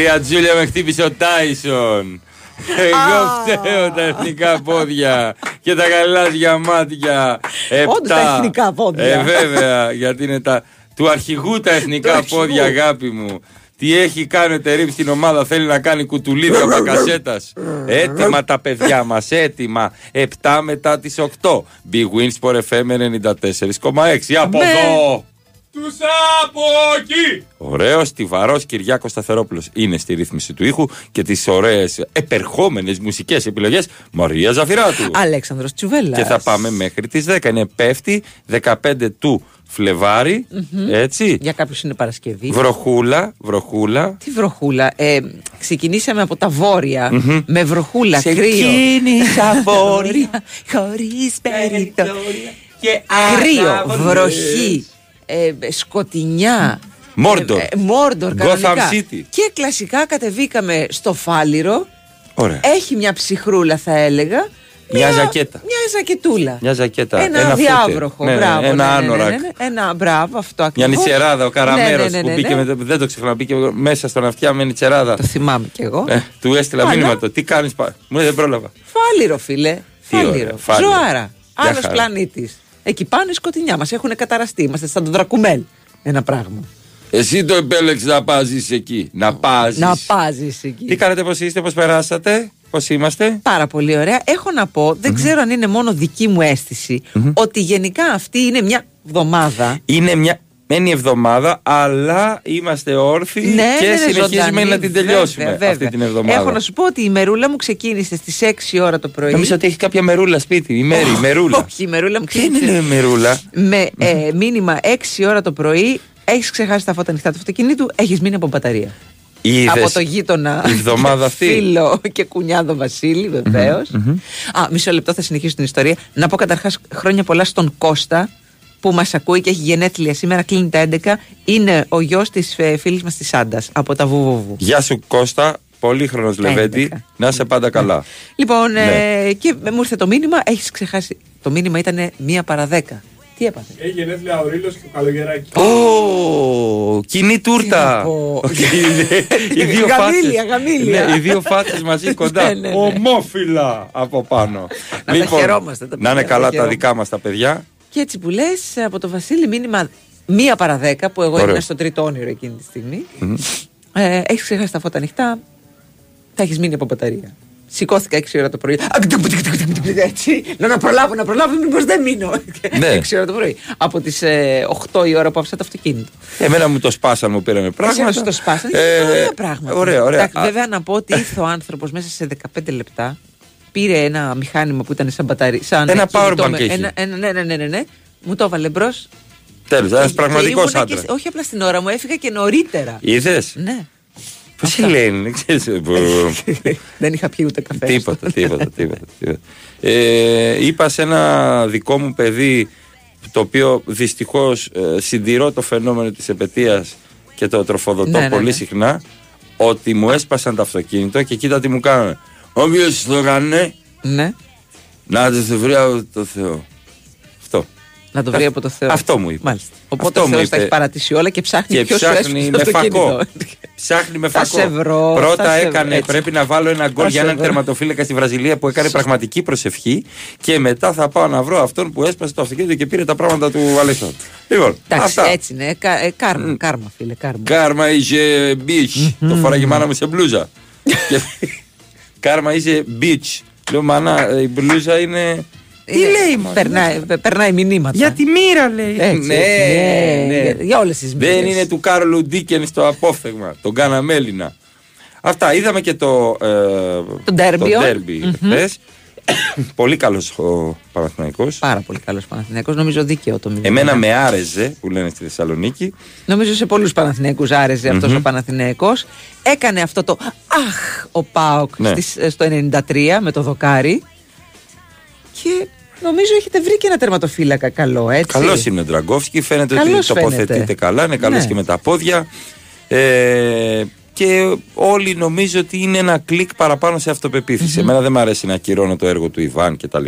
Κυρία Τζούλια με χτύπησε ο Τάισον. Εγώ φταίω τα εθνικά πόδια και τα γαλάζια μάτια. Όντως τα εθνικά πόδια. Ε, βέβαια, γιατί είναι τα του αρχηγού τα εθνικά πόδια, αγάπη μου. Τι έχει κάνει ο Τερήμ στην ομάδα, θέλει να κάνει κουτουλίδια μπακασέτα. έτοιμα τα παιδιά μας, έτοιμα. 7 μετά τις 8. Big Wins for FM 94,6. Από εδώ! Τους από εκεί! Ωραίος, στιβαρός Κυριάκος Σταθερόπουλος είναι στη ρύθμιση του ήχου και τις ωραίες επερχόμενες μουσικές επιλογές Μαρία Ζαφυράτου. Αλέξανδρος Τσουβέλλας. Και θα πάμε μέχρι τις 10. Είναι πέφτει 15 του φλεβαρι Έτσι. Για κάποιους είναι Παρασκευή. Βροχούλα, βροχούλα. Τι βροχούλα; Ε, ξεκινήσαμε από τα βόρεια με βροχούλα, Σε κρύο. κίνησα βόρεια χωρίς περιθώρια και Κρύο, αναβολές. βροχή, ε, σκοτεινιά. Μόρντορ. Ε, ε, Μόρντορ, Gotham κανονικά. City. Και κλασικά κατεβήκαμε στο Φάληρο. Ωραία. Έχει μια ψυχρούλα, θα έλεγα. Μια ζακέτα. Μια ζακετούλα. Μια ζακέτα. Ένα, ένα διάβροχο. φούτερ. Ναι, ναι, μπράβο. ένα ναι, ναι, άνορακ. ναι, ναι, ναι. Ένα μπράβο, αυτό Μια ακριβώς. νητσεράδα, ο Καραμέρο Ναι, ναι, ναι, που ναι, μπήκε ναι. με, δεν το ξεχνάω, μπήκε μέσα στον αυτιά με νητσεράδα. Το θυμάμαι κι εγώ. Ε, του έστειλα Καλά. μήνυμα το. Τι κάνεις, Μου λέει δεν πρόλαβα. Φάληρο, φίλε. Τι ωραία, Φάληρο. Φάληρο. Ζωάρα. Για Άλλος χαρά. πλανήτης. Εκεί πάνω η σκοτεινιά μας έχουν καταραστεί. Είμαστε σαν τον Δρακουμέλ. Ένα πράγμα. Εσύ το επέλεξες να πάζεις εκεί. Να πάζεις. Να πάζεις εκεί. Τι κάνετε, πώς είστε, πώς περάσατε, πώς είμαστε; Πάρα πολύ ωραία. Έχω να πω, δεν ξέρω αν είναι μόνο δική μου αισθηση ότι γενικά αυτή είναι μια εβδομάδα. Είναι μια. Μένει εβδομάδα, αλλά είμαστε όρθιοι Ναι, και ναι, ναι, συνεχίζουμε ζωντανή, να την τελειώσουμε βέβαια, βέβαια. αυτή την εβδομάδα. Έχω να σου πω ότι η μερούλα μου ξεκίνησε στις 6 ώρα το πρωί. Νομίζω ότι έχει κάποια μερούλα σπίτι. Η Μέρη, η μερούλα. Όχι, η μερούλα μου Τι είναι ξεκίνησε η μερούλα; με ε, μήνυμα 6 ώρα το πρωί. Έχεις ξεχάσει τα φώτα ανοιχτά του αυτοκινήτου, έχεις μείνει από μπαταρία. Είδες από το γείτονα η εβδομάδα αυτή; φίλο και κουνιάδο Βασίλη βεβαίως. Α, μισό λεπτό θα συνεχίσω την ιστορία. Να πω καταρχάς χρόνια πολλά στον Κώστα που μας ακούει και έχει γενέθλια σήμερα, κλείνει τα 11. Είναι ο γιος της φίλης μας της Άντας από τα Βουβουβου. Γεια σου Κώστα, πολύχρονος Λεβέντη. έντεκα. Να είσαι πάντα καλά. Λοιπόν, ε, Ναι. και μου ήρθε το μήνυμα, έχεις ξεχάσει. Το μήνυμα ήταν μία παρα δέκα. Τι έπαθες; Έχει γενέθλια ο Ρήλος και ο Καλογεράκης. Ω, κοινή τούρτα. να πω. οι δύο Γαμήλια, φάτες- γαμήλια. Ναι, οι δύο φάτες μαζί κοντά. Ναι, ναι, ναι. Ομόφυλα από πάνω. Λοιπόν, Να τα χαιρόμαστε τα Να είναι παιδιά, καλά τα τα χαιρόμαστε. δικά μας τα παιδιά. Και έτσι που λε, από το Βασίλη μήνυμα μία παρα δέκα, που εγώ Ωραίο. ήμουν στο τρίτο όνειρο εκείνη τη στιγμή. Ε, έχει ξεχάσει τα φώτα ανοιχτά, θα έχει μείνει από μπαταρία. Σηκώθηκα 6 ώρα το πρωί. Έτσι. Λέω να προλάβω, να προλάβω, μήπω δεν μείνω. Ναι. 6 ώρα το πρωί. Από τι 8 η ώρα που άφησα το αυτοκίνητο. Εμένα μου το σπάσαν, μου πήραμε πράγματα. Εσένα σου το σπάσανε. Ε, ωραία πράγματα. Ωραία, ωραία. Εντάξει, Α, βέβαια να πω ότι ήρθε ο άνθρωπο μέσα σε 15 λεπτά. Πήρε ένα μηχάνημα που ήταν σαν μπαταρία. Σαν Ένα κινητό powerbank με- έχει. Ένα, ένα, ναι, ναι, ναι, ναι, ναι. Μου το έβαλε μπρος. Τέλος, ένας πραγματικός άντρας. Όχι απλά στην ώρα μου, έφυγα και νωρίτερα. Είδες; Ναι. Πώς η λένε, δεν ξέρεις. ε, που- Δεν είχα πιει ούτε καφέ. Τίποτα, τίποτα, τίποτα. τίποτα. Ε, είπα σε ένα δικό μου παιδί το οποίο δυστυχώς ε, συντηρώ το φαινόμενο της επαιτίας και το τροφοδοτώ Ναι, ναι, πολύ ναι. συχνά ότι μου έσπασαν το αυτοκίνητο και κοίτα τι μου κάνουν. Όποιος το έκανε Ναι. να το βρει από το Θεό. Αυτό. Να το βρει από το Θεό. Αυτό μου είπε. Μάλιστα. Οπότε Αυτό ο μου Θεός είπε. τα έχει παρατήσει όλα και ψάχνει Και ποιος σου ψάχνει έσπασε με το φακό. αυτοκίνητο. Ψάχνει με Θα φακό. σε βρω, Πρώτα θα σε έκανε, βρω, έτσι. πρέπει να βάλω ένα γκολ Θα για σε έναν βρω. τερματοφύλακα στη Βραζιλία που έκανε πραγματική προσευχή και μετά θα πάω να βρω αυτόν που έσπασε το αυτοκίνητο και πήρε τα πράγματα του Αλέξανδρου. Λοιπόν, Εντάξει, αυτά. έτσι είναι. Κα- ε, Κάρμα, κάρμα, φίλε, κάρμα. Κάρμα είσαι beach. το φοράγε η μάνα μου σε μπλούζα. Και- Κάρμα είσαι beach. Λέω μάνα, ε, η μπλούζα είναι. Τι Είναι- λέει, μάνα. Περνάει, πε- περνάει μηνύματα. Για τη μοίρα λέει. Έτσι, ναι, ναι, ναι. για- για όλες τις Δεν μοίρες. είναι του Κάρολου Ντίκεν στο απόφθεγμα. Τον κάναμε Έλληνα. Αυτά. Είδαμε και το. Ε, Το ντέρμπι, το ο. ντέρμπι χθες. Πολύ καλός ο Παναθηναϊκός Πάρα πολύ καλός Παναθηναίκος. Νομίζω δίκαιο το μήνυμα. Εμένα με άρεζε που λένε στη Θεσσαλονίκη. Νομίζω σε πολλούς Παναθηναίκους άρεσε αυτός ο Παναθηναίκος. Έκανε αυτό το Αχ, ο Πάοκ Ναι. στις- ε, στο 93 με το δοκάρι. Και νομίζω έχετε βρει και ένα τερματοφύλακα καλό, έτσι. Καλός είναι ο Ντραγκόφσκι. Φαίνεται Καλός ότι τοποθετείται φαίνεται. καλά. Είναι καλός Ναι. και με τα πόδια. Ε, και όλοι νομίζω ότι είναι ένα κλικ παραπάνω σε αυτοπεποίθηση. Εμένα δεν μου αρέσει να ακυρώνω το έργο του Ιβάν κτλ.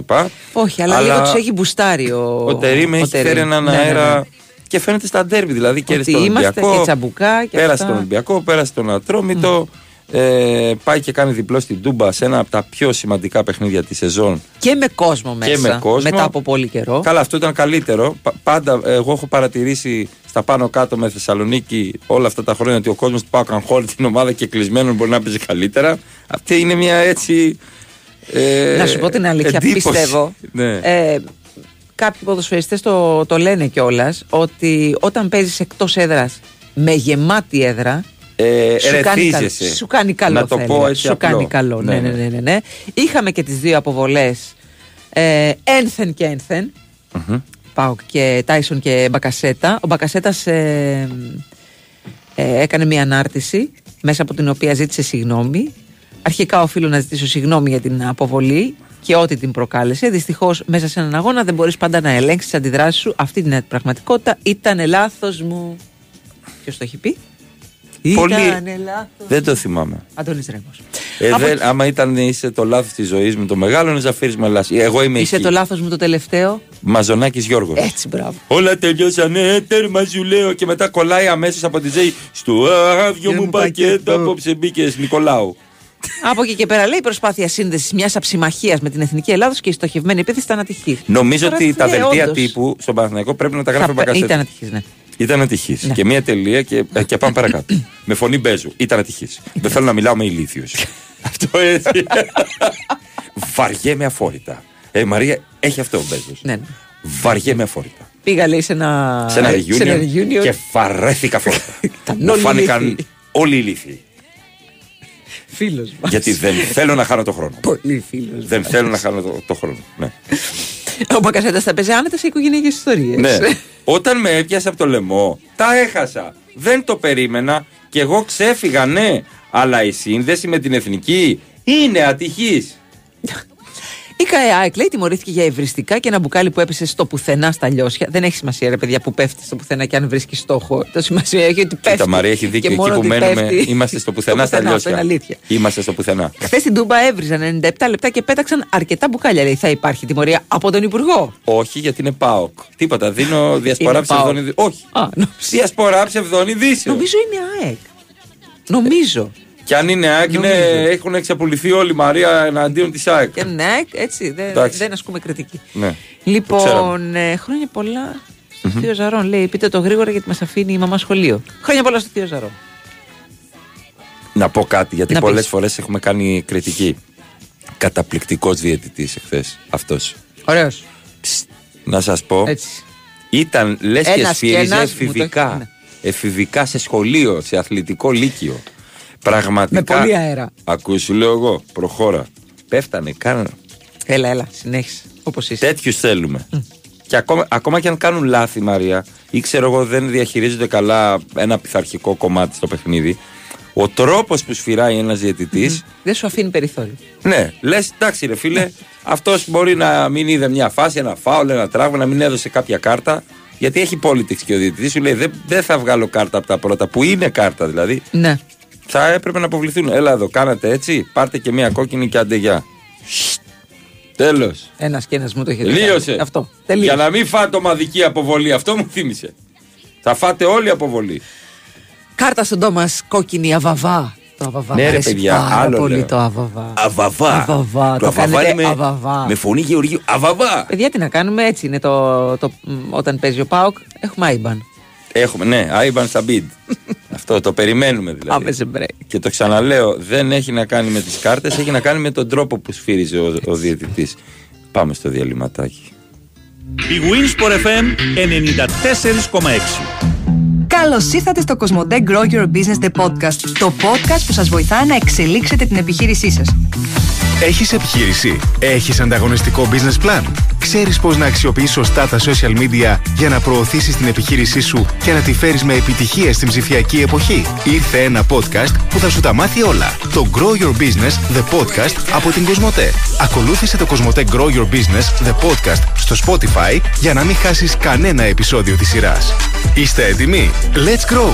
Όχι, αλλά, λίγο τους έχει μπουστάρει ο. Ο Τερήμ έχει Τερίμ. φέρει έναν Ναι, ναι, ναι. αέρα και φαίνεται στα ντέρμπι. Δηλαδή κέρδισε Ότι τον είμαστε Ολυμπιακό. και τσαμπουκά και πέρασε αυτά. τον Ολυμπιακό, πέρασε τον Ατρόμητο. Ε, πάει και κάνει διπλό στην Τούμπα σε ένα από τα πιο σημαντικά παιχνίδια της σεζόν. Και με κόσμο μέσα. Και με κόσμο. Μετά από πολύ καιρό. Καλά, αυτό ήταν καλύτερο. Πα- Πάντα, εγώ έχω παρατηρήσει στα πάνω κάτω με Θεσσαλονίκη όλα αυτά τα χρόνια ότι ο κόσμος του πάω χώρι την ομάδα και κλεισμένον μπορεί να παίζει καλύτερα. Αυτή είναι μια έτσι. Ε, Να σου πω την αλήθεια, εντύπωση. πιστεύω. Ναι. Ε, κάποιοι ποδοσφαιριστές το, το λένε κιόλας ότι όταν παίζεις εκτός έδρας με γεμάτη έδρα. Ε, σου, κάνει, καλό- ερεθίζεσαι. σου κάνει καλό. Να το θα πω έλεγα. έτσι Σου απλό. κάνει καλό. Ναι, ναι, ναι. ναι, ναι. Είχαμε και τις δύο αποβολές ε, ένθεν και ένθεν. Πάω και Τάισον και Μπακασέτα. Ο Μπακασέτας ε, ε, έκανε μια ανάρτηση μέσα από την οποία ζήτησε συγγνώμη. Αρχικά οφείλω να ζητήσω συγγνώμη για την αποβολή και ό,τι την προκάλεσε. Δυστυχώς, μέσα σε έναν αγώνα δεν μπορείς πάντα να ελέγξεις τις αντιδράσεις σου. Αυτή την πραγματικότητα ήταν λάθος μου. Ποιος το έχει πει, Πολύ- Ήταν λάθος. Δεν το θυμάμαι. Αντώνης Ρέμος. Ε, Από δεν, εκεί- άμα ήταν είσαι το λάθος της ζωής μου, το μεγάλο είναι Ζαφύρι Μελάση. Εγώ είμαι Είσαι εκεί. το λάθος μου το τελευταίο. Μαζονάκης Γιώργος. Έτσι, μπράβο. Όλα τελειώσανε, τέρμα σου λέω. Και μετά κολλάει αμέσως από τη ΖΕΗ. Στο άδειο μου πακέτο απόψε μπήκες Νικολάου. Από εκεί και πέρα λέει η προσπάθεια σύνδεσης μιας αψημαχία με την εθνική Ελλάδος και η στοχευμένη επίθεση ήταν ατυχής. Νομίζω Τώρα, ότι τα ναι, δελτία όντως. τύπου στον Παναθηναϊκό πρέπει να τα γράφει ο Θα- Μπακασέτα. Ήταν ατυχής, ναι. Ήταν ατυχής. Ναι. Και μία τελεία και, ε, και πάμε παρακάτω. με φωνή μπέζου. Ήταν ατυχής. Δεν θέλω να μιλάω με ηλίθιου. αυτό έτσι. Βαριέμαι αφόρητα. Ε, Μαρία, έχει αυτό ο μπέζος. ναι, ναι. Βαριέμαι αφόρητα. Πήγα λέει σε ένα, Σε ένα σε reunion, ένα reunion. και βαρέθηκα φόρτα. Ήταν Μου όλοι φάνηκαν ηλίθιοι. όλοι ηλίθιοι. Φίλος μας. Γιατί δεν θέλω να χάνω το χρόνο. Πολύ φίλος δεν μας. θέλω να χάνω το, το χρόνο. Ναι. Ο Μπακασέτας θα παίζει άνετα σε οικογενειακές ιστορίες. ναι. Όταν με έπιασε από το λαιμό, τα έχασα. Δεν το περίμενα και εγώ ξέφυγα, ναι. Αλλά η σύνδεση με την εθνική είναι ατυχής. Η ΚαΕΑΕΚ λέει τιμωρήθηκε για ευριστικά και ένα μπουκάλι που έπεσε στο πουθενά στα λιώσια. Δεν έχει σημασία, ρε παιδιά, που πέφτει στο πουθενά και αν βρίσκεις στόχο. Το σημασία έχει ότι πέφτει. Κοίτα, Μαρία έχει Και δίκιο. Εκεί μόνο που ότι μένουμε, πέφτει. είμαστε στο πουθενά στα αυτό λιώσια. είναι αλήθεια. Είμαστε στο πουθενά. Χθες στην Τούμπα έβριζαν 97 λεπτά και πέταξαν αρκετά μπουκάλια. Λέει θα υπάρχει τιμωρία από τον Υπουργό; Όχι, γιατί είναι ΠΑΟΚ. Τίποτα. Δίνω διασπορά Είναι ΠΑΟΚ. ψευδών ειδήσεων. Όχι. Α, νόμιζα. Διασπορά ψευδών ειδήσεων. Νομίζω είναι ΑΕΚ. Νομίζω. Και αν είναι ΑΕΚ, είναι- Νομίζω. έχουν εξαπολυθεί όλοι η Μαρία εναντίον της ΑΕΚ. Και αν είναι ΑΕΚ, έτσι δεν, Εντάξει. δεν ασκούμε κριτική. Ναι. Το Λοιπόν, ξέραμε. ε, χρόνια πολλά στο Θείο Ζαρών. Λέει, πείτε το γρήγορα γιατί μας αφήνει η μαμά σχολείο. Χρόνια πολλά στο Θείο Ζαρών. Να πω κάτι, γιατί Να πολλές πεις. φορές έχουμε κάνει κριτική. Καταπληκτικός διαιτητής εχθές αυτός. Ωραίος. Να σας πω, Έτσι. ήταν λες και Ένας και σφύριζε ένας, μου το εφηβικά. έχει- ναι. Εφηβικά σε σχολείο, σε αθλητικό λύκειο. Πραγματικά. Με πολύ αέρα. Ακούς, σου λέω εγώ, προχώρα. Πέφτανε, κάνανε. Έλα, έλα, συνέχισε. Όπως είσαι. Τέτοιους θέλουμε. Και ακόμα, ακόμα και αν κάνουν λάθη, Μαρία, ή ξέρω εγώ δεν διαχειρίζονται καλά ένα πειθαρχικό κομμάτι στο παιχνίδι, ο τρόπος που σφυράει ένας διαιτητή, Δεν σου αφήνει περιθώριο. ναι, λες, εντάξει ρε φίλε, αυτός μπορεί να μην είδε μια φάση, ένα φάουλ, ένα τράγμα, να μην έδωσε κάποια κάρτα. Γιατί έχει politics και ο διαιτητής σου λέει: Δεν, δεν θα βγάλω κάρτα από τα πρώτα, που είναι κάρτα δηλαδή. Ναι. Θα έπρεπε να αποβληθούν. Έλα εδώ, κάνατε έτσι, πάρτε και μια κόκκινη και αντεγιά. Τέλος. Ένας και ένας μου το έχει δει. Τελείωσε. Αυτό. Για Τελείωσε. να μην φάτε ομαδική αποβολή, αυτό μου θύμισε. Θα φάτε όλη αποβολή. Κάρτα στον Τόμας κόκκινη αβαβά. Το αβαβά. Ναι, μου ρε, αρέσει παιδιά, πάρα άλλο πολύ λέω. το αβαβά. Αβαβά. Αβαβά, το αβαβά κάνετε είναι με, αβαβά. με φωνή Γεωργίου. Αβαβά. Παιδιά, τι να κάνουμε, έτσι είναι το, το, μ, όταν παίζει ο Πάοκ. Έχουμε άιμπαν. Έχουμε, ναι, Άιμπαν Σαμπίντ. Αυτό το περιμένουμε δηλαδή. Άμεσε break. Και το ξαναλέω, δεν έχει να κάνει με τις κάρτες, έχει να κάνει με τον τρόπο που σφύριζε ο, ο διαιτητής. Πάμε στο διαλυματάκι. Η bwinΣΠΟΡ FM 94,6. Καλώς ήρθατε στο Κοσμοτέ Grow Your Business The Podcast. Το podcast που σας βοηθάει να εξελίξετε την επιχείρησή σας. Έχεις επιχείρηση; Έχεις ανταγωνιστικό business plan? Ξέρεις πώς να αξιοποιείς σωστά τα social media για να προωθήσεις την επιχείρησή σου και να τη φέρεις με επιτυχία στην ψηφιακή εποχή; Ήρθε ένα podcast που θα σου τα μάθει όλα. Το Grow Your Business The Podcast από την Κοσμοτέ. Ακολούθησε το Κοσμοτέ Grow Your Business The Podcast στο Spotify για να μην χάσεις κανένα επεισόδιο της σειράς. Είστε έτοιμοι; Let's grow!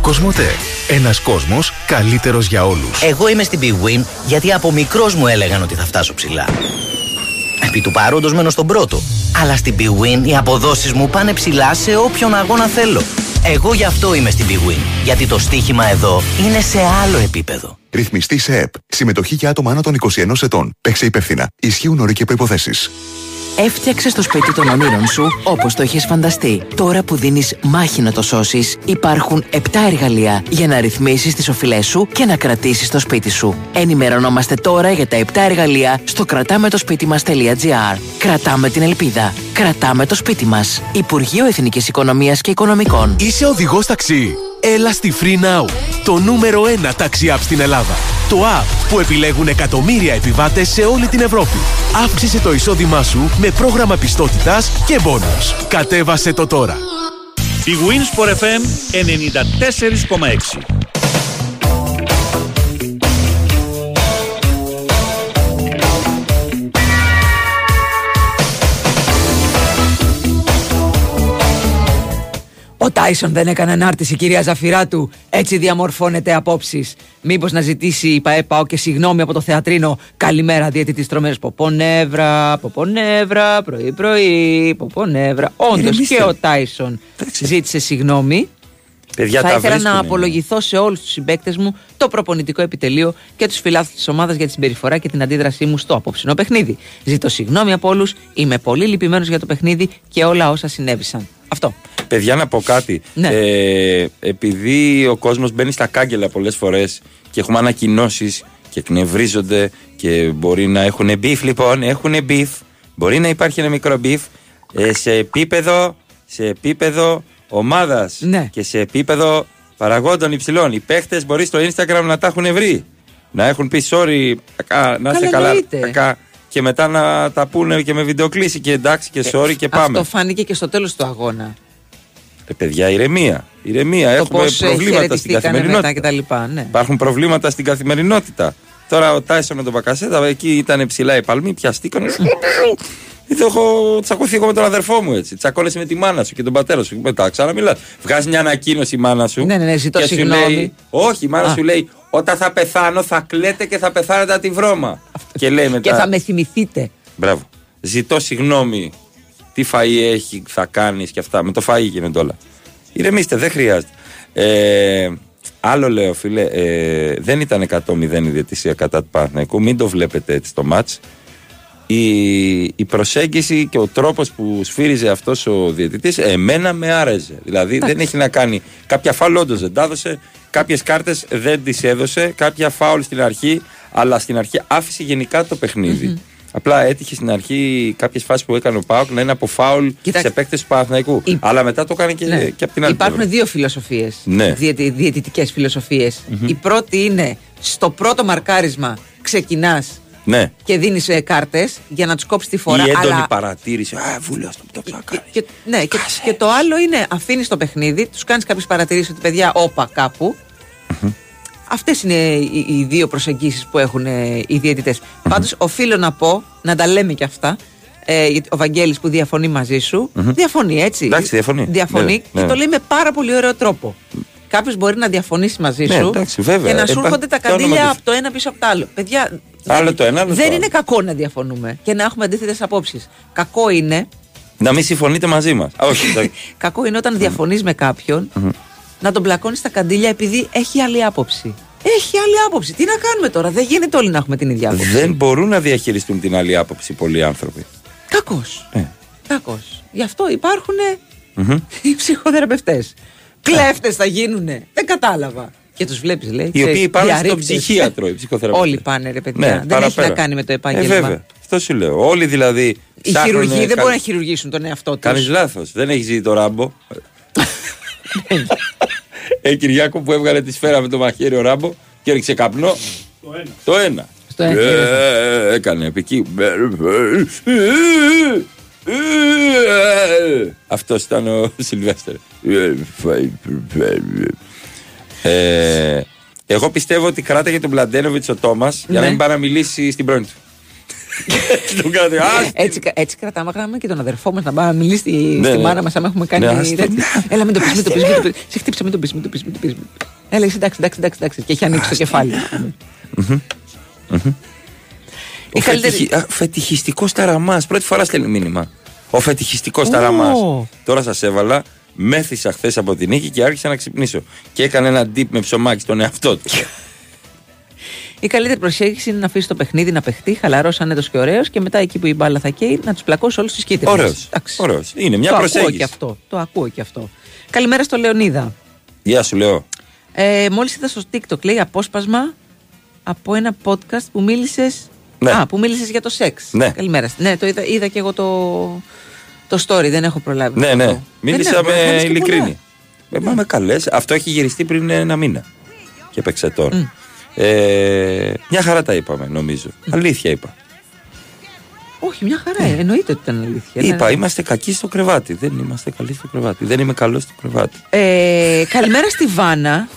Κοσμοτέ. Ένας κόσμος καλύτερος για όλους. Εγώ είμαι στην Big Win γιατί από μικρός μου έλεγαν ότι θα φτάσω ψηλά. Επί του παρόντος μένω στον πρώτο. Αλλά στην Big Win οι αποδόσεις μου πάνε ψηλά σε όποιον αγώνα θέλω. Εγώ γι' αυτό είμαι στην Big Win. Γιατί το στοίχημα εδώ είναι σε άλλο επίπεδο. Ρυθμιστή σε ΕΠ. Συμμετοχή για άτομα άνω των 21 ετών. Παίξε υπεύθυνα. Ισχύουν όροι και προποθέσει. Έφτιαξε το σπίτι των ονείρων σου όπως το έχεις φανταστεί. Τώρα που δίνεις μάχη να το σώσεις, υπάρχουν 7 εργαλεία για να ρυθμίσεις τις οφειλές σου και να κρατήσεις το σπίτι σου. Ενημερωνόμαστε τώρα για τα 7 εργαλεία στο κρατάμε το σπίτι μας.gr. Κρατάμε την ελπίδα. Κρατάμε το σπίτι μας. Υπουργείο Εθνικής Οικονομίας και Οικονομικών. Είσαι οδηγός ταξί. Έλα στη Free Now, το νούμερο 1 ταξί app στην Ελλάδα. Το app που επιλέγουν εκατομμύρια επιβάτες σε όλη την Ευρώπη. Αύξησε το εισόδημά σου με πρόγραμμα πιστότητας και μπόνους. Κατέβασε το τώρα. Η Wins for FM 94,6. Ο Τάισον δεν έκανε ανάρτηση, κυρία Ζαφυράτου. Έτσι διαμορφώνεται απόψεις. Μήπως να ζητήσει η ΠαΕΠΑΟ και συγγνώμη από το θεατρίνο. Καλημέρα, διαιτητή τρομέρε. Ποπονεύρα, ποπονεύρα, πρωί-πρωί, ποπονεύρα. Όντως και ο Τάισον ζήτησε συγγνώμη. Παιδιά, θα τα ήθελα να βρίσκουνε. απολογηθώ σε όλους τους συμπαίκτες μου, το προπονητικό επιτελείο και τους φιλάθλους της ομάδας για τη συμπεριφορά και την αντίδρασή μου στο απόψινό παιχνίδι. Ζητώ συγγνώμη από όλους, είμαι πολύ λυπημένος για το παιχνίδι και όλα όσα συνέβησαν. Αυτό. Παιδιά, να πω κάτι. Ναι. Ε, επειδή ο κόσμος μπαίνει στα κάγκελα πολλές φορές και έχουμε ανακοινώσεις και εκνευρίζονται και μπορεί να έχουν μπιφ, λοιπόν, έχουν μπιφ. Μπορεί να υπάρχει ένα μικρό beef ε, σε επίπεδο, σε επίπεδο ομάδας Ναι. και σε επίπεδο παραγόντων υψηλών. Οι παίχτες μπορεί στο Instagram να τα έχουν βρει. Να έχουν πει sorry, κακά, να είστε Καλά, καλά. εννοείται. κακά, και μετά να τα πούνε και με βιντεοκλήση και εντάξει και sorry και πάμε. Αυτό φάνηκε και στο τέλος του αγώνα. Ε, παιδιά, ηρεμία. ηρεμία. το Έχουμε πώς προβλήματα στην χαιρετιστήκανε μετά καθημερινότητα. κτλ. Ναι. Υπάρχουν προβλήματα στην καθημερινότητα. Τώρα ο Τάισον με τον Μπακασέτα, εκεί ήταν ψηλά οι παλμοί, πιαστήκαν. Δεν έχω τσακωθεί εγώ με τον αδερφό μου έτσι. Τσακώνεσαι με τη μάνα σου και τον πατέρα σου. Μετά ξαναμιλάς. Βγάζεις μια ανακοίνωση η μάνα σου. Ναι, ναι, ναι, ζητώ και σου συγγνώμη. λέει, Όχι, η μάνα Α. σου λέει, Όταν θα πεθάνω θα κλαίτε και θα πεθάνετε από τη βρώμα. και λέει μετά. Και θα με θυμηθείτε. Μπράβο. Ζητώ συγγνώμη. Τι φαΐ έχει, θα κάνεις και αυτά. Με το φαΐ γίνονται όλα. Ηρεμήστε, δεν χρειάζεται. Ε, άλλο λέω, φίλε, ε, δεν ήταν 100-0 η διαιτησία κατά του Παναθηναϊκού. Μην το βλέπετε έτσι το μάτς. Η, η προσέγγιση και ο τρόπος που σφύριζε αυτός ο διαιτητής εμένα με άρεσε. Δηλαδή δεν έχει να κάνει. Κάποια φάουλ όντως δεν τα έδωσε, κάποιες κάρτες δεν τις έδωσε, κάποια φάουλ στην αρχή, αλλά στην αρχή άφησε γενικά το παιχνιδι Απλά έτυχε στην αρχή κάποιες φάσεις που έκανε ο Πάοκ να είναι από φάουλ Κοιτάξτε. σε παίκτες του Παναθηναϊκού. Η- Αλλά μετά το έκανε και, Ναι. και από την άλλη. Υπάρχουν πλευρά. δύο φιλοσοφίες. Ναι. Διαιτητικές φιλοσοφίες. Η πρώτη είναι στο πρώτο μαρκάρισμα ξεκινάς Ναι. και δίνεις ε, κάρτες για να τους κόψεις τη φορά. Η έντονη αλλά... παρατήρηση. Α, βούλιο στο το ψακάρι. Και, ναι, και, και το άλλο είναι αφήνεις το παιχνίδι, τους κάνεις κάποιες παρατηρήσεις ότι παιδιά, όπα κάπου. Αυτές είναι οι, οι δύο προσεγγίσεις που έχουν ε, οι διαιτητές. Πάντως, οφείλω να πω, να τα λέμε κι αυτά. Ε, γιατί ο Βαγγέλης που διαφωνεί μαζί σου, διαφωνεί έτσι. Εντάξει, διαφωνεί. Διαφωνεί Ναι, και ναι. το λέει με πάρα πολύ ωραίο τρόπο. Κάποιος μπορεί να διαφωνήσει μαζί Ναι, σου εντάξει, βέβαια. και να σου Υπάρχει έρχονται τα το όνομα καντήλια του- από το ένα πίσω από το άλλο. Παιδιά, Άλλο το ένα, άλλο το δεν άλλο. είναι κακό να διαφωνούμε και να έχουμε αντίθετες απόψεις. Κακό είναι Να μην συμφωνείτε μαζί μας. Όχι, εντάξει. Κακό είναι όταν διαφωνείς με κάποιον να τον πλακώνεις στα καντήλια επειδή έχει άλλη άποψη. Έχει άλλη άποψη. Τι να κάνουμε τώρα, δεν γίνεται όλοι να έχουμε την ίδια άποψη. δεν μπορούν να διαχειριστούν την άλλη άποψη πολλοί άνθρωποι. Κακός. Ε. Κακός. Γι' αυτό υπάρχουν οι ψυχοθεραπευτές. Κλέφτες θα γίνουνε. Δεν κατάλαβα. Και τους βλέπεις, λέει. Οι ξέρεις, οποίοι πάνε στον διαρρήκτες. ψυχίατρο, οι ψυχοθεραπευτές. Όλοι πάνε, ρε παιδιά. Ναι, δεν έχει παραπέρα. να κάνει με το Ε, επάγγελμα. βέβαια. Αυτό σου λέω. Όλοι δηλαδή. Οι ψάχνουνε χειρουργοί δεν κάτι- μπορούν να χειρουργήσουν τον εαυτό τους. Κάνεις λάθος. Δεν έχεις ζήσει το ράμπο. ε, Κυριάκο που έβγαλε τη σφαίρα με το μαχαίρι ο ράμπο και έριξε καπνό. Το ένα. Το ένα. Στο ένα. Ε, έκανε επί εκεί. Αυτός ήταν ο Σιλβέστερ. Ε, εγώ πιστεύω ότι κράταγε τον Πλαντένοβιτ ο Τόμας για να Ναι. μην πάει να μιλήσει στην πρώην του. Έτσι τον κράταγε. «Α, Έτσι, έτσι κρατάμε γράμμα και τον αδερφό μας να πάμε να μιλήσει στη, Ναι, στη ναι. μάνα μας, άμα έχουμε κάνει. Ναι, ας το- τέτοιο. Έλα, μην το πεις, μην το πεις. Μην το πεις. Σε χτύψα, μην το πεις, μην το πεις. Μην το πεις. Έλα, εσύ εντάξει, εντάξει, εντάξει, εντάξει. Και έχει ανοίξει το κεφάλι. Ο καλύτερη- φετιχι... φετιχιστικός ταραμάς. Πρώτη φορά στέλνει μήνυμα. Ο φετιχιστικός ταραμάς. Τώρα σας έβαλα. Μέθησα χθες από την νίκη και άρχισα να ξυπνήσω. Και έκανε ένα deep με ψωμάκι στον εαυτό του. Η καλύτερη προσέγγιση είναι να αφήσει το παιχνίδι να παιχτεί, χαλαρός, άνετος και ωραίος και μετά εκεί που η μπάλα θα καίει να τους πλακώσει όλους του κίτρινου. Ωραίος. Ωραίος. Είναι μια το προσέγγιση. Ακούω και αυτό. Το ακούω και αυτό. Καλημέρα στο Λεωνίδα. Γεια σου, λέω. Ε, Μόλις είδα στο TikTok, λέει απόσπασμα από ένα podcast που μίλησε. Ναι. Α, που μίλησες για το σεξ. Ναι. Καλημέρα. Ναι, το είδα, είδα και εγώ το, το story, δεν έχω προλάβει. Ναι, αυτό. ναι. Δεν Μίλησα έχω, με κάνεις και ειλικρίνη. Ε, μα με καλές. Αυτό έχει γυριστεί πριν ένα μήνα. Και έπαιξε τώρα. Ε, μια χαρά τα είπαμε, νομίζω. Αλήθεια είπα. πολλά. Όχι, μια χαρά. ε, Εννοείται ότι ήταν αλήθεια. Ναι, Είπα, ναι. είμαστε κακοί στο κρεβάτι. Δεν είμαστε καλοί στο κρεβάτι. Δεν είμαι καλός στο κρεβάτι. Ε, καλημέρα στη Βάνα.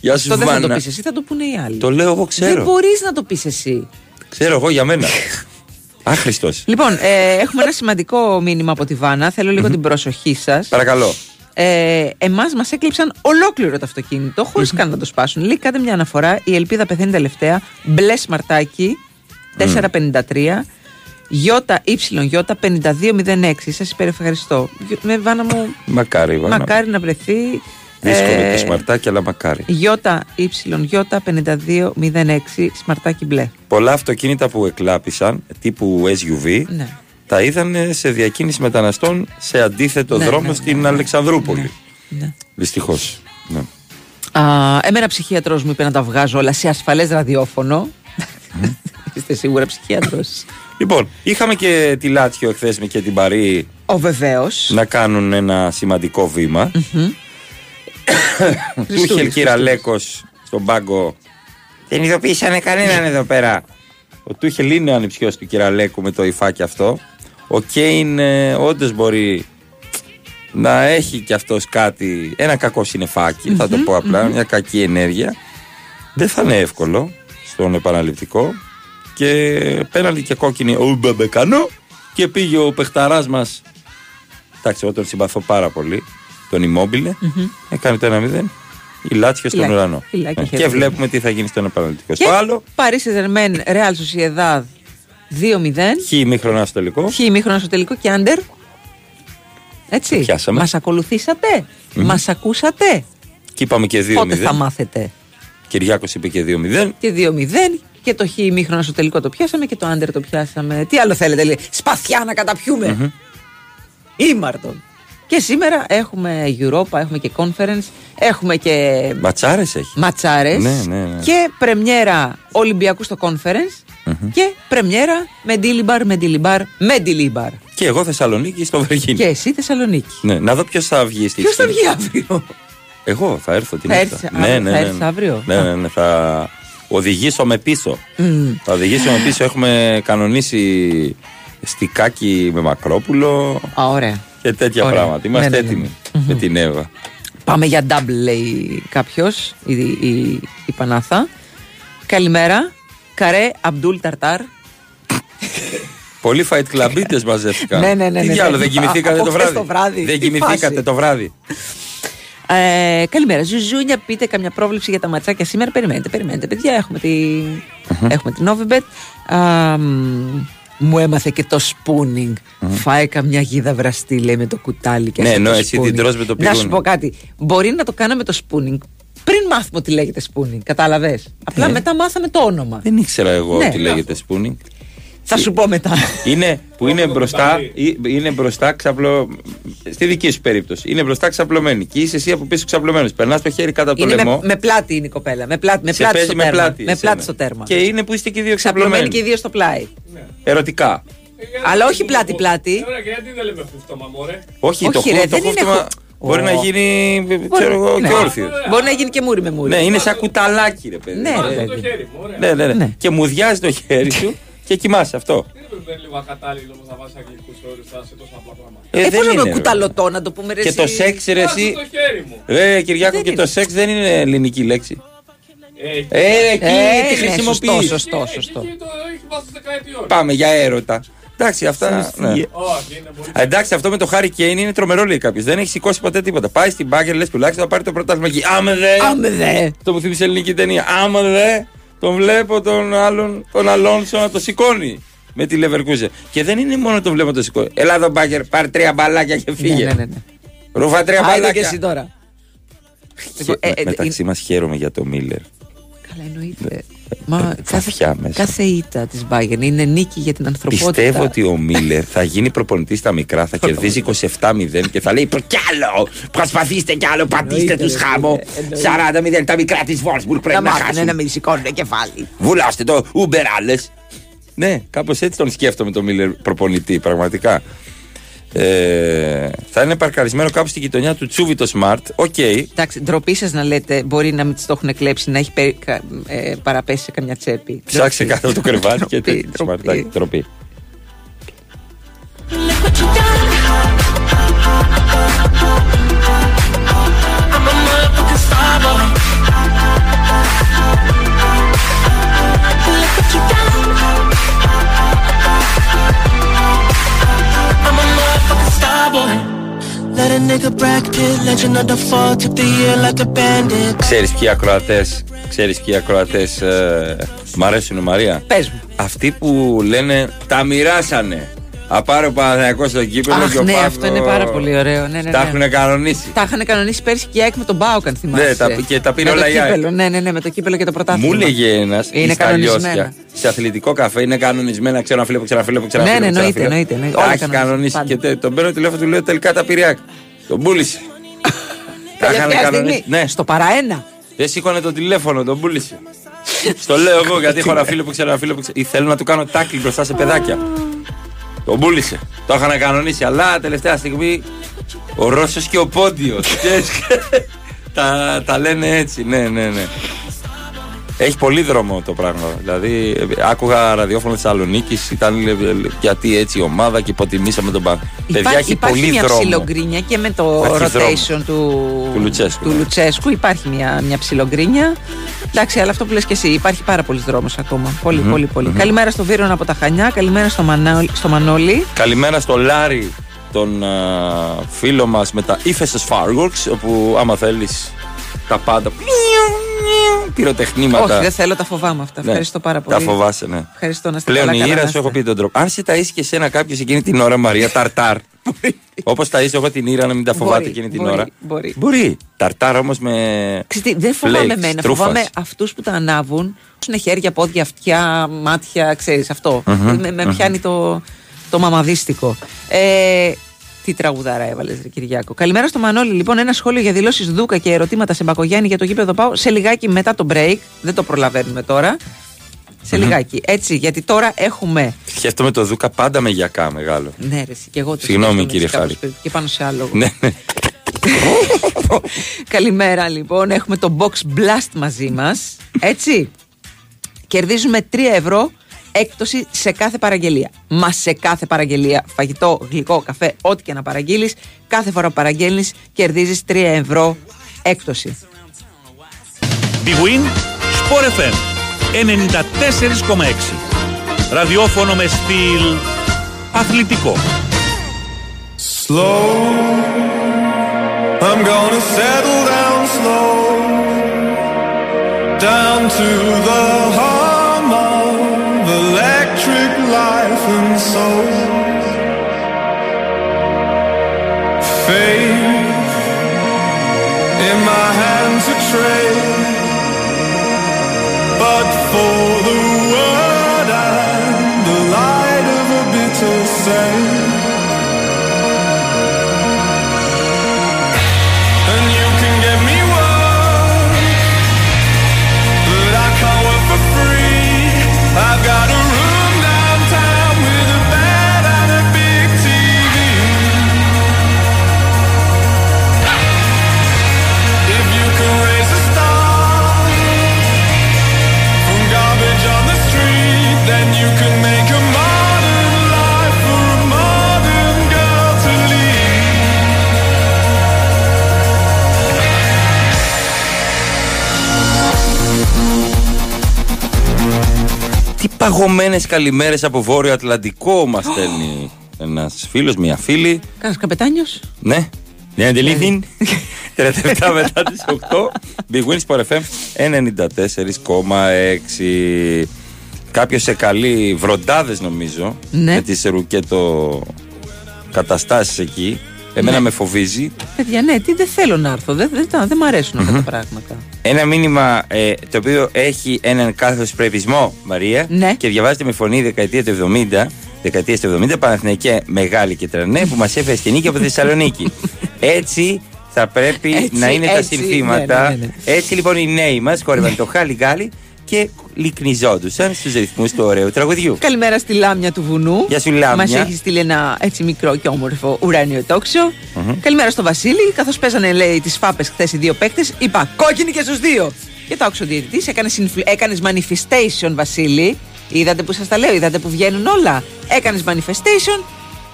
Γεια σου, Αυτό δεν θα το Βάνα. πεις εσύ, θα το πούνε οι άλλοι. Το λέω εγώ, Δεν ξέρω. μπορείς να το πεις εσύ. Ξέρω εγώ για μένα. Άχρηστος. Λοιπόν, ε, έχουμε ένα σημαντικό μήνυμα από τη Βάνα. Θέλω λίγο την προσοχή σας. Παρακαλώ. Ε, Εμάς μας έκλειψαν ολόκληρο το αυτοκίνητο, χωρίς καν να το σπάσουν. Λέει, κάντε μια αναφορά. Η ελπίδα πεθαίνει τελευταία. Μπλε σμαρτάκι 453. Γιώτα YJ 5206. Σας υπερευχαριστώ. Γιω- Με βάνα μου, Μακάρι, Βάνα. μακάρι να βρεθεί. Δύσκολο ε, το σμαρτάκι, αλλά μακάρι. Γιώτα YJ 5206. Σμαρτάκι μπλε. Πολλά αυτοκίνητα που εκλάπησαν, τύπου SUV, Ναι. Τα είδαν σε διακίνηση μεταναστών σε αντίθετο Ναι, δρόμο ναι, στην Αλεξανδρούπολη. ναι. Δυστυχώς. Ναι. Α, εμένα ψυχίατρος μου είπε να τα βγάζω όλα σε ασφαλές ραδιόφωνο. Είστε σίγουρα ψυχίατρος. Λοιπόν, είχαμε και τη Λάτσιο εχθέ με και την Παρή Ο βεβαίως. να κάνουν ένα σημαντικό βήμα. Τούχελ Κυραλέκος στον πάγκο. Δεν ειδοποίησανε κανέναν εδώ πέρα. Ο Τούχελ είναι ο ανιψιός του Κυραλέκου με το υφάκι αυτό. Ο Κέιν ε, όντως μπορεί να έχει κι αυτός κάτι, ένα κακό συννεφάκι, θα το πω απλά, μια κακή ενέργεια. Δεν θα είναι εύκολο στον επαναληπτικό. Και πέναλτι και κόκκινη ο Μπεμπεκανό και πήγε ο παιχταράς μας Εντάξει, εγώ τον συμπαθώ πάρα πολύ. Τον Immobile. Έκανε το 1-0. Η Λάτσιο στον Λάκη. ουρανό. Η Λάκη Ε, έχει και έρθει. βλέπουμε τι θα γίνει στον επαναληπτικό. Και Στο άλλο, Paris Saint-Germain, Real Sociedad 2-0. χ ημίχρονα στο τελικό. Χ ημίχρονα στο τελικό και άντερ. Έτσι. Πιάσαμε. Μας ακολουθήσατε. Μας ακούσατε. Και είπαμε και 2-0. Πότε θα μάθετε; Κυριάκος είπε και 2-0. Και 2-0 και το χ ημίχρονα στο τελικό το πιάσαμε και το άντερ το πιάσαμε. Τι άλλο θέλετε, λέει. Σπαθιά να καταπιούμε. Ήμαρτον. Και σήμερα έχουμε Europa, έχουμε και conference, έχουμε και Ματσάρες έχει. ματσάρες Ναι, ναι, ναι. και πρεμιέρα Ολυμπιακού στο conference και πρεμιέρα με Ντίλιμπαρ, με Ντίλιμπαρ, με Ντίλιμπαρ. Και εγώ Θεσσαλονίκη στο Βεργίνη. Και εσύ Θεσσαλονίκη. Ναι, να δω ποιος θα βγει στη Ποιος θα Χριστούγεννα. βγει αύριο; Εγώ θα έρθω την Θα νύχτα. έρθεις αύριο, θα έρθεις αύριο; Ναι, ναι, ναι, θα οδηγήσω με πίσω. Μμ. Θα οδηγήσω με πίσω. Έχουμε κανονίσει στικάκι με μακρόπουλο Α, ωραία. και τέτοια Ωραία. πράγματα. Είμαστε Ναι, ναι, ναι. έτοιμοι με την Εύα. Πάμε για double, λέει κάποιος, η, η, η Πανάθα. Καλημέρα. Καρέ Αμπτούλ Ταρτάρ. Πολλοί fight clubίτες μαζεύτηκαν. Ναι, ναι, ναι, Τι ναι, διάλογο, ναι. δεν κοιμηθήκατε Από το χθες βράδυ; το βράδυ. Δεν Τι κοιμηθήκατε φάση. το βράδυ; Ε, καλημέρα. Ζουζούνια, πείτε καμιά πρόβλεψη για τα ματσάκια σήμερα. Περιμένετε, περιμένετε, παιδιά. Έχουμε, τη... έχουμε την Novibet. Α, μ, μου έμαθε και το spooning. Φάει καμιά γίδα βραστή, λέει, με το κουτάλι και Ναι, αυτό ενώ το εσύ την spooning. τρως με το Να σου πηγούνι. πω κάτι. Μπορεί να το κάναμε το spooning πριν μάθουμε ότι λέγεται spooning. Κατάλαβες; Απλά Ε. μετά μάθαμε το όνομα. Δεν ήξερα εγώ Ναι. ότι λέγεται spooning. Θα σου πω μετά. Είναι, που είναι μπροστά, ή- είναι μπροστά ξαπλω... Στη δική σου περίπτωση. Είναι μπροστά ξαπλωμένη. Και είσαι εσύ από πίσω ξαπλωμένος. Περνάς το χέρι κάτω από το Είναι με, λαιμό. με πλάτη είναι η κοπέλα. Με πλάτη, με σε πλάτη παίζει στο με τέρμα. πλάτη. με εσένα. πλάτη στο τέρμα. Και είναι που είστε και οι δύο Ξαπλωμένοι ξαπλωμένοι. και οι δύο στο πλάι. Ερωτικά. Αλλά όχι πλάτη-πλάτη. Ωραία, και γιατί δεν λέμε χούφτωμα, μωρέ. Όχι, Όχι, το, ρε, χου- το δεν είναι χούφτωμα χου- μπορεί Ω. να γίνει ξέρω εγώ, Ναι. και όρθιος. Μπορεί να γίνει και μούρι με μούρι. Ναι, είναι σαν κουταλάκι, ρε παιδί. Ναι, ρε, Βάζω το παιδί. χέρι μου, ωραία. Ναι, ναι, ναι. Ναι. Και μου διάζει το χέρι σου και κοιμάσαι αυτό. Δεν είναι λίγο ακατάλληλο όμως να βάζεις αγγλικούς όρους θα σε τόσο απλά πράγματα. Ε, Ε, δεν πώς να είναι, το ρε. κουταλωτό να το πούμε ρε Και εσύ. το σεξ, ρε, Βάζω εσύ. το χέρι μου. Ρε, Κυριάκο, Δεν και είναι. το σεξ δεν είναι ελληνική λέξη. Ε, Ε, εκεί Ε, τη ναι, χρησιμοποιείς. σωστό, σωστό, σωστό. Εκεί το έχεις βάσει δεκαετιών. Πάμε για έρωτα. Εντάξει, αυτά. ναι. Όχι, είναι πολύ. Α, Εντάξει, αυτό με το Χάρη Κέιν είναι τρομερό, λέει κάποιος. Δεν έχει σηκώσει ποτέ τίποτα. Πάει στην μπάγκερ, λες τουλάχιστον θα πάρει το πρωτάθλημα εκεί. Άμε δε! Άμε δε. Το μου θύμισε ελληνική ταινία. Άμα δε! τον βλέπω τον άλλον, τον Αλόνσο να το σηκώνει με τη Λεβερκούζε. Και δεν είναι μόνο το βλέπω να το σηκώνει. Ελά εδώ μπάγκερ, πάρε τρία μπαλάκια και φύγε. Ναι, ναι, ναι. Ρούφα τρία Άιντε και μπαλάκια. εσύ τώρα. Και Ε, ε, μεταξύ μας χαίρομαι για το Μίλλερ. Καλά, εννοείται. Μα κάθε, Βαθιά μέσα. κάθε ήττα της Bayern είναι νίκη για την ανθρωπότητα. Πιστεύω ότι ο Μίλλερ θα γίνει προπονητής στα μικρά, θα κερδίζει 27-0 και θα λέει «Προ- κι άλλο! Προσπαθήστε κι άλλο, πατήστε Εννοείται, τους χάμω! εννοείται. 40-0 τα μικρά της Βόρσμπουργκ πρέπει να να μάθουν χάσουν. να μην σηκώνουν κεφάλι. Βουλάστε το, Uber άλλες. Ναι, κάπως έτσι τον σκέφτομαι τον Μίλλερ προπονητή, πραγματικά. Ε, θα είναι παρκαρισμένο κάπου στη γειτονιά του Τσούβι το Smart. OK. Εντάξει, ντροπή σας να λέτε, μπορεί να μην τη το έχουν κλέψει, να έχει περι- κα- ε, παραπέσει σε καμιά τσέπη. Ψάξε Ντροπή. κάτω από το κρεβάτι και Ντροπή, τέτοιο. Smart, ντροπή. Ξέρεις ποιοι ακροατές, ξέρεις ποιοι ακροατές ε, μ' αρέσουν Μαρία; Πες μου. Αυτοί που λένε τα μοιράσανε. Απάρε ο Παναθηναϊκός στο κύπελο Αχ, και ο ναι, Παύλο- αυτό είναι πάρα πολύ ωραίο. Ναι, ναι, Τα ναι. έχουν κανονίσει. Τα είχαν κανονίσει πέρσι και η ΑΕΚ με τον Μπάουκ, αν θυμάσαι. Ναι, τα- και τα πήρε Με το όλα η ΑΕΚ. κύπελο, Ναι, ναι, ναι, με το κύπελο και το πρωτάθλημα. Μου έλεγε ένας Είναι κανονισμένα. σε αθλητικό καφέ είναι κανονισμένα. Ξέρω ένα φίλο που ξέρω ένα φίλο που ξέρω ένα Ναι, φίλο ναι, που εννοείται, ξέρω ένα εννοείται, φίλο. εννοείται. Τα Όλα έχεις κανονισμένα, κανονίσει. πάντα. Και τε- τον παίρνω τηλέφωνο του λέω τελικά τα πήρε η ΑΕΚ. Τον πούλησε. Τα είχαν Τελευταία κανονίσει. στιγμή, Ναι, Στο παραένα. δεν σήκωνε το τηλέφωνο, τον πούλησε. Στο λέω εγώ γιατί έχω ένα φίλο που ξέρω ένα φίλο που ξέρω. Ή θέλω να του κάνω τάκλι μπροστά σε παιδάκια. Τον πούλησε. Το είχαν κανονίσει. Αλλά τελευταία στιγμή ο Ρώσος και ο Πόντιος. ξέρεις, τα, τα λένε έτσι. Ναι, ναι, ναι. Έχει πολύ δρόμο το πράγμα. Δηλαδή, ε, άκουγα ραδιόφωνο Θεσσαλονίκης, ήταν ε, ε, γιατί έτσι η ομάδα και υποτιμήσαμε τον Παναθηναϊκό. Παιδιά, Υπάρχει, έχει υπάρχει πολύ μια δρόμο. ψιλογκρίνια και με το Υπάρχει rotation του, Του Λουτσέσκου, του ναι. Λουτσέσκου. Υπάρχει μια, μια ψιλογκρίνια. Εντάξει, αλλά αυτό που λες και εσύ, υπάρχει πάρα πολλή δρόμο ακόμα. Πολύ, πολύ, πολύ. Καλημέρα στο Βίρον από τα Χανιά, καλημέρα στο, Μανώλη- στο Μανώλη. Καλημέρα στο Λάρι, τον α, φίλο μας με τα ύφεστες Fireworks, όπου άμα θέλεις τα πάντα. Πυροτεχνήματα. Όχι, δεν θέλω, τα φοβάμαι αυτά. Ναι, Ευχαριστώ πάρα πολύ. Τα φοβάσαι, ναι. Ευχαριστώ να είστε Πλέον καλά, η καλά ήρα να σου έχω είστε. πει τον τρόπο. Αν σε ταΐσει και εσένα κάποιος εκείνη την ώρα, Μαρία, ταρτάρ. Όπως ταΐσω εγώ την ήρα να μην τα φοβάται Μπορεί, εκείνη την μπορεί, ώρα. μπορεί. Μπορεί. Ταρτάρ όμως με. Ξέρετε, δεν φοβάμαι flakes, εμένα, τρούφας. φοβάμαι αυτούς που τα ανάβουν. Είναι χέρια, πόδια, αυτιά, μάτια, ξέρεις αυτό. Με, με πιάνει το, το μαμαδίστικο. Ε, τι τραγουδάρα έβαλες, Ρε Κυριάκο. Καλημέρα στο Μανώλη. Λοιπόν, ένα σχόλιο για δηλώσεις Δούκα και ερωτήματα σε Μπακογιάννη για το γήπεδο Πάω σε λιγάκι μετά το break. Δεν το προλαβαίνουμε τώρα. Σε λιγάκι. Έτσι, γιατί τώρα έχουμε. Σκέφτομαι το Δούκα πάντα με γιακά μεγάλο. Ναι, ρε, εσύ, και εγώ το Συγγνώμη, σκέφτομαι κύριε έτσι κάπως Χάρη. Και πάνω σε άλλο. Ναι, ναι. Καλημέρα λοιπόν. Έχουμε το Box Blast μαζί μας. Έτσι. Κερδίζουμε 3 ευρώ έκπτωση σε κάθε παραγγελία. Μα σε κάθε παραγγελία. Φαγητό, γλυκό, καφέ, ό,τι και να παραγγείλεις Κάθε φορά που παραγγέλνεις κερδίζεις 3 ευρώ έκπτωση. Big Win, Sport FM 94,6. Ραδιόφωνο με στυλ αθλητικό. Slow, I'm gonna settle down slow, down to the hum soul. Faith in my hands to trade, but for the word and the light of a bitter sail. Τι παγωμένες καλημέρες από Βόρειο Ατλαντικό μας στέλνει ένας φίλος, μια φίλη. Κάνας καπετάνιος. Ναι. Ναι, αντιλήθην. 37 μετά τις 8. Big Win Sport FM 94,6. Κάποιος σε καλεί βροντάδες νομίζω. Ναι. Με τις ρουκέτο καταστάσεις εκεί. Εμένα Ναι. με φοβίζει. Παιδιά, ναι, τι δεν θέλω να έρθω. Δεν, δεν, τα- δεν μ' αρέσουν αυτά τα πράγματα. Ένα μήνυμα ε, το οποίο έχει έναν καθωσπρεπισμό, Μαρία, Ναι. και διαβάζεται με φωνή δεκαετία του 70, δεκαετία του 70, Παναθηναϊκέ μεγάλη και τρανέ, που μας έφερε στην νίκη από τη Θεσσαλονίκη. Έτσι θα πρέπει Έτσι, να είναι τα έτσι, συνθήματα. ναι, ναι, ναι, Έτσι λοιπόν οι νέοι μας χόρευαν το χάλι γκάλι και λυκνιζόντουσαν στους ρυθμούς του ωραίου τραγουδιού. Καλημέρα στη Λάμια του Βουνού. Γεια σου, Λάμια. Μας έχεις στείλει ένα έτσι μικρό και όμορφο ουράνιο τόξο. Μμμ. Καλημέρα στο Βασίλη. Καθώς παίζανε, λέει, τις φάπες χθες οι δύο παίκτες, είπα κόκκινη και στους δύο. Και το άκουσε ο διαιτητής. Έκανες manifestation, Βασίλη. Είδατε που σας τα λέω, είδατε που βγαίνουν όλα. Έκανες manifestation.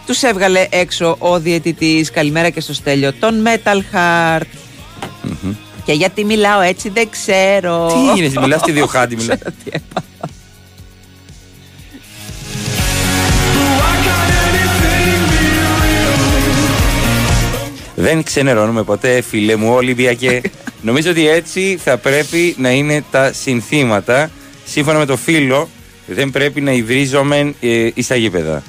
Τους έβγαλε έξω ο διαιτητής. Καλημέρα και στο στέλιο. Τον Metal Heart. Και γιατί μιλάω έτσι δεν ξέρω. Τι έγινε, μιλάς στη Διοχάντη, μιλάς. Δεν ξενερώνουμε ποτέ, φίλε μου, Ολυμπιακέ. Νομίζω ότι έτσι θα πρέπει να είναι τα συνθήματα. Σύμφωνα με το φίλο, δεν πρέπει να υβρίζομαι ε, στα γήπεδα.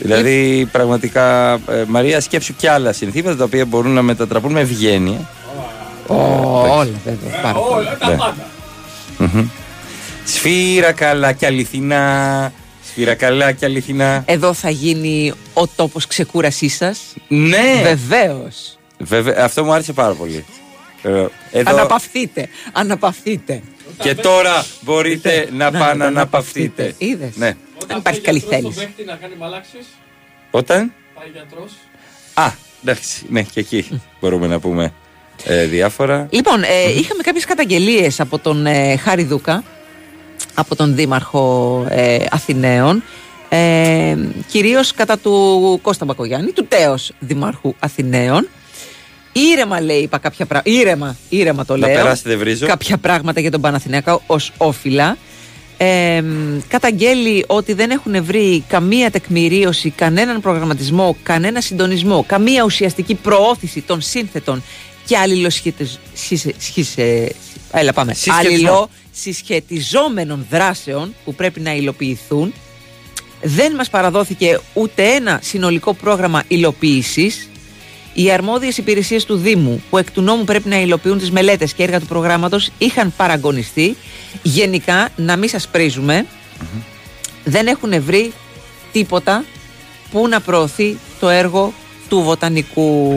Δηλαδή, πραγματικά, ε, Μαρία, σκέψου κι άλλα συνθήματα τα οποία μπορούν να μετατραπούν με ευγένεια. Όλα βέβαια. Πάρα πολύ. Ναι. Μμμ. Σφύρα καλά και αληθινά. Σφύρα καλά και αληθινά. Εδώ θα γίνει ο τόπος ξεκούρασής σας. Ναι! Βεβαίως. Βέβαια, αυτό μου άρεσε πάρα πολύ. Ε, Εδώ, Αναπαυθείτε. Αναπαυθείτε. και τώρα μπορείτε να πάνε να αναπαυθείτε. Είδες. Ναι. Δεν υπάρχει καλή Στον θέληση. παίχτη να κάνει μαλάξεις, Όταν; πάει γιατρός. Α, εντάξει, ναι, και εκεί μπορούμε να πούμε ε, διάφορα. Λοιπόν, ε, είχαμε κάποιες καταγγελίες από τον ε, Χάρη Δούκα, από τον Δήμαρχο ε, Αθηναίων, ε, κυρίως κατά του Κώστα Μπακογιάννη, του τέος Δημάρχου Αθηναίων. Ήρεμα λέει, είπα κάποια πράγματα. Ήρεμα, ήρεμα το Να λέω. περάσει, δεν βρίζω. Κάποια πράγματα για τον Παναθηναϊκό ως όφυλα. Ε, καταγγέλει ότι δεν έχουν βρει καμία τεκμηρίωση, κανέναν προγραμματισμό, κανένα συντονισμό, καμία ουσιαστική προώθηση των σύνθετων και Συσχετισμό. αλληλοσυσχετιζόμενων δράσεων που πρέπει να υλοποιηθούν. Δεν μας παραδόθηκε ούτε ένα συνολικό πρόγραμμα υλοποίησης οι αρμόδιες υπηρεσίες του Δήμου, που εκ του νόμου πρέπει να υλοποιούν τις μελέτες και έργα του προγράμματος, είχαν παραγωνιστεί. Γενικά, να μην σας πρίζουμε, δεν έχουν βρει τίποτα που να προωθεί το έργο του βοτανικού.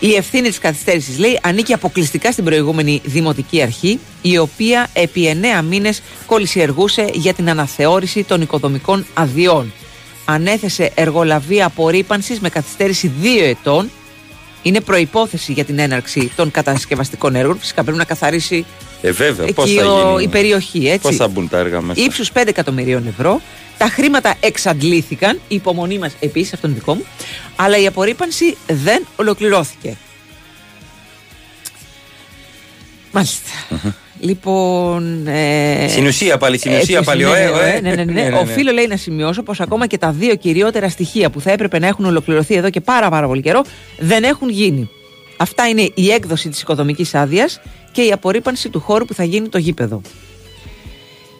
Η ευθύνη της καθυστέρησης λέει ανήκει αποκλειστικά στην προηγούμενη Δημοτική Αρχή η οποία επί εννέα μήνες κολυσιεργούσε για την αναθεώρηση των οικοδομικών αδειών. Ανέθεσε εργολαβία απορρίπανσης με καθυστέρηση δύο ετών. Είναι προϋπόθεση για την έναρξη των κατασκευαστικών έργων. Φυσικά πρέπει να καθαρίσει Ε, βέβαια, πώς εκεί θα ο- γίνει; η περιοχή. Έτσι. Πώ θα μπουν τα έργα μέσα; Ήψου 5 εκατομμυρίων ευρώ. Τα χρήματα εξαντλήθηκαν, η υπομονή μας επίσης, αυτό είναι δικό μου, αλλά η απορρίπανση δεν ολοκληρώθηκε. Μάλιστα. Λοιπόν. Ε, Στην ουσία πάλι, στην ουσία επίσης, πάλι, ναι, ωε, ναι, ωε. ναι, ναι, ναι, Ναι, ναι, ναι. Οφείλω, λέει, να σημειώσω πως ακόμα και τα δύο κυριότερα στοιχεία που θα έπρεπε να έχουν ολοκληρωθεί εδώ και πάρα, πάρα πολύ καιρό δεν έχουν γίνει. Αυτά είναι η έκδοση της οικοδομικής άδειας και η απορρίπανση του χώρου που θα γίνει το γήπεδο.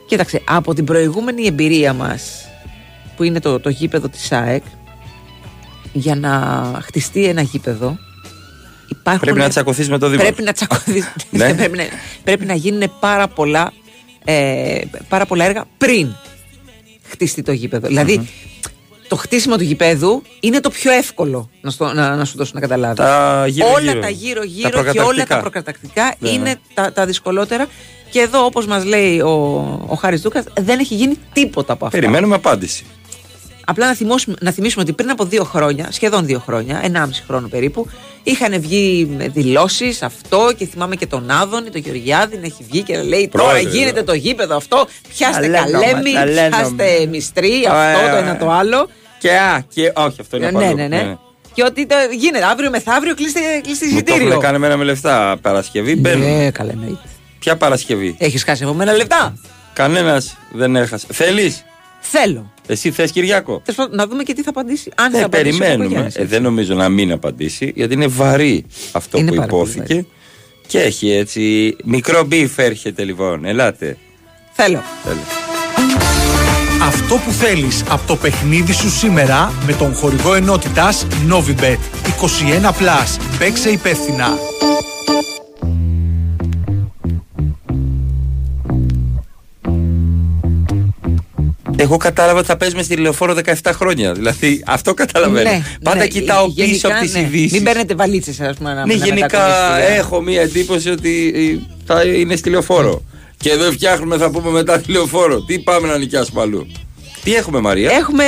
Κοίταξε, από την προηγούμενη εμπειρία μας που είναι το, το γήπεδο της ΑΕΚ για να χτιστεί ένα γήπεδο υπάρχουν... Πρέπει να τσακωθείς με το Δήμο. Πρέπει να τσακωθείς. Ναι. πρέπει, να, πρέπει να γίνουν πάρα πολλά, ε, πάρα πολλά έργα πριν χτιστεί το γήπεδο. Δηλαδή, το χτίσιμο του γηπέδου είναι το πιο εύκολο να, στο- να, να σου δώσω να καταλάβεις. Τα γύρω-γύρω. όλα τα γύρω-γύρω Τα και όλα προκατακτικά. τα προκατακτικά Ναι, ναι. είναι τα, τα δυσκολότερα. Και εδώ, όπως μας λέει ο, ο Χάρης Δούκας, δεν έχει γίνει τίποτα από αυτά. Περιμένουμε απάντηση. Απλά να θυμίσουμε, να θυμίσουμε ότι πριν από δύο χρόνια, σχεδόν δύο χρόνια, ενάμιση χρόνο περίπου, είχαν βγει δηλώσεις αυτό και θυμάμαι και τον Άδωνη, τον Γεωργιάδη, να έχει βγει και να λέει τώρα Πρόεδρε, γίνεται το γήπεδο αυτό. Πιάστε Ταλένο μας, καλέμι, ταλένο πιάστε μυστρή, αυτό Ωραία, το ένα ωραία. το άλλο. Και α, και όχι, αυτό είναι Ναι, παλιό. ναι, ναι. Και ότι το, γίνεται αύριο μεθαύριο κλείστε, κλείστε Μου το εισιτήριο. έχουν κάνει εμένα με λεφτά. Παρασκευή μπαίνουν. Ναι, καλά εννοείται. Ποια Παρασκευή; Έχεις χάσει από μένα λεφτά. Κανένας δεν έχασε. Θέλεις; Θέλω. Εσύ θες Κυριάκο; Τέλος πάντων, να δούμε και τι θα απαντήσει. Αν θα Ναι, απαντήσει ο περιμένουμε. Παπαγιάννης, Ε, έτσι. δεν νομίζω να μην απαντήσει, γιατί είναι βαρύ αυτό Είναι που πάρα πολύ υπόθηκε. Και έχει έτσι. Μικρό beef έρχεται λοιπόν. Ελάτε. Θέλω. Θέλω. Αυτό που θέλεις από το παιχνίδι σου σήμερα με τον χορηγό ενότητας Novibet 21+. Παίξε υπεύθυνα. Εγώ κατάλαβα ότι θα παίζουμε στη λεωφόρο 17 χρόνια. Δηλαδή αυτό καταλαβαίνω. Ναι, Πάντα ναι, κοιτάω γενικά, πίσω από τις ναι. ειδήσεις. Μην παίρνετε βαλίτσες, ας πούμε. να- Ναι, να γενικά μετακομίσετε. έχω μία εντύπωση ότι ε, θα είναι στη λεωφόρο. Και εδώ φτιάχνουμε, θα πούμε μετά τη λεωφόρο. Τι πάμε να νοικιάσουμε αλλού; Τι έχουμε, Μαρία; Έχουμε.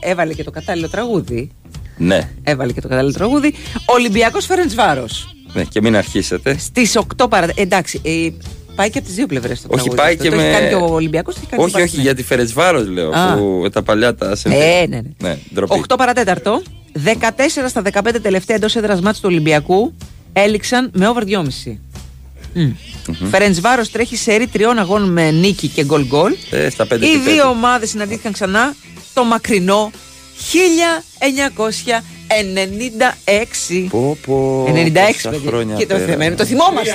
Έβαλε και το κατάλληλο τραγούδι. Ναι, Έβαλε και το κατάλληλο τραγούδι. Ολυμπιακός Φερεντσβάρος. ναι, και μην αρχίσετε. Στις 8 παρα... Εντάξει, ε, πάει και από τις δύο πλευρές το Όχι, τραγούδι. πάει αυτό. και το με- έχει κάνει και ο Ολυμπιακός. Όχι, όχι, για τη Φερετσβάρος λέω. Α. Που τα παλιά τα Ναι, ναι, ναι. ναι ντροπή. 8 παρατέταρτο. 14 στα 15 τελευταία εντός έδρας μάτς του Ολυμπιακού έληξαν με over 2,5. Φερεντσβάρο τρέχει σε ρή τριών αγώνων με νίκη και γκολ γκολ. Ε, στα 5 Οι δύο ομάδες συναντήθηκαν ξανά το μακρινό 1996. Πω, πω, 96 πόσα παιδιά. χρόνια Και το πέρασαν. θεμένο, το θυμόμαστε.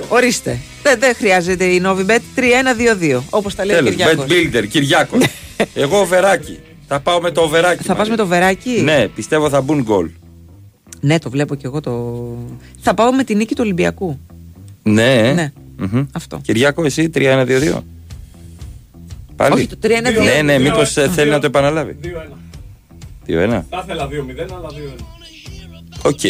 3-1-2-2. Ορίστε. Δεν, δεν χρειάζεται η Novibet 3-1-2-2. Όπως τα λέει ο Τέλος, Κυριάκος. Bet Builder, Κυριάκο. Εγώ βεράκι. Θα πάω με το βεράκι. Θα πας με το βεράκι; Ναι, πιστεύω θα μπουν γκολ. Ναι, το βλέπω κι εγώ το. Θα πάω με τη νίκη του Ολυμπιακού. Ναι, ε. Ναι. Μμμ. Αυτό. Κυριάκο, εσύ 3-1-2-2. Πάλι. Όχι, το 3-1-2. Ναι, ναι, μήπως Δύο- θέλει να το επαναλάβει. 2-1. 2-1. Θα ήθελα 2-0, αλλά 2-1. Οκ.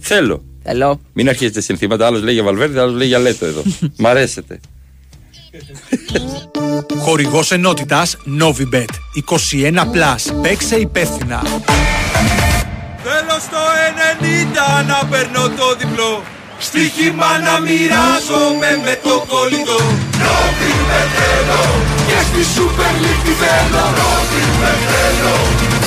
Θέλω. Θέλω. Μην αρχίσετε συνθήματα. Άλλος λέει για Βαλβέρδη, άλλος λέει για Λέτο εδώ. Μ' αρέσετε. Χορηγός ενότητας Novibet 21+. Παίξε υπεύθυνα. Θέλω στο 90 να παίρνω το διπλό Στοίχημα να μοιράζομαι με το κολλητό Novibet θέλω Και στη Super League τη θέλω Novibet θέλω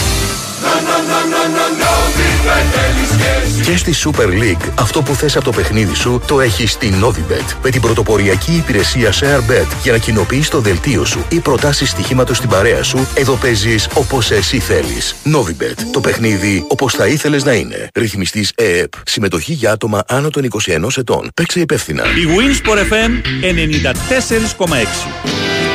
και εσύ Και στη Super League, αυτό που θες από το παιχνίδι σου το έχεις στη Novibet. Με την πρωτοποριακή υπηρεσία ShareBet για να κοινοποιείς το δελτίο σου ή προτάσεις στοιχήματος στην παρέα σου, εδώ παίζεις όπως εσύ θέλεις. Novibet. Το παιχνίδι όπως θα ήθελες να είναι. Ρυθμιστής ΕΕΠ. Συμμετοχή για άτομα άνω των 21 ετών. Παίξε υπεύθυνα. Η Winsport FM 94,6.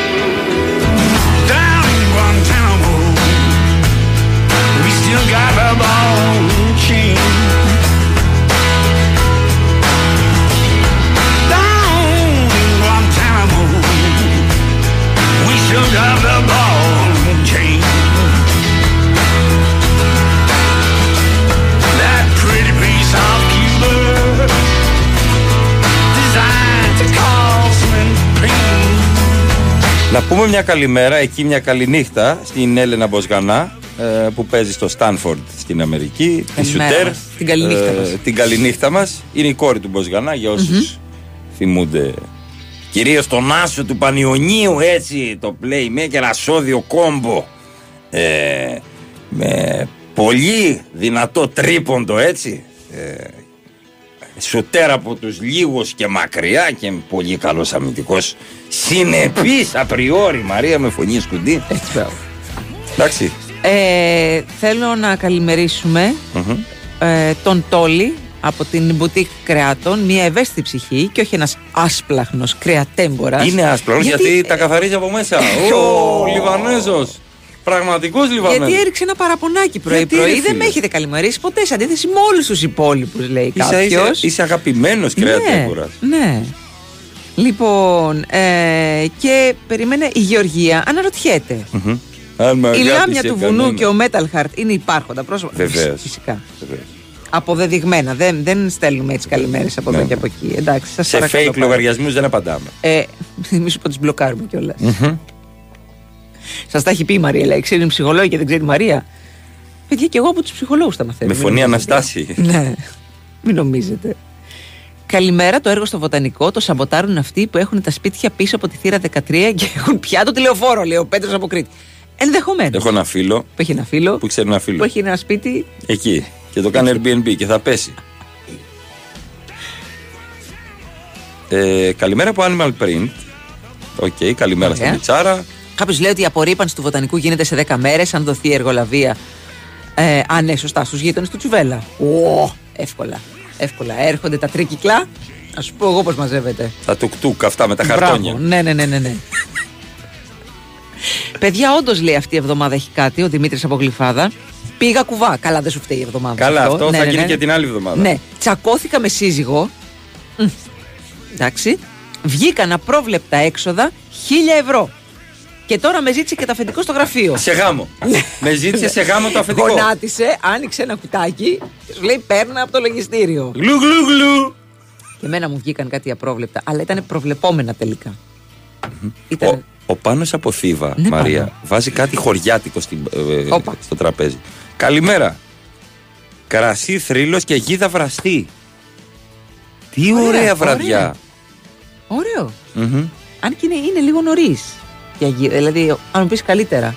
Να πούμε μια καλημέρα, εκεί μια καληνύχτα στην Έλενα Μποσγανά ε, που παίζει στο Στάνφορντ στην Αμερική. Τη Καλημέρα Σουτέρ. μας. Την καληνύχτα μας. Την καληνύχτα μας. Είναι η κόρη του Μποσγανά για όσους θυμούνται. Κυρίως τον άσο του Πανιωνίου έτσι το playmaker ασώδιο κόμπο ε, με πολύ δυνατό τρίποντο έτσι ε, σουτέρ από τους λίγους και μακριά και πολύ καλός αμυντικός συνεπής απριόρι Μαρία με φωνή σκουντή Έτσι, μπράβο. εντάξει Ε, θέλω να καλημερίσουμε Μμμ. ε, τον Τόλι από την μπουτίκ κρεάτων, μια ευαίσθητη ψυχή και όχι ένας άσπλαχνος κρεατέμπορας. είναι άσπρο γιατί, τα καθαρίζει από μέσα ο Λιβανέζος πραγματικός Λιβανέζος Γιατί έριξε ένα παραπονάκι Γιατί, ρε, πρωί-πρωί. Δεν φίλε; με έχετε καλημερίσει ποτέ σε αντίθεση με όλους τους υπόλοιπους, λέει Είσαι, κάποιος. είσαι, είσαι αγαπημένος κρεατέμπορας Ναι, ναι. Λοιπόν, ε, και περίμενε η Γεωργία αναρωτιέται. Μμμ. Αν με Η αγάπησε λάμια του βουνού κανένα. και ο Metal Heart είναι υπάρχοντα πρόσωπα. Βεβαίως. Φυσικά. Βεβαίως. Αποδεδειγμένα. Δεν, δεν στέλνουμε έτσι καλημέρες από εδώ Ναι, και ναι. από εκεί. Εντάξει, σας σε παρακαλώ fake πάρα. λογαριασμούς δεν απαντάμε Ε, μη σου πω τις μπλοκάρουμε κιόλας. Σας τα έχει πει η Μαρία, λέει. Ξέρει ψυχολόγη και δεν ξέρει η Μαρία. Παιδιά, και εγώ από τους ψυχολόγους τα μαθαίνω. με μην φωνή νομίζετε. Αναστάση Ναι, μην νομίζετε. Καλημέρα, το έργο στο Βοτανικό το σαμποτάρουν αυτοί που έχουν τα σπίτια πίσω από τη θύρα 13 και έχουν πια το τη λεωφόρο, λέει ο Πέτρος από Κρήτη. Ενδεχομένως. έχω ένα φίλο Που έχει ένα φίλο που ξέρει ένα που φίλο έχει ένα σπίτι. εκεί και το κάνει Airbnb και θα πέσει ε, καλημέρα από Animal Print OK, καλημέρα Ωραία. στην Μιτσάρα Κάποιος λέει ότι η απορρίπανση του βοτανικού γίνεται σε 10 μέρες, αν δοθεί η εργολαβία. Ε, α, ναι, σωστά, στους γείτονες του Τσουβέλα. Ω, εύκολα. Εύκολα. Έρχονται τα τρίκυκλα. Α σου πω εγώ πώς μαζεύεται. Τα τουκτούκ αυτά με τα Μπράβο. χαρτόνια. Ναι, ναι, ναι, ναι. ναι. Παιδιά, όντως λέει αυτή η εβδομάδα έχει κάτι, ο Δημήτρης από Γλυφάδα. Πήγα κουβά. Καλά, δεν σου φταίει η εβδομάδα. Καλά, σε αυτό Ναι, θα ναι, γίνει ναι. και την άλλη εβδομάδα. Ναι, τσακώθηκα με σύζυγο. Μμ. Εντάξει. Βγήκαν απρόβλεπτα έξοδα 1000 ευρώ. Και τώρα με ζήτησε και το αφεντικό στο γραφείο. Σε γάμο. με ζήτησε σε γάμο το αφεντικό. Γονάτισε, άνοιξε ένα κουτάκι και σου λέει παίρνα από το λογιστήριο. Γλου γλου γλου. Και εμένα μου βγήκαν κάτι απρόβλεπτα, αλλά ήταν προβλεπόμενα τελικά. Ήταν... Ο, ο Πάνος από Θήβα, Ναι, Μαρία, Πάνο. βάζει κάτι χωριάτικο στην, ε, Όπα. στο τραπέζι. Καλημέρα. Κρασί, θρύλος και γίδα βραστή. Τι ωραία, Ωραία, βραδιά. Ωραίο. Μμμ. Αν και είναι, είναι λίγο νωρίς. Δηλαδή, αν μου πεις καλύτερα.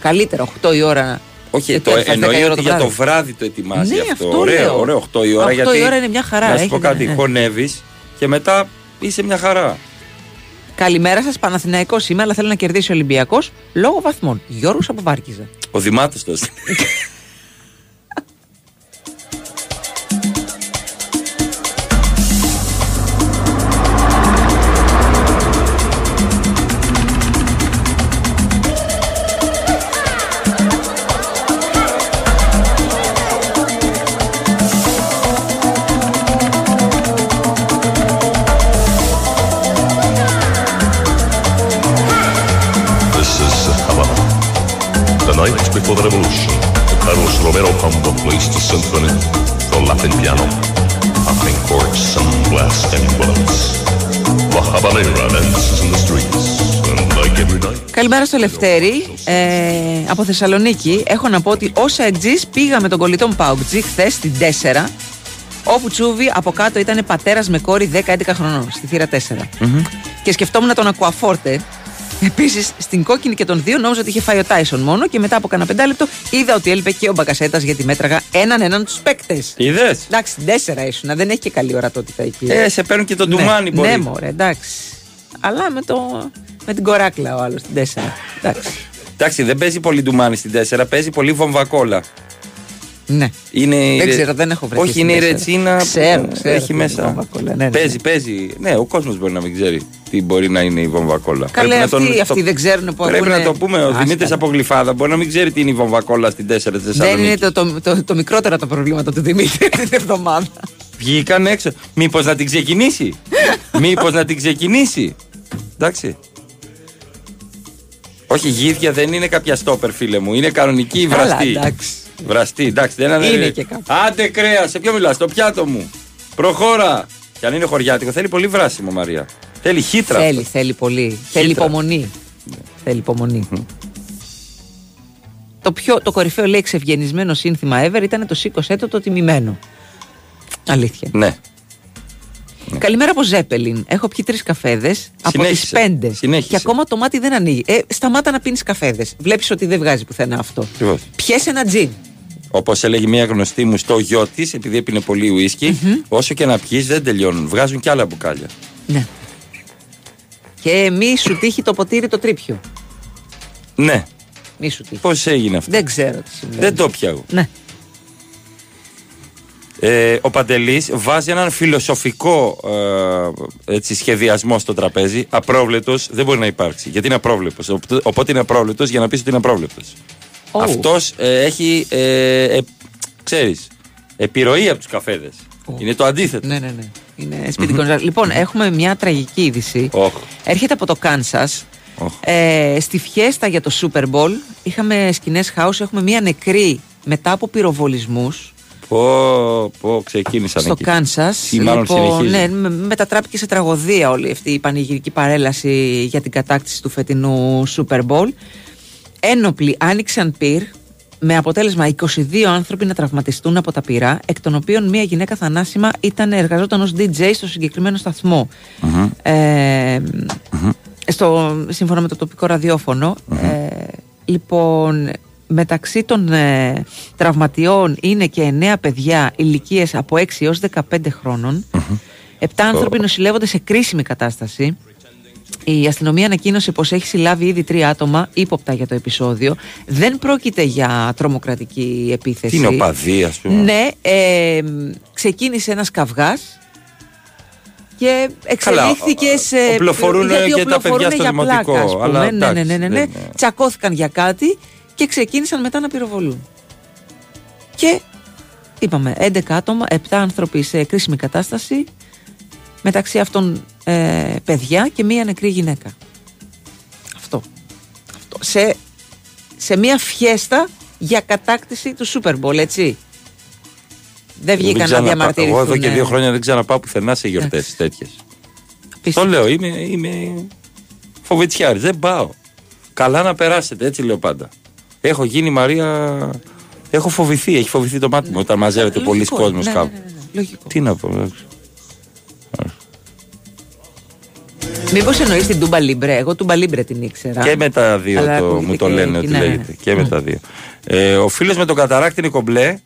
Καλύτερα, 8 η ώρα. Όχι, και το τέτοια, 10 εννοεί η ώρα ότι για το βράδυ. βράδυ το ετοιμάζει Ναι, αυτό. αυτό ωραίο, λέω. ωραίο, 8 η ώρα. 8 η γιατί, ώρα είναι μια χαρά, Να σου πω έχει, κάτι, ναι. χωνεύεις και μετά είσαι μια χαρά. Καλημέρα σας, Παναθηναϊκός είμαι, αλλά θέλω να κερδίσει ο Ολυμπιακός λόγω βαθμών. Γιώργος από Βάρκιζα. Ο Δημάτος το Καλημέρα στο Λευτέρη ε, από Θεσσαλονίκη. Έχω να πω ότι όσα εξής πήγα με τον κολλητό μου Παοκτζή χθες στην 4, όπου τσούβι από κάτω ήταν πατέρας με κόρη 10-11 χρονών, στη θύρα 4. Και σκεφτόμουν τον Ακουαφόρτε. Επίσης, στην κόκκινη και των δύο νόμιζα ότι είχε φάει ο Τάισον μόνο και μετά από κανένα πεντάλεπτο είδα ότι έλειπε και ο Μπακασέτας γιατί μέτραγα έναν έναν τους παίκτες. Είδες; Εντάξει, τέσσερα ήσουν, δεν έχει και καλή ορατότητα εκεί. Ε, σε παίρνουν και τον ναι, ντουμάνι μπορεί. Ναι, μωρέ, εντάξει. Αλλά με, το, με την κοράκλα ο άλλος στην 4. Εντάξει. Εντάξει, δεν παίζει πολύ ντουμάνι στην 4, παίζει πολύ βομβακόλα. Ναι. Είναι η Δεν ρε- ξέρω, δεν έχω βρεθεί Όχι, στην είναι η τέσσερα. ρετσίνα Ξέρω, που ξέρω έχει τι είναι η μέσα. βομβακόλα, ναι, ναι. Παίζει, παίζει. Ναι, ο κόσμος μπορεί να μην ξέρει τι μπορεί να είναι η βομβακόλα. Καλέ, Πρέπει να αυτοί, τον- αυτοί το- δεν ξέρουν που Πρέπει ακούνε. να το πούμε. Ο Άστα. Δημήτρης από Γλυφάδα μπορεί να μην ξέρει τι είναι η βομβακόλα στην 4 τη Δεν Θεσσαλονίκη. είναι το, το, το, το μικρότερο τα προβλήματα του Δημήτρη την εβδομάδα. Βγήκαν έξω. Μήπως να την ξεκινήσει; Μήπως να την ξεκινήσει; Εντάξει. Όχι, γίδια δεν είναι κάποια στόπερ, φίλε μου. Είναι κανονική Καλά, βραστή. εντάξει. Βραστή, εντάξει. Δεν Είναι και κάπου. Άντε κρέας, σε ποιο μιλάς, στο πιάτο μου. Προχώρα. Και αν είναι χωριάτικο, θέλει πολύ βράσιμο, Μαρία. Θέλει χύτρα. Θέλει, θέλει πολύ. Θέλει υπομονή. Θέλει υπομονή. Το, πιο, το κορυφαίο λέει εξευγενισμένο σύνθημα ever ήταν το σήκωσέ το το τιμημένο. Αλήθεια. Ναι. Καλημέρα από Ζέπελιν. Έχω πιει τρεις καφέδες από τις Συνέχισε. πέντε. Συνέχισε. Και ακόμα το μάτι δεν ανοίγει. Ε, σταμάτα να πίνεις καφέδες. Βλέπεις ότι δεν βγάζει πουθενά αυτό. Ακριβώς. Πιέσαι ένα τζιν. Όπως έλεγε μια γνωστή μου στο γιο της, επειδή έπινε πολύ ουίσκι, όσο και να πιεις δεν τελειώνουν. Βγάζουν κι άλλα μπουκάλια. Ναι. Και μη σου τύχει το ποτήρι το τρίπιο. Ναι. Μη σου τύχει. Πώς έγινε αυτό; Δεν ξέρω τι συμβαίνει. Δεν το πιάω. Ναι. Ε, ο Παντελής βάζει έναν φιλοσοφικό ε, έτσι, σχεδιασμό στο τραπέζι. Απρόβλεπτος δεν μπορεί να υπάρξει. Γιατί είναι απρόβλεπτος. Οπότε είναι απρόβλεπτος για να πεις ότι είναι απρόβλεπτος. Ω. Αυτός έχει, ε, ε, ξέρεις, επιρροή από τους καφέδες. Είναι το αντίθετο. Ναι, ναι, ναι. Είναι σπίτι κονζάρ. Λοιπόν, έχουμε μια τραγική είδηση. Όχ. Έρχεται από το Κάνσα. Ε, στη φιέστα για το Super Bowl είχαμε σκηνές χάους, έχουμε μια νεκρή μετά από πυροβολισμούς Πω, πω, ξεκίνησαν στο εκεί. Κάνσα. Ή μάλλον συνεχίζουν. ναι, με- μετατράπηκε σε τραγωδία όλη αυτή η πανηγυρική παρέλαση για την κατάκτηση του φετινού Super Bowl. Ένοπλοι άνοιξαν πυρ με αποτέλεσμα 22 άνθρωποι να τραυματιστούν από τα πυρά, εκ των οποίων μία γυναίκα θανάσιμα ήταν, εργαζόταν ως DJ στο συγκεκριμένο σταθμό. Ε, στο, σύμφωνα με το τοπικό ραδιόφωνο. Ε, λοιπόν, μεταξύ των ε, τραυματιών είναι και 9 παιδιά ηλικίες από 6 έως 15 χρονων Επτά άνθρωποι νοσηλεύονται σε κρίσιμη κατάσταση. Η αστυνομία ανακοίνωσε πως έχει συλλάβει ήδη τρία άτομα ύποπτα για το επεισόδιο. Δεν πρόκειται για τρομοκρατική επίθεση. Τι είναι οπαδοί, ας πούμε. Ναι, ε, ξεκίνησε ένας καυγάς και εξελίχθηκε Καλά, σε. οπλοφορούν γιατί και τα οπλοφορούν παιδιά στο για δημοτικό, πλάκα, ας πούμε. αλλά ναι, ναι, εντάξει, ναι, ναι, ναι. δεν- Τσακώθηκαν για κάτι και ξεκίνησαν μετά να πυροβολούν. Και είπαμε 11 άτομα, 7 άνθρωποι σε κρίσιμη κατάσταση, μεταξύ αυτών ε, παιδιά και μία νεκρή γυναίκα. Αυτό. Αυτό. Σε, σε μία φιέστα για κατάκτηση του Super Bowl, έτσι. Δεν βγήκαν να ξαναπάω. διαμαρτυρηθούν. Εγώ εδώ και ναι. δύο χρόνια δεν ξαναπάω πουθενά σε γιορτές τέτοιες. Το λέω, είμαι, είμαι φοβητσιάρη. Δεν πάω. Καλά να περάσετε, έτσι λέω πάντα. Έχω γίνει Μαρία. Έχω φοβηθεί, έχει φοβηθεί το μάτι μου όταν μαζεύεται πολλοί Λογικό, κόσμος ναι, ναι, κάπου. ναι, ναι, λογικό. Τι να πω. εντάξει. Μήπως εννοείς την Τούμπα Λίμπρε; Εγώ Τούμπα Λίμπρε την ήξερα. Και με τα δύο Αλλά το, ακούγεται μου το και λένε εκεί, ότι ναι, ναι, λέγεται. ναι. Και με τα δύο. Ε, ο φίλος με τον καταράκτη είναι κομπλέ.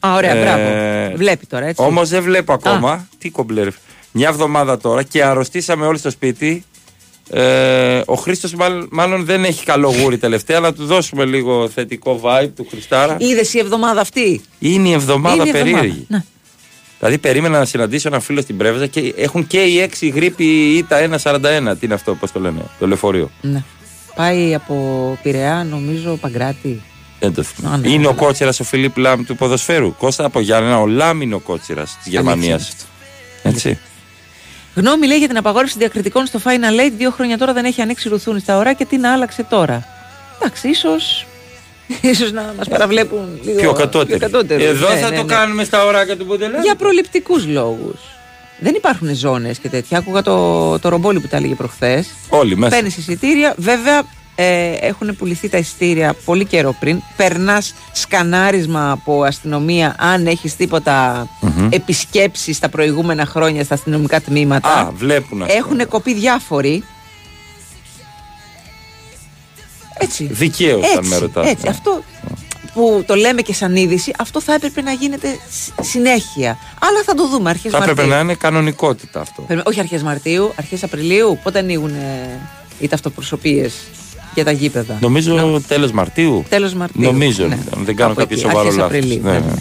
Α, ωραία, Ε, μπράβο. Βλέπει τώρα, έτσι. Όμως δεν βλέπω ακόμα. Τι κομπλέ, ρε. Μια εβδομάδα τώρα και αρρωστήσαμε όλοι στο σπίτι. Ε, ο Χρήστος μάλλον δεν έχει καλό γούρι τελευταία, να του δώσουμε λίγο θετικό vibe του Χριστάρα. Είδες η εβδομάδα αυτή; Είναι η εβδομάδα Είναι η εβδομάδα, περίεργη. ναι. Δηλαδή περίμενα να συναντήσω ένα φίλο στην Πρέβεζα και έχουν και οι έξι γρήπη ΙΤΑ 141. Τι είναι αυτό, πώς το λένε, το λεωφορείο; Ναι. Πάει από Πειραιά, νομίζω, Παγκράτη. Δεν το θυμάμαι. Α, ναι, είναι ο καλά. κότσιρας ο Φιλίπ Λάμ του ποδοσφαίρου. Κώστα από Γιάννενα, ο Λάμ είναι ο κότσιρας της Γερμανίας. Έτσι. Γνώμη λέει για την απαγόρευση διακριτικών στο Final Eight. Δύο χρόνια τώρα δεν έχει ανοίξει ρουθούνη στα ωρά και τι να άλλαξε τώρα. Εντάξει, ίσως. ίσως να μας παραβλέπουν λίγο. Πιο κατώτερη. κατώτερους. Εδώ Ναι, θα ναι, το ναι. κάνουμε στα ωράκια του Μποντελέ. Για προληπτικούς λόγους. Δεν υπάρχουν ζώνες και τέτοια. Άκουγα το, το ρομπόλι που τα έλεγε προχθές. Όλοι μέσα. Παίρνεις εισιτήρια. Βέβαια ε, έχουν πουληθεί τα εισιτήρια πολύ καιρό πριν. Περνάς σκανάρισμα από αστυνομία αν έχεις τίποτα Μμμ. επισκέψεις τα προηγούμενα χρόνια στα αστυνομικά τμήματα. Α, βλέπουν αυτό. Έχουν κοπεί διάφοροι. Έτσι. Δικαίως, αν Έτσι, με ρωτάτε. έτσι. Αυτό που το λέμε και σαν είδηση, αυτό θα έπρεπε να γίνεται σ- συνέχεια. Αλλά θα το δούμε αρχές Θα Μαρτίου. έπρεπε να είναι κανονικότητα αυτό. Πρέπει- Όχι αρχές Μαρτίου, αρχές Απριλίου. Πότε ανοίγουν ε, οι ταυτοπροσωπείες; Για τα γήπεδα. Νομίζω τέλος Μαρτίου. Τέλος Μαρτίου. Νομίζω, ναι. αν δεν κάνω Από κάποιο εκεί, σοβαρό αρχές λάθος. Απριλίου, Ναι, ναι. ναι.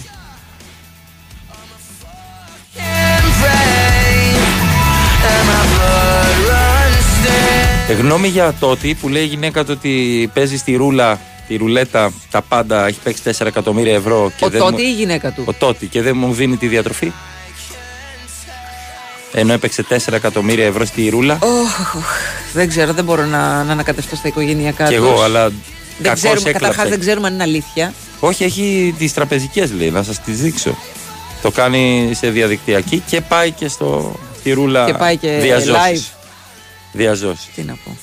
Ε, γνώμη για τότε που λέει η γυναίκα του ότι παίζει στη ρούλα, τη ρουλέτα, τα πάντα, έχει παίξει 4 εκατομμύρια ευρώ. Και Ο δεν τότε μου- ή η γυναίκα του; Ο τότε και δεν μου δίνει τη διατροφή. Ενώ έπαιξε 4 εκατομμύρια ευρώ στη ρούλα. Οχ, οχ, δεν ξέρω, δεν μπορώ να, να ανακατευτώ στα οικογενειακά Κι τους. εγώ, αλλά. Δεν κακώς ξέρουμε, έκλαψε. καταρχάς δεν ξέρουμε αν είναι αλήθεια. Όχι, έχει τις τραπεζικές λέει, να σας τις δείξω. Το κάνει σε διαδικτυακή και πάει και στο, στη ρούλα Και πάει και διαζώσεις. live. Διαζώσεις. Τι να πω.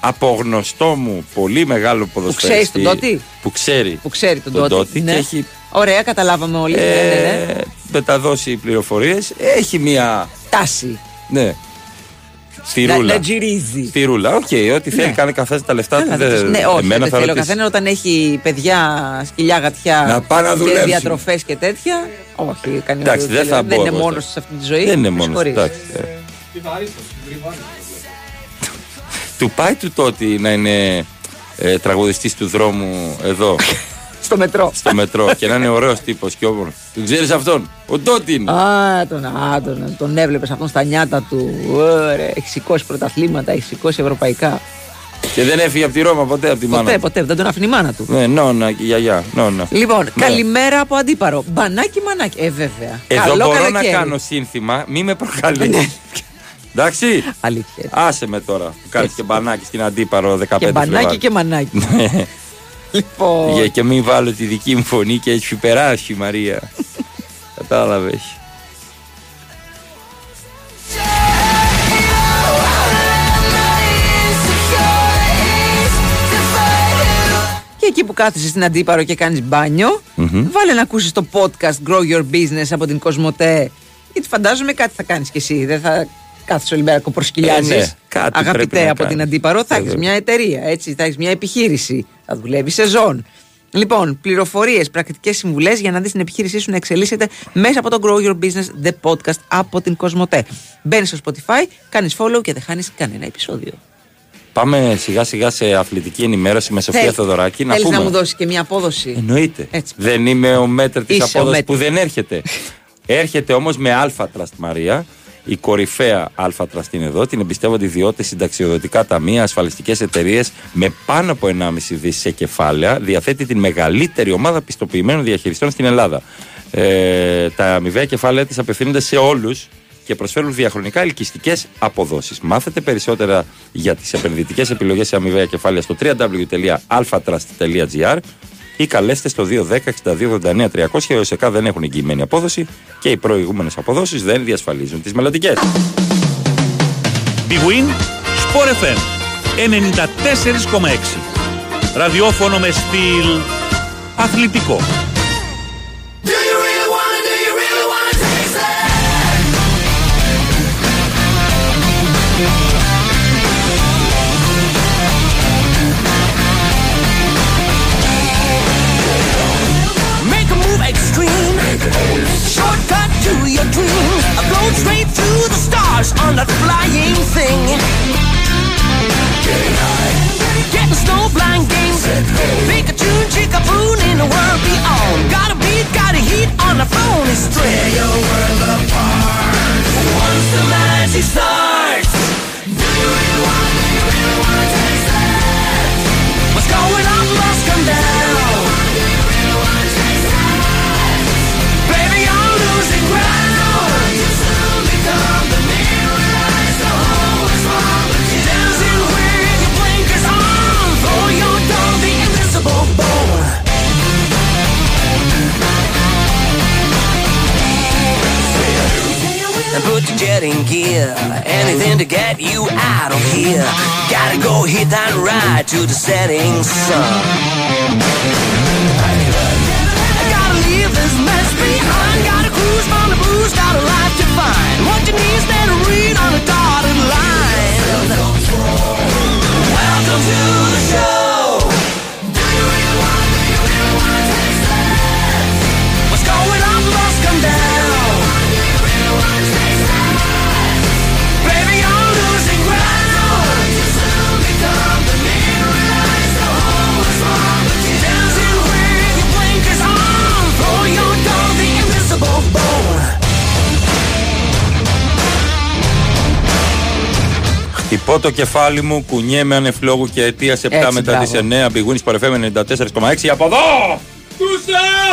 Από γνωστό μου πολύ μεγάλο ποδοσφαιριστή. ξέρεις τον Τότι; Που ξέρει. Που ξέρει τον, Τον Τότι. Τότι ναι. και έχει- Ωραία, καταλάβαμε όλοι. ναι, ναι, ναι. Ε, μεταδώσει πληροφορίες. Έχει μία. Τάση. Ναι. Στη Να- ρούλα. να τζιρίζει. Στη ρούλα, οκ, ό,τι θέλει, Ναι. κάνει καθένα τα λεφτά του. Καλά, δεν- ναι, όχι, εμένα δεν θα θέλω ρωτήσεις. καθένα όταν έχει παιδιά, σκυλιά, γατιά Να πάει να και δουλέψει. διατροφές και τέτοια. Όχι, κανένα Εντάξει, δεν θα δεν μπω είναι εγώ μόνος σε- σε αυτή τη ζωή. Δεν είναι με μόνος. συγχωρείς. Εντάξει. ε. Του πάει του τότε να είναι ε, τραγουδιστής του δρόμου εδώ. Στο μετρό. στο μετρό και να είναι ωραίος τύπος και όμορφος. Του ξέρεις αυτόν; Ο Τότι είναι. Α, τον, α, τον, τον έβλεπες αυτόν στα νιάτα του. Ωραία, έχει σηκώσει πρωταθλήματα, έχει σηκώσει ευρωπαϊκά. Και δεν έφυγε από τη Ρώμα ποτέ από τη μάνα. Ποτέ, του. ποτέ, δεν τον άφηνε η μάνα του. Ναι, νόνα και γιαγιά. Νόνα. Λοιπόν, Ναι. καλημέρα από αντίπαρο. Μπανάκι μανάκι. Ε, βέβαια. Εδώ Καλό μπορώ καλοκαίρι. Ναι. να κάνω σύνθημα, μη με προκαλείς. Εντάξει. Αλήθεια. Άσε με τώρα που κάνεις και μπανάκι στην αντίπαρο 15 Και μπανάκι Φλεβάρι. και μανάκι. Ναι. λοιπόν. Για και μην βάλω τη δική μου φωνή και έχει περάσει η Μαρία. Κατάλαβες. Και εκεί που κάθεσαι στην αντίπαρο και κάνεις μπάνιο, Μμμ. βάλε να ακούσεις το podcast Grow Your Business από την Κοσμοτέ. Γιατί φαντάζομαι κάτι θα κάνεις κι εσύ. Δεν θα κάθεσαι όλη μέρα και προσκυλιάζεις. Ε, ναι, κάτι πρέπει Αγαπητέ να από την κάνεις. αντίπαρο, θα Ε, έχεις βέβαια. μια εταιρεία, έτσι, θα έχεις μια επιχείρηση. Θα δουλεύει σεζόν. Λοιπόν, πληροφορίες, πρακτικές συμβουλές για να δεις την επιχείρησή σου να εξελίσσεται μέσα από το Grow Your Business, the podcast από την Κοσμοτέ. Μπαίνεις στο Spotify, κάνεις follow και δεν χάνεις κανένα επεισόδιο. Πάμε σιγά σιγά σε αθλητική ενημέρωση με Σοφία Θέλ- Θεοδωράκη. Να Θέλεις πούμε. να μου δώσεις και μια απόδοση; Εννοείται. Έτσι. Δεν είμαι ο μέτρ τη Είσαι ο απόδοσης μέτρ. που δεν έρχεται. έρχεται όμως με αλφα τραστ Μαρία. Η κορυφαία αλφα τραστ είναι εδώ. Την εμπιστεύονται ιδιώτες, συνταξιοδοτικά ταμεία, ασφαλιστικές εταιρείες με πάνω από 1,5 δις σε κεφάλαια. Διαθέτει την μεγαλύτερη ομάδα πιστοποιημένων διαχειριστών στην Ελλάδα. Ε, τα αμοιβαία κεφάλαια της απευθύνονται σε όλους και προσφέρουν διαχρονικά ελκυστικές αποδόσεις. Μάθετε περισσότερα για τις επενδυτικές επιλογές σε αμοιβαία κεφάλαια στο www.alphatrust.gr ή καλέστε στο 210-62-89-300. Οι ΟΣΕΚΑ δεν έχουν εγγυημένη απόδοση και οι προηγούμενες αποδόσεις δεν διασφαλίζουν τις μελλοντικές. Big Win, Sport FM 94,6. Ραδιόφωνο με στυλ αθλητικό. To your dream. I blow straight through the stars on that flying thing. Getting snow blind games. Pikachu, Chickapoon in the world beyond. Got a beat, got a heat on the phony string. Tear your world apart. Once the magic starts. Do you really want, do you really want to taste put your jet in gear. Anything to get you out of here. Gotta go hit that ride to the setting sun. Blues, got a life to find. What you need is to read on a dotted line. Welcome to the show. Χτυπώ το κεφάλι μου, κουνιέμαι ανεφλόγου και αιτία 7 Έτσι, μετά τις μπράβο. 9. Big Win Sport FM 94,6. Από εδώ! Τους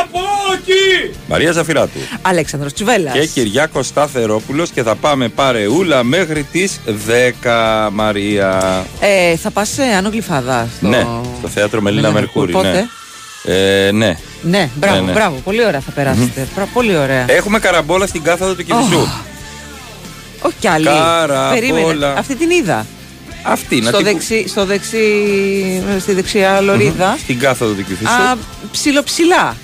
από εκεί! Μαρία Ζαφυράτου. Αλέξανδρος Τσουβέλλας. Και Κυριάκος Σταθερόπουλος και θα πάμε παρεούλα μέχρι τις 10 Μαρία. Ε, θα πας σε Άνω Γλυφάδα. Στο... Ναι, στο θέατρο Μελίνα Μελίνα Μερκούρη. Πότε; Ναι. Ε, ναι. Ναι, μπράβο, Ναι, ναι. μπράβο. Πολύ ωραία θα περάσετε. Μπρα- Πολύ ωραία. Έχουμε καραμπόλα στην κάθοδο του Κιβισού. Όχι κι άλλη. Καραπόλα. Περίμενε. Αυτή την είδα. Αυτή, να στο την δεξί, στο δεξί, στη δεξιά λωρίδα. Στην κάθοδο του Κιβισού. Α, ψιλοψηλά.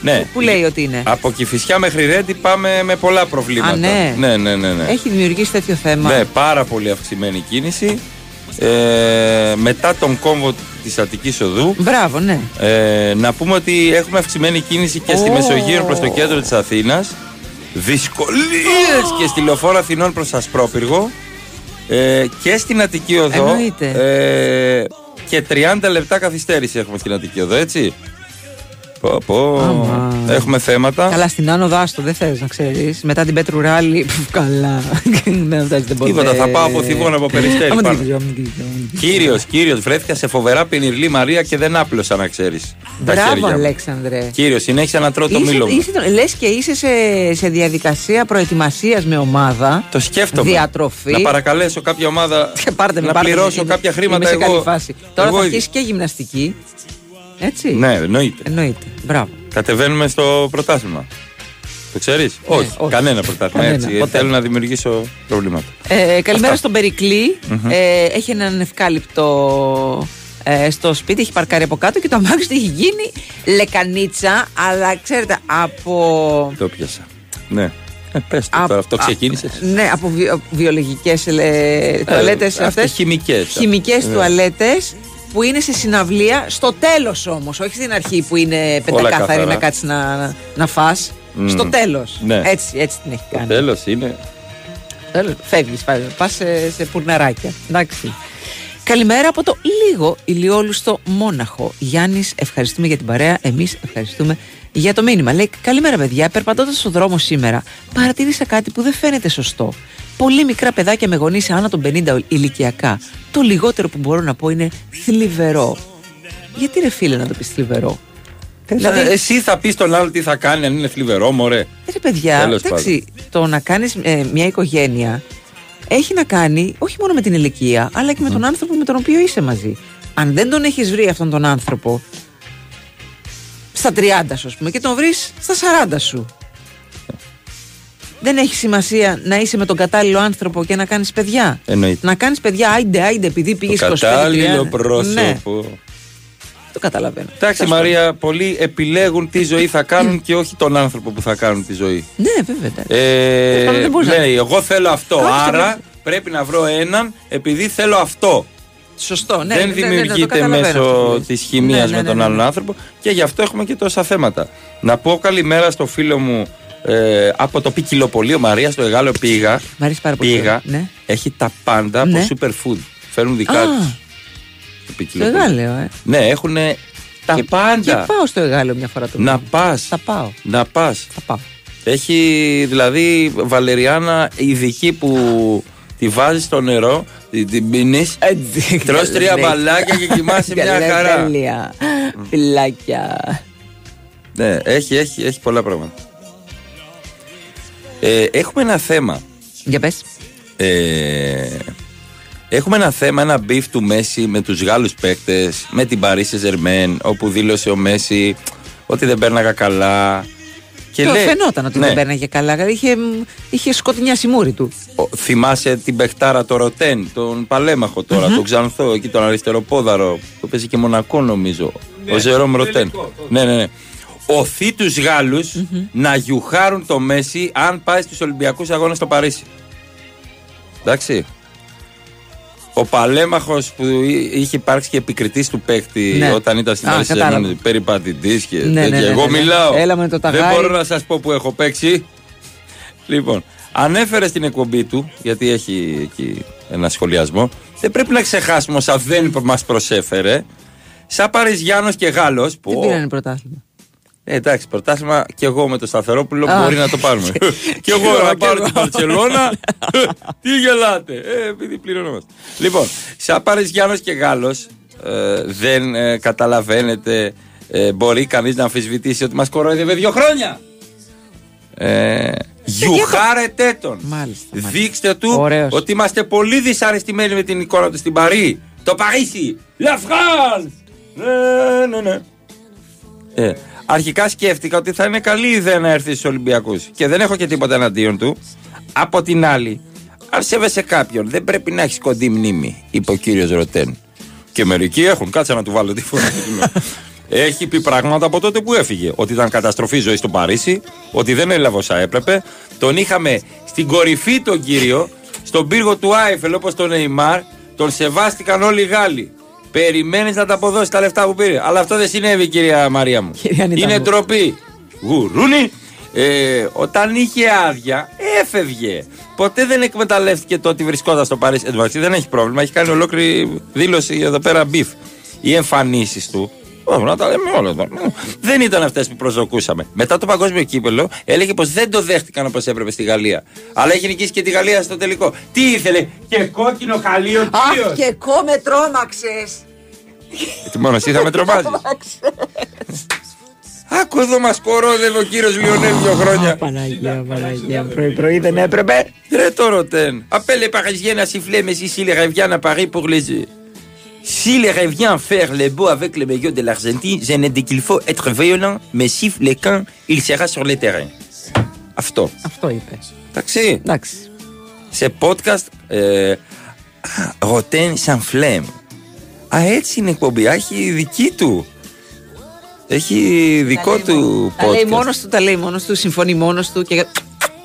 ναι. Που λέει ότι είναι. Από Κηφισιά μέχρι Ρέντι πάμε με πολλά προβλήματα. Α, ναι. ναι, ναι, ναι, ναι. Έχει δημιουργήσει τέτοιο θέμα. Ναι, πάρα πολύ αυξημένη κίνηση. Ε, μετά τον κόμβο της Αττικής Οδού Μπράβο, ναι. ε, να πούμε ότι έχουμε αυξημένη κίνηση και στη Ω. Μεσογείο προς το κέντρο της Αθήνας Δυσκολίες και στη Λεωφόρο Αθηνών προς Ασπρόπυργο ε, και στην Αττική Οδό Εννοείται. ε, και 30 λεπτά καθυστέρηση έχουμε στην Αττική Οδό έτσι πω, πω. έχουμε θέματα Καλά, στην Άνω Δάστο δεν θες να ξέρεις. Μετά την Πέτρου Ράλι. πφ, Καλά. δεν φτάσετε ποτέ. Τίποτα, θα πάω από Θηβόν, από Περιστέρι Άμα την πάνω. κοιτήσω, άμα την κοιτήσω, άμα την κοιτήσω. Κύριος, κύριος, βρέθηκα σε φοβερά πενιρλή Μαρία και δεν άπλωσα να ξέρεις τα Μπράβο, χέρια μου. Αλέξανδρε. Κύριος, συνέχισα να τρώω το μήλο μου. Λες και είσαι σε, σε διαδικασία προετοιμασίας με ομάδα. Το σκέφτομαι. Διατροφή. Να παρακαλέσω κάποια ομάδα Πάρτε με, να πάρτε με, πληρώσω είμαι- κάποια χρήματα είμαι σε εγώ. καλή φάση. Τώρα εγώ θα ίδιος. αρχίσεις και γυμναστική. Έτσι; Ναι, εννοείται. Εννοείται. Μπράβο. Κατεβαίνουμε στο πρωτάθλημα. Το ξέρεις, όχι, Ναι, όχι. Κανένα πρωτάθλημα. Κανένα, έτσι. ποτέ. Θέλω να δημιουργήσω προβλήματα. Ε, καλημέρα Αυτά. στον Περικλή. Μμμ. Ε, έχει έναν ευκάλυπτο ε, στο σπίτι, έχει παρκάρει από κάτω και το αμάξι του έχει γίνει λεκανίτσα. Αλλά ξέρετε, από. Το πιάσα. Ναι. Ε, πες το Α- τώρα, αυτό α- ξεκίνησες; Ναι, από βιο, βιολογικές ε, τουαλέτες αυτές αυτές. χημικές. Χημικές Ναι. τουαλέτες που είναι σε συναυλία, στο τέλος όμως. Όχι στην αρχή που είναι πεντακάθαρη καθαρά. να κάτσει να, να, να φας. Μμμ. Στο τέλος. Ναι. Έτσι, έτσι την έχει κάνει. Τέλος είναι. Φεύγεις, πας σε, σε πουρναράκια. Εντάξει. Καλημέρα από το λίγο ηλιόλουστο Μόναχο. Γιάννης, ευχαριστούμε για την παρέα. Εμείς ευχαριστούμε για το μήνυμα. Λέει: Καλημέρα, παιδιά. Περπατώντας στον δρόμο σήμερα, παρατήρησα κάτι που δεν φαίνεται σωστό. Πολύ μικρά παιδάκια με γονείς άνω των 50 ηλικιακά. Το λιγότερο που μπορώ να πω είναι θλιβερό. Γιατί ρε φίλε να το πεις θλιβερό; Δηλαδή, εσύ θα πεις στον άλλο τι θα κάνει αν είναι θλιβερό, μωρέ. Ρε παιδιά, Τέλος εντάξει, το να κάνεις μια οικογένεια έχει να κάνει όχι μόνο με την ηλικία, αλλά και με τον άνθρωπο με τον οποίο είσαι μαζί. Αν δεν τον έχεις βρει αυτόν τον άνθρωπο στα 30 σου, ας πούμε, και τον βρεις στα 40 σου. Δεν έχει σημασία να είσαι με τον κατάλληλο άνθρωπο και να κάνεις παιδιά. Εννοείται. Να κάνεις παιδιά, άιντε, άιντε, επειδή πήγες Το 25 κατάλληλο 30. πρόσωπο. Ναι, το καταλαβαίνω. Εντάξει, Μαρία, πολλοί επιλέγουν τι ζωή θα κάνουν και όχι τον άνθρωπο που θα κάνουν τη ζωή. Ναι, βέβαια. εντάξει. Ε, Τέλος πάντων, δεν μπορείς να- ναι, εγώ θέλω αυτό. Όχι, άρα δεν- πρέπει να βρω έναν επειδή θέλω αυτό. Σωστό, ναι. δεν ναι, ναι, ναι, το δημιουργείται καταλαβαίνω αυτό που μέσω λες. της χημίας Ναι, ναι, με ναι, τον ναι, άλλον ναι. άνθρωπο και γι' αυτό έχουμε και τόσα θέματα. Να πω καλημέρα στο φίλο μου ε, από το Πικυλοπολείο Μαρία, στο Εγάλο πήγα. Μ' αρέσει πάρα πολύ. Πήγα. Ναι. Έχει τα πάντα Ναι. από superfood. Φέρνουν δικά Α, τους. Το Το Πικυλοπολείο. Εγάλεο, ε. Ναι, έχουν τα Και πάντα. πάω στο Εγάλεο μια φορά το Να μήνα. πας. Θα πάω. Να πας. Θα πάω. Έχει δηλαδή βαλεριάνα ειδική που τη βάζεις στο νερό, την, την πίνεις, τρως τρία καλές. μπαλάκια και κοιμάσαι μια Καλές, χαρά. τέλεια. Φιλάκια. Ναι, έχει, έχει, έχει πολλά πράγματα. Ε, έχουμε ένα θέμα. Για πες. Ε, έχουμε ένα θέμα, ένα beef του Μέσι με τους Γάλλους παίκτες, με την Παρί Σεν Ζερμέν, όπου δήλωσε ο Μέσι ότι δεν πέρναγα καλά. Και το λέει- φαινόταν ότι Ναι. δεν πέρναγε καλά. Είχε, είχε σκοτεινιάσει η μούρη του. Ο- θυμάσαι την παιχτάρα το Ροτέν, τον παλαίμαχο τώρα, Μμμ. τον Ξανθό, εκεί τον αριστεροπόδαρο, που παίζει και Μονακό νομίζω. Ναι, ο Ζερόμ το Ροτέν. τελικό, το. Ναι, ναι, ναι. Οθεί τους γαλλου να γιουχάρουν το Μέση αν πάει στους Ολυμπιακούς Αγώνες στο Παρίσι. Εντάξει. Ο Παλέμαχος που εί- είχε υπάρξει και επικριτής του παίκτη Ναι. όταν ήταν στην Α, Παρίσι, κατάλαβα. περιπατητή και Ναι, τέτοια. ναι, ναι, Εγώ ναι, ναι. μιλάω. Έλα με το Δεν ταγάρι. μπορώ να σας πω που έχω παίξει. Λοιπόν, ανέφερε στην εκπομπή του, γιατί έχει εκεί ένα σχολιασμό, δεν πρέπει να ξεχάσουμε όσα δεν μας προσέφερε. Σαν Παριζιάνος και Γάλλος. Τι πήρανε πρωτάθλημα. Ε, εντάξει, πρωτάθλημα και εγώ με το Σταθερόπουλο Α. μπορεί να το πάρουμε. και εγώ εγώ, να κι πάρω εγώ. την Παρσελώνα. Τι γελάτε, ε, επειδή πληρωνόμαστε. Λοιπόν, σαν Παριζιάνο και Γάλλος, ε, δεν ε, καταλαβαίνετε, ε, μπορεί κανείς να αμφισβητήσει ότι μας κορόιδευε δύο χρόνια. Ε, Γιουχάρετε τον. Μάλιστα. Δείξτε του Ωραίος. ότι είμαστε πολύ δυσαρεστημένοι με την εικόνα του στην Παρή. Το Παρίσι. La France. Ναι, ναι, ναι. Ε, αρχικά σκέφτηκα ότι θα είναι καλή ιδέα να έρθει στους Ολυμπιακούς και δεν έχω και τίποτα εναντίον του. Από την άλλη, αν σέβεσαι κάποιον, δεν πρέπει να έχεις κοντή μνήμη, είπε ο κύριος Ρωτέν. Και μερικοί έχουν, κάτσε να του βάλω τη φορά. Έχει πει πράγματα από τότε που έφυγε. Ότι ήταν καταστροφή ζωή στο Παρίσι, ότι δεν έλαβε όσα έπρεπε. Τον είχαμε στην κορυφή τον κύριο, στον πύργο του Άιφελ όπως τον Νεϊμάρ. Τον σεβάστηκαν όλοι οι Γάλλοι. Περιμένεις να τα αποδώσεις τα λεφτά που πήρε. Αλλά αυτό δεν συνέβη, κυρία Μαρία μου. Κυρία Ανίτα Είναι μου. ντροπή. Γουρούνι. Ε, όταν είχε άδεια, έφευγε. Ποτέ δεν εκμεταλλεύτηκε το ότι βρισκόταν στο Παρίσι. Εν τω μεταξύ δεν έχει πρόβλημα. Έχει κάνει ολόκληρη δήλωση εδώ πέρα beef. Οι εμφανίσεις του. όχι, Να τα λέμε όλα εδώ. Δεν ήταν αυτές που προσδοκούσαμε. Μετά το παγκόσμιο κύπελο έλεγε πως δεν το δέχτηκαν όπως έπρεπε στη Γαλλία. Αλλά έχει νικήσει και τη Γαλλία στο τελικό. Τι ήθελε, και κόκκινο χαλίο Αχ, και εγώ με τρόμαξες. Τι μόνο εσύ θα με τρομάζει. Άκου εδώ μα κορόδευε ο κύριο Λιονέλ δύο χρόνια. Παναγία, Παναγία, πρωί πρωί δεν έπρεπε. Très Toroten. Appelle les Parisiens à siffler, mais ici les reviennent à Paris pour les yeux. Si les reviennent faire les beaux avec le milieu de l'Argentine, je ne dis qu'il faut être violent, mais siffle quand il sera sur le terrain. Αυτό. Αυτό είπε. Εντάξει. Εντάξει. Σε podcast. Ε, Roten sans flemme. Α, έτσι είναι η εκπομπή. Α, Έχει δική του. Έχει δικό του Τα λέει podcast. μόνος του, τα λέει μόνος του, συμφωνεί μόνος του και.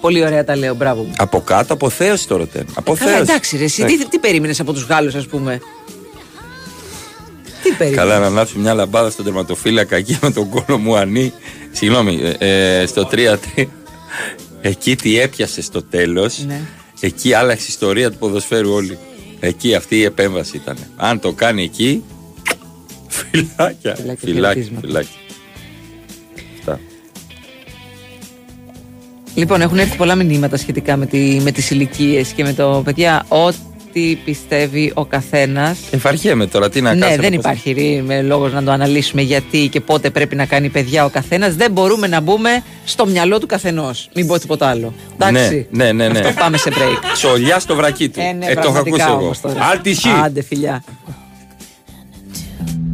Πολύ ωραία τα λέω, μπράβο μου. Από κάτω αποθέωση το Roten. Καλά, Αποθέωση. εντάξει, ρε, εσύ, τι, τι περίμενες από τους Γάλλους, ας πούμε; Τι περίμενες; Καλά, να ανάψει μια λαμπάδα στον τερματοφύλακα εκεί με τον κόλο μου ανή. Συγγνώμη, ε, ε, στο 3-3. Εκεί τι έπιασε στο τέλος. Ναι. Εκεί άλλαξε η ιστορία του ποδοσφαίρου όλη. Εκεί αυτή η επέμβαση ήταν. Αν το κάνει εκεί. Φυλάκια. Φυλάκια, Φυλάκια. χαιρετίσματα. φυλάκια. Αυτά. Λοιπόν, έχουν έρθει πολλά μηνύματα σχετικά με, τη, με τις ηλικίες και με το παιδιά. Ό,τι πιστεύει ο καθένας Εφαρχέμαι τώρα, τι να ναι, κάτσω να δεν πω. υπάρχει ρή- με λόγος να το αναλύσουμε γιατί και πότε πρέπει να κάνει παιδιά ο καθένας Δεν μπορούμε να μπούμε στο μυαλό του καθενός Μην πω τίποτα άλλο. Εντάξει. Ναι, ναι, ναι. ναι. Αυτό πάμε σε break. Τσολιά στο βρακί του. Ε, ναι, ε, το έχω πραγματικά ακούσει εγώ. όμως τώρα. Άντι χ. Άντε, φιλιά.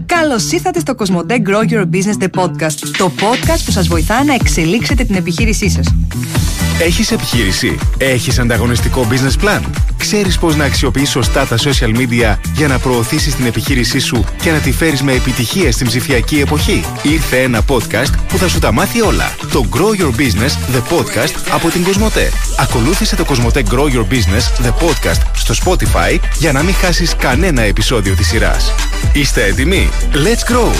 Καλώς ήρθατε στο Cosmote Grow Your Business The Podcast. Το podcast που σας βοηθά να εξελίξετε την επιχείρησή σας. Έχεις επιχείρηση; Έχεις ανταγωνιστικό business plan? Ξέρεις πώς να αξιοποιείς σωστά τα social media για να προωθήσεις την επιχείρησή σου και να τη φέρεις με επιτυχία στην ψηφιακή εποχή; Ήρθε ένα podcast που θα σου τα μάθει όλα. Το Grow Your Business The Podcast από την Cosmote. Ακολούθησε το Cosmote Grow Your Business The Podcast στο Spotify για να μην χάσεις κανένα επεισόδιο της σειράς. Είστε έτοιμοι; Let's grow!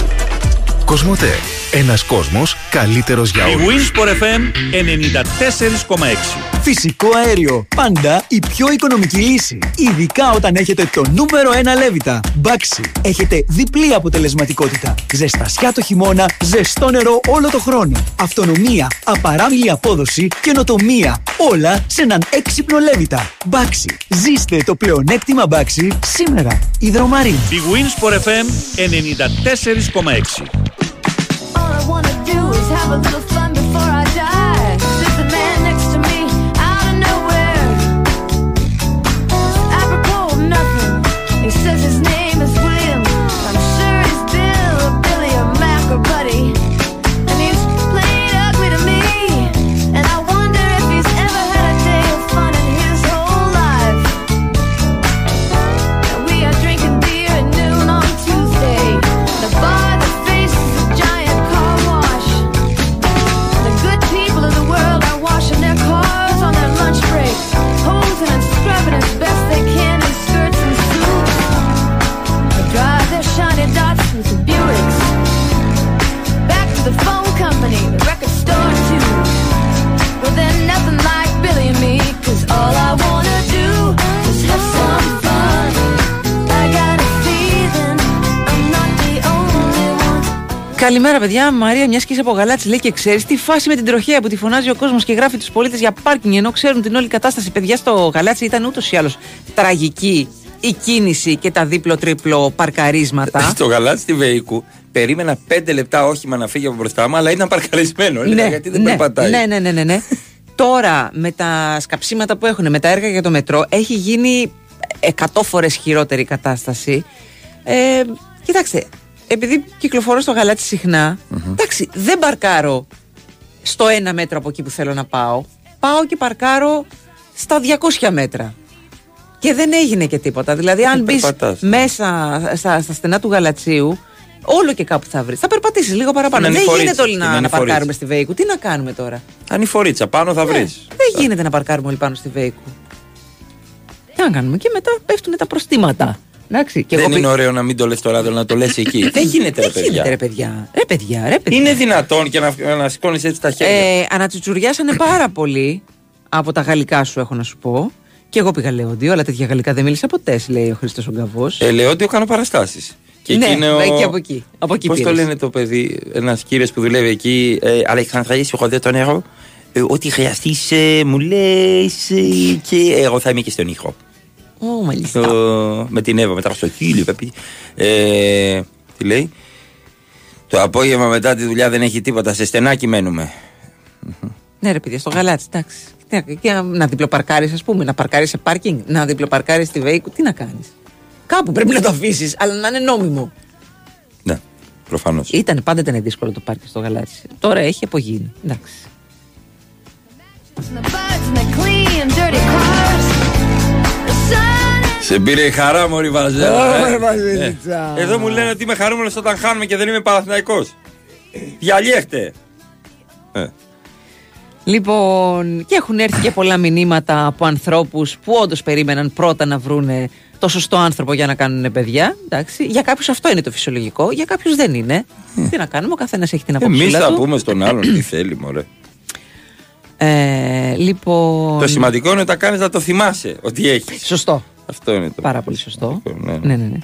Κοσμοτέ. Ένας κόσμος καλύτερος για Η όλους. Winsport FM 94,6. Φυσικό αέριο. Πάντα η πιο οικονομική λύση. Ειδικά όταν έχετε το νούμερο 1 λέβητα. Μπάξι. Έχετε διπλή αποτελεσματικότητα. Ζεστασιά το χειμώνα, ζεστό νερό όλο το χρόνο. Αυτονομία, απαράμιλη απόδοση, καινοτομία. Όλα σε έναν έξυπνο λέβητα. Μπάξι. Ζήστε το πλεονέκτημα Μπάξι σήμερα. Ιδρομαρίνη. Η Winsport FM 94,6. I wanna do is have a little fun before I Καλημέρα, παιδιά. Μαρία, μια και είσαι από γαλάτσι, λέει και ξέρεις τι φάση με την τροχέα που τη φωνάζει ο κόσμος και γράφει τους πολίτες για πάρκινγκ ενώ ξέρουν την όλη κατάσταση. Παιδιά, στο γαλάτσι ήταν ούτως ή άλλως τραγική η κίνηση και τα δίπλο-τρίπλο παρκαρίσματα. Στο γαλάτι στη Βεϊκού περίμενα πέντε λεπτά όχημα να φύγει από μπροστά μου, αλλά ήταν παρκαρισμένο. Έλεγα, γιατί δεν ναι, περπατάει; ναι, ναι, ναι, ναι, ναι. Τώρα με τα σκαψίματα που έχουν, με τα έργα για το μετρό, έχει γίνει εκατό φορές χειρότερη η κατάσταση. Ε, κοιτάξτε, επειδή κυκλοφορώ στο γαλάτσι συχνά, εντάξει, δεν παρκάρω στο ένα μέτρο από εκεί που θέλω να πάω. Πάω και παρκάρω στα 200 μέτρα. Και δεν έγινε και τίποτα. Δηλαδή, αν μπεις περπατάς. μέσα στα, στα στενά του γαλατσίου, όλο και κάπου θα βρεις. Θα περπατήσεις λίγο παραπάνω. Είναι Δεν ανηφορίτσα, γίνεται όλοι είναι να, να ανηφορίτσα. παρκάρουμε στη Βέικου. Τι να κάνουμε τώρα; Ανηφορίτσα, πάνω θα βρεις. Δεν γίνεται να παρκάρουμε όλοι πάνω στη Βέικου. Τι να κάνουμε; Και μετά πέφτουν τα προστήματα. Εντάξει, και δεν εγώ είναι πη- ωραίο να μην το λες τώρα, αλλά να το λες εκεί. δεν γίνεται, ρε Δεν παιδιά. γίνεται, ρε παιδιά. Ρε παιδιά, ρε παιδιά. Είναι δυνατόν και να, να σηκώνεις έτσι τα χέρια. Ε, ανατσουτσουριάσανε πάρα πολύ από τα γαλλικά σου, έχω να σου πω. Και εγώ πήγα Λεόντιο, αλλά τέτοια γαλλικά δεν μίλησα ποτέ, λέει ο Χρήστος ο Γκαβός. Ε, Λεόντιο κάνω παραστάσεις. Και Ναι, εκεί είναι ο... εκεί από εκεί. Από εκεί Πώς το πήρες. λένε το παιδί, ένας κύριος που δουλεύει εκεί, ε, Αλεξανδρέ, σου έχω το νερό. Ε, ό,τι χρειαστείς, μου λες και εγώ θα είμαι και στον ήχο. Ω, μάλιστα. Το- με την Εύα, μετά στο χείλη. παπί. Ε, τι λέει. Το απόγευμα μετά τη δουλειά δεν έχει τίποτα. Σε στενάκι μένουμε. Ναι, ρε παιδιά, στο γαλάτσι, εντάξει. Τι να- Και να, να διπλοπαρκάρεις, ας πούμε, να παρκάρεις σε πάρκινγκ, να διπλοπαρκάρεις στη Βέικου, τι να κάνεις. Κάπου πρέπει να το αφήσεις, αλλά να είναι νόμιμο. Ναι, προφανώς. Ήταν πάντα ήταν δύσκολο το πάρκινγκ στο γαλάτσι. Τώρα έχει απογίνει. Εντάξει. Σε πήρε η χαρά, Μωρή Βαζέλα. Ωρε, ε. Βαζελίτσα. Ε. Εδώ μου λένε ότι είμαι χαρούμενος όταν χάνουμε και δεν είμαι Παναθηναϊκός. Διαλύεχτε. Ε. Λοιπόν, και έχουν έρθει και πολλά μηνύματα από ανθρώπους που όντως περίμεναν πρώτα να βρούνε το σωστό άνθρωπο για να κάνουν παιδιά. Εντάξει. Για κάποιους αυτό είναι το φυσιολογικό, για κάποιους δεν είναι. Τι να κάνουμε, ο καθένας έχει την Εμείς απόψη θα του. πούμε στον άλλον τι θέλει, μωρέ. Ε, λοιπόν. Το σημαντικό είναι να τα κάνεις να το θυμάσαι ότι έχεις. Σωστό. Αυτό είναι το. Πάρα πολύ σωστό. Ναι, ναι. Ναι,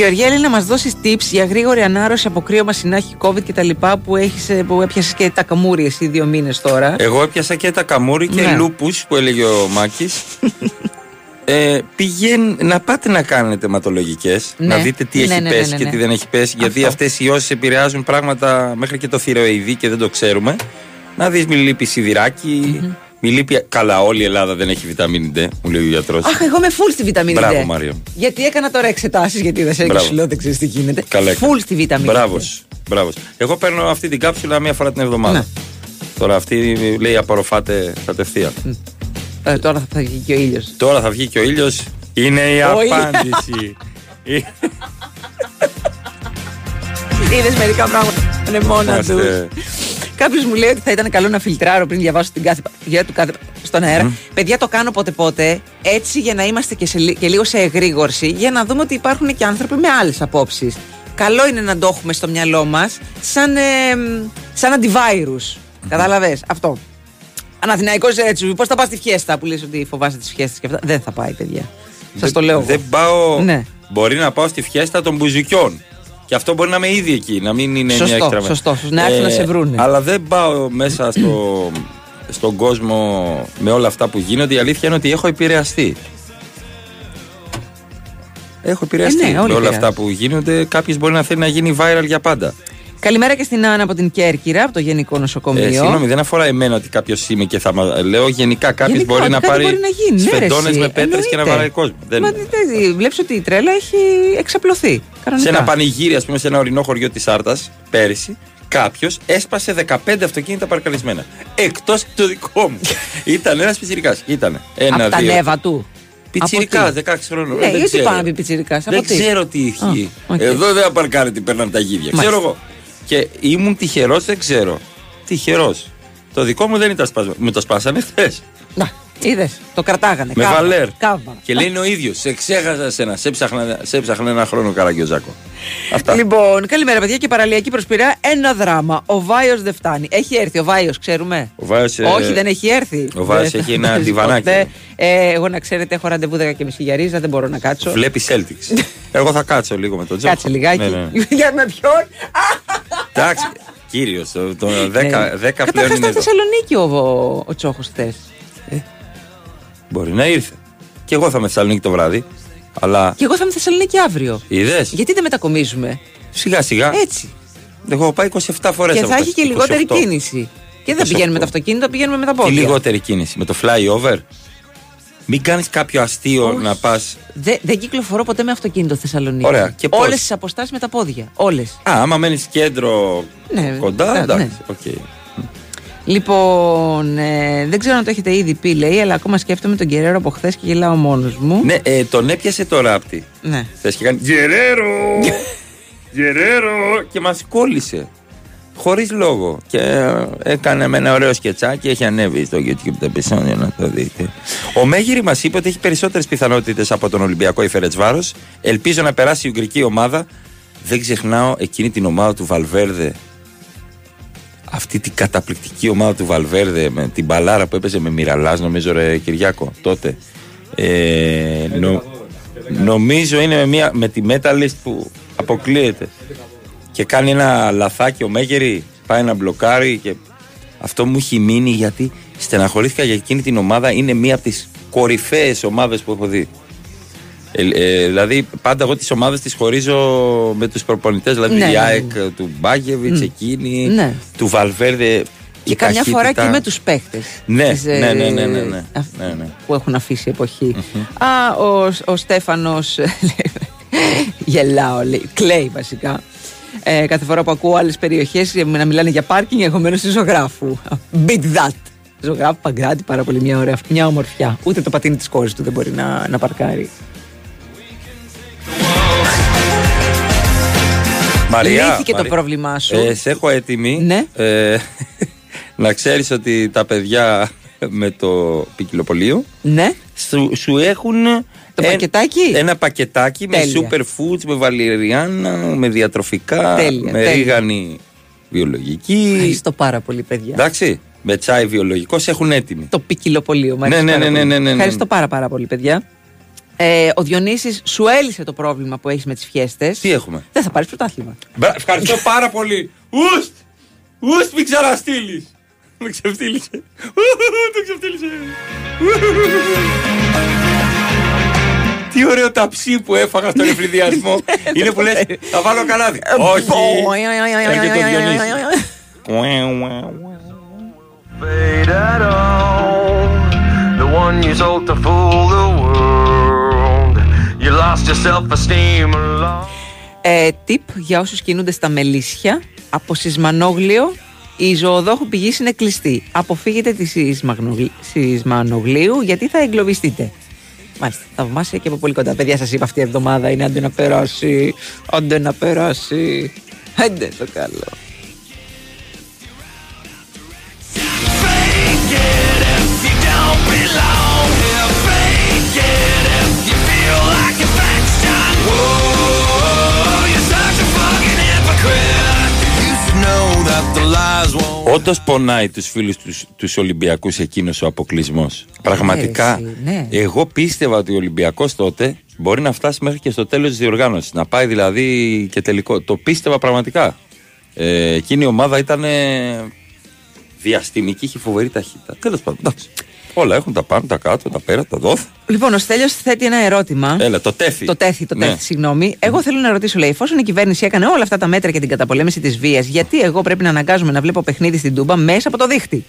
Η Γεωργία λέει να μας δώσεις tips για γρήγορη ανάρρωση από κρύωμα, συνάχη, COVID και τα λοιπά που, έχεις, ε, που έπιασες και τα καμούρι εσύ δύο μήνες τώρα. Εγώ έπιασα και τα καμούρι και Ναι. λούπους που έλεγε ο Μάκης. ε, πηγαίν, να πάτε να κάνετε αιματολογικές, Ναι. να δείτε τι Ναι, έχει ναι, ναι, πέσει ναι, και ναι. τι δεν έχει πέσει. Γιατί αυτές οι ιώσει επηρεάζουν πράγματα μέχρι και το θηροειδή και δεν το ξέρουμε. Να δεις μη λείπει σιδηράκι, μη λείπει. Καλά, όλη η Ελλάδα δεν έχει βιταμίνη D, μου λέει ο γιατρός. Αχ, εγώ είμαι full στη βιταμίνη Μπράβο, D. Μάριο. Γιατί έκανα τώρα εξετάσεις, γιατί δεν σε Μπράβο. και λέω, δεν ξέρεις τι γίνεται. Καλά έκανες. Full στη βιταμίνη. Μπράβο. D. Μπράβος. Εγώ παίρνω αυτή την κάψουλα μία φορά την εβδομάδα. Ναι. Τώρα αυτή λέει απορροφάται κατευθείαν. Ε, τώρα θα βγει και ο ήλιος. Τώρα θα βγει και ο ήλιος. Είναι η Ο ήλιος. απάντηση. Ε, Είδες μερικά πράγματα που είναι μόνα τους. Είμαστε- Κάποιος μου λέει ότι θα ήταν καλό να φιλτράρω πριν διαβάσω την κάθε παγιά του κάθε στον αέρα. Παιδιά, το κάνω πότε πότε έτσι για να είμαστε και, σε, λι- και λίγο σε εγρήγορση, για να δούμε ότι υπάρχουν και άνθρωποι με άλλες απόψεις. Καλό είναι να το έχουμε στο μυαλό μας σαν, ε, μ, σαν αντιβάιρους. Κατάλαβε αυτό. Αναθηναϊκός έτσι, πώς θα πας στη φιέστα που λες ότι φοβάσαι τις φιέστες και αυτά; Δεν θα πάει, παιδιά. Σας το λέω. εγώ. Δεν πάω. Ναι. Μπορεί να πάω στη φιέστα των μπουζουκιών. Και αυτό μπορεί να είμαι ήδη εκεί, να μην είναι Σωστό, μια έξτρα μέρα. σωστό, σωστό. Να έρθουν να σε βρούνε. Αλλά δεν πάω μέσα στο, στον κόσμο με όλα αυτά που γίνονται. Η αλήθεια είναι ότι έχω επηρεαστεί. Έχω επηρεαστεί Ε, ναι, όλοι με όλα επηρεάζονται. αυτά που γίνονται. Κάποιος μπορεί να θέλει να γίνει viral για πάντα. Καλημέρα και στην Άννα από την Κέρκυρα, από το Γενικό Νοσοκομείο. Ε, συγγνώμη, δεν αφορά εμένα ότι κάποιος είμαι και θα μα. Λέω γενικά κάποιος Γενικά, μπορεί ότι να κάτι πάρει μπορεί να γίνει, ναι, ρε, σφεντώνες εσύ. με πέτρες και να Εννοείται. βαράει κόσμο. Δεν... Μα βλέπεις ότι η τρέλα έχει εξαπλωθεί. Σε Κανονικά. ένα πανηγύρι, ας πούμε, σε ένα ορεινό χωριό της Άρτας, πέρυσι, κάποιος έσπασε 15 αυτοκίνητα παρκαρισμένα. Εκτός το δικό μου. Ήταν ένας πιτσυρικά. Ήταν. Ένα, από τα δύο. νεύα του. Πιτσιρικάς, Από τι; 16 χρόνων. Ναι, Ε, δεν γιατί ξέρω. πάνω να πει πιτσιρικά. Δεν ξέρω τι ισχύει. Α, οκ. Εδώ δεν θα παρκάρετε, παίρναν τα γίδια. Μάλιστα. Ξέρω εγώ. Και ήμουν τυχερός, δεν ξέρω. Τυχερός. Το δικό μου δεν ήταν σπασμένο. Με το σπάσανε χθες. Να, είδες. Το κρατάγανε. Με Κάβα. βαλέρ. Κάβα. Και λέει είναι ο ίδιος. Σε ξέχασα σένα. Σε έψαχνα, σε έψαχνα ένα χρόνο καραγκιόζάκο. Αυτά. Λοιπόν, καλημέρα παιδιά και παραλιακή προσπυρά. Ένα δράμα. Ο Βάιος δεν φτάνει. Έχει έρθει ο Βάιος, ξέρουμε. Ο Βάιος, ε, Όχι, δεν έχει έρθει. ο Βάιος Δεν έχει θα ένα παίζει διβανάκι. ποτέ. Ε, εγώ να ξέρετε, έχω ραντεβού 10 και μισή για ρίζα, δεν μπορώ να κάτσω. Βλέπεις Celtics. Εγώ θα κάτσω λίγο με τον Τζόκο. Κάτσε λιγάκι. Ναι, ναι. Για με ποιον. Εντάξει. Κύριος, το, το 10, 10 Ναι. πλέον Καταρχά είναι ήταν εδώ. Θεσσαλονίκη ο, ο, ο Τσόχος χθες. Μπορεί να ήρθε. Και εγώ θα είμαι Θεσσαλονίκη το βράδυ. Αλλά Και εγώ θα είμαι Θεσσαλονίκη αύριο. είδες; Γιατί δεν μετακομίζουμε; Σιγά σιγά. Έτσι. Εγώ έχω πάει 27 φορές. και θα έχει και λιγότερη κίνηση. Και δεν 28. πηγαίνουμε με το αυτοκίνητο, πηγαίνουμε με τα Τι πόδια. λιγότερη κίνηση. Με το flyover. Μην κάνεις κάποιο αστείο Όχι. να πας. Δε- δεν κυκλοφορώ ποτέ με αυτοκίνητο Θεσσαλονίκη. Ωραία. Και πώς; Όλες τις αποστάσεις με τα πόδια. Όλες. Α, άμα μένεις κέντρο Ναι, κοντά, ναι, εντάξει. ναι. οκ. Λοιπόν, ε, δεν ξέρω αν το έχετε ήδη πει, λέει, αλλά ακόμα σκέφτομαι τον Κεραίρο από χθες και γελάω μόνος μου. Ναι, ε, τον έπιασε το ράπτη. Ναι. Θες και κάνει Γερέρο! Γερέρο! Και μας κόλλησε. Χωρίς λόγο. Και ε, έκανε με ένα ωραίο σκετσάκι. Έχει ανέβει στο YouTube το επεισόδιο να το δείτε. Ο Μέγυρη μας είπε ότι έχει περισσότερες πιθανότητες από τον Ολυμπιακό η Φερετσβάρο. Ελπίζω να περάσει η Ουγγρική ομάδα. Δεν ξεχνάω εκείνη την ομάδα του Βαλβέρδε. Αυτή την καταπληκτική ομάδα του Βαλβέρδε με την μπαλάρα που έπαιζε με Μυραλάς, νομίζω, ρε Κυριάκο, τότε. Ε, νο- νομίζω είναι με, μια, με τη Metalist που αποκλείεται. Και κάνει ένα λαθάκι ο Μέγερη, πάει να μπλοκάρει και αυτό μου έχει μείνει γιατί στεναχωρήθηκα για εκείνη την ομάδα. Είναι μία από τις κορυφαίες ομάδες που έχω δει. Ε, ε, δηλαδή, πάντα εγώ τις ομάδες τις χωρίζω με τους προπονητές. Δηλαδή, Ναι, η ναι, ΑΕΚ ναι. του Μπάγκεβιτς, Μμ. εκείνη, Ναι. του Βαλβέρδε. Και η καμιά φορά ταχύτητα. και με τους παίχτες. Ναι, ναι, ναι, ναι, ναι, ναι. ναι, ναι. Που έχουν αφήσει εποχή. Α, ο, ο Στέφανος. γελάω, λέει. Κλαίει βασικά. Ε, κάθε φορά που ακούω άλλες περιοχές να μιλάνε για πάρκινγκ, εγώ μένω στη ζωγράφου. Beat that. Ζωγράφου Παγκράτη, πάρα πολύ μια, ωραία, μια ομορφιά. Ούτε το πατίνι της κόρης του δεν μπορεί να, να παρκάρει. Μαρία, Λύθηκε το Μαρία, πρόβλημά σου. Ε, σε έχω έτοιμη. Ναι. Ε, να ξέρεις ότι τα παιδιά με το ποικιλοπολείο Ναι. σου, σου έχουν Το πακετάκι; ένα πακετάκι με Τέλεια. superfoods, με βαλεριάνα, με διατροφικά, Τέλεια, με τέλεια. ρίγανη βιολογική. Ευχαριστώ πάρα πολύ, παιδιά. Εντάξει, με τσάι βιολογικό σε έχουν έτοιμοι. Το ποικιλοπολείο. Μ' Ναι, αρέσει ναι, πάρα ναι, πολύ. ναι, ναι, ναι. Ευχαριστώ πάρα πάρα πολύ, παιδιά. Ε, ο Διονύσης σου έλυσε το πρόβλημα που έχεις με τις φιέστες. Τι έχουμε; Δεν θα πάρεις πρωτάθλημα. Μπρα- Ευχαριστώ πάρα πολύ. Ουστ! Ουστ, μην ξαναστείλεις. Με ξεφτύλισε. Το ξεφτύλισε. Τι ωραίο ταψί που έφαγα στον εφηδιασμό. Είναι που λες, θα βάλω καλάδι. Όχι. Έρχεται ο Διονύσης. Fade at all. The one you sold to fool the world. You lost your self-esteem along. Ε, tip για όσους κινούνται στα Μελίσια από Σισμανόγλιο η ζωοδόχου πηγής είναι κλειστή. Αποφύγετε τη Σισμαγνογλ- Σισμανογλίου γιατί θα εγκλωβιστείτε. Μάλιστα, θαυμάσια και από πολύ κοντά. Παιδιά, σας είπα αυτή η εβδομάδα είναι άντε να περάσει. Άντε να περάσει. Άντε το καλό. Όντως πονάει τους φίλους τους τους Ολυμπιακούς εκείνος ο αποκλεισμός. Πραγματικά. εσύ, ναι. Εγώ πίστευα ότι ο Ολυμπιακός τότε μπορεί να φτάσει μέχρι και στο τέλος της διοργάνωσης. Να πάει δηλαδή και τελικό. Το πίστευα πραγματικά. Ε, εκείνη η ομάδα ήταν διαστημική, είχε φοβερή ταχύτητα. Τέλος πάντων. Εντάξει. Όλα έχουν τα πάνω, τα κάτω, τα πέρα, τα δόθ. Λοιπόν, ο Στέλιος θέτει ένα ερώτημα. Έλα, το τέφι. Το τέθη, το Ναι. τέθη, συγγνώμη. Εγώ θέλω να ρωτήσω, λέει, εφόσον η κυβέρνηση έκανε όλα αυτά τα μέτρα για την καταπολέμηση της βίας, γιατί εγώ πρέπει να αναγκάζομαι να βλέπω παιχνίδι στην Τούμπα μέσα από το δίχτυ;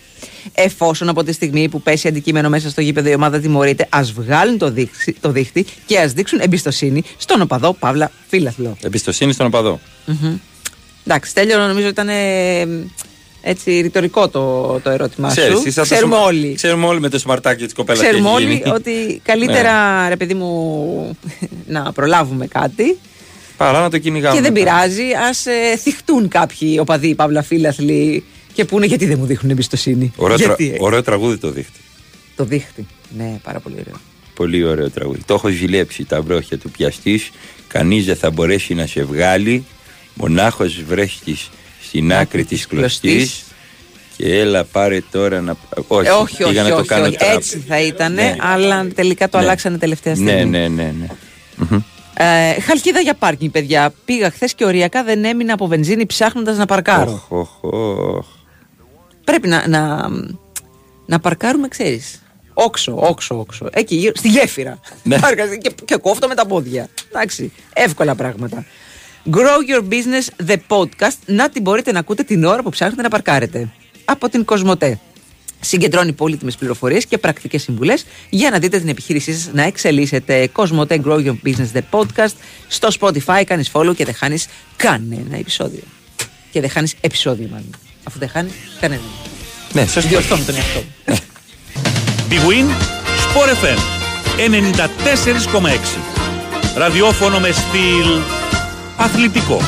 Εφόσον από τη στιγμή που πέσει αντικείμενο μέσα στο γήπεδο η ομάδα τιμωρείται, ας βγάλουν το, δίχτυ, το δίχτυ και ας δείξουν εμπιστοσύνη στον οπαδό Παύλα Φίλαθλο. Εμπιστοσύνη στον οπαδό. Μμμ. Εντάξει, Στέλιο, νομίζω ήταν ε, έτσι ρητορικό το, το ερώτημά Ξέρεις, σου. είσαι από το Ξέρουμε σμα- όλοι. Ξέρουμε όλοι με το σμαρτάκι της κοπέλας Ξέρουμε τι έχει όλοι γίνει. Ναι. ότι καλύτερα, ρε παιδί μου, να προλάβουμε κάτι. Παρά να το κυνηγάμε. Και δεν μετά. πειράζει, ας ε, θυχτούν κάποιοι οπαδοί, παύλα φίλαθλοι και πούνε γιατί δεν μου δείχνουν εμπιστοσύνη; Ωραίο, τρα- γιατί, ε, ωραίο τραγούδι το δείχνει. Το δείχτη. Ναι, πάρα πολύ ωραίο. Πολύ ωραίο τραγούδι. Το έχω ζηλέψει τα βρόχια του πιαστή. Κανείς δεν θα μπορέσει να σε βγάλει. Μονάχος βρέχτη στην άκρη της κλωστής. Και έλα πάρε τώρα να. Όχι, Ε, όχι, όχι, πήγα να το όχι, κάνω όχι. τραπ. Έτσι θα ήταν, Ναι. αλλά τελικά το Ναι. αλλάξανε τελευταία στιγμή. Ναι, ναι, ναι. ναι. Μμμ. Ε, χαλκίδα για πάρκινγκ, παιδιά. Πήγα χθες και οριακά δεν έμεινα από βενζίνη ψάχνοντας να παρκάρω. Οχ, οχ, οχ. Πρέπει να, να, να παρκάρουμε, ξέρεις. Όξο, όξο, όξο. Εκεί γύρω, στη γέφυρα. Ναι. Πάρκα- και, και κόφτω με τα πόδια. Εντάξει, εύκολα πράγματα. Grow Your Business, the podcast. Να την μπορείτε να ακούτε την ώρα που ψάχνετε να παρκάρετε. Από την Κοσμοτέ. Συγκεντρώνει πολύτιμες πληροφορίες και πρακτικές συμβουλές για να δείτε την επιχείρησή σας να εξελίσσετε. Κοσμοτέ Grow Your Business, the podcast. Στο Spotify κάνεις follow και δεν χάνεις κανένα επεισόδιο. Και δεν χάνεις επεισόδιο, μάλλον. Αφού δεν χάνει κανένα. Ναι, σωστό. Διορθώνω τον εαυτό μου. Big Win, Sport FM 94,6. Ραδιόφωνο με στυλ αθλητικό.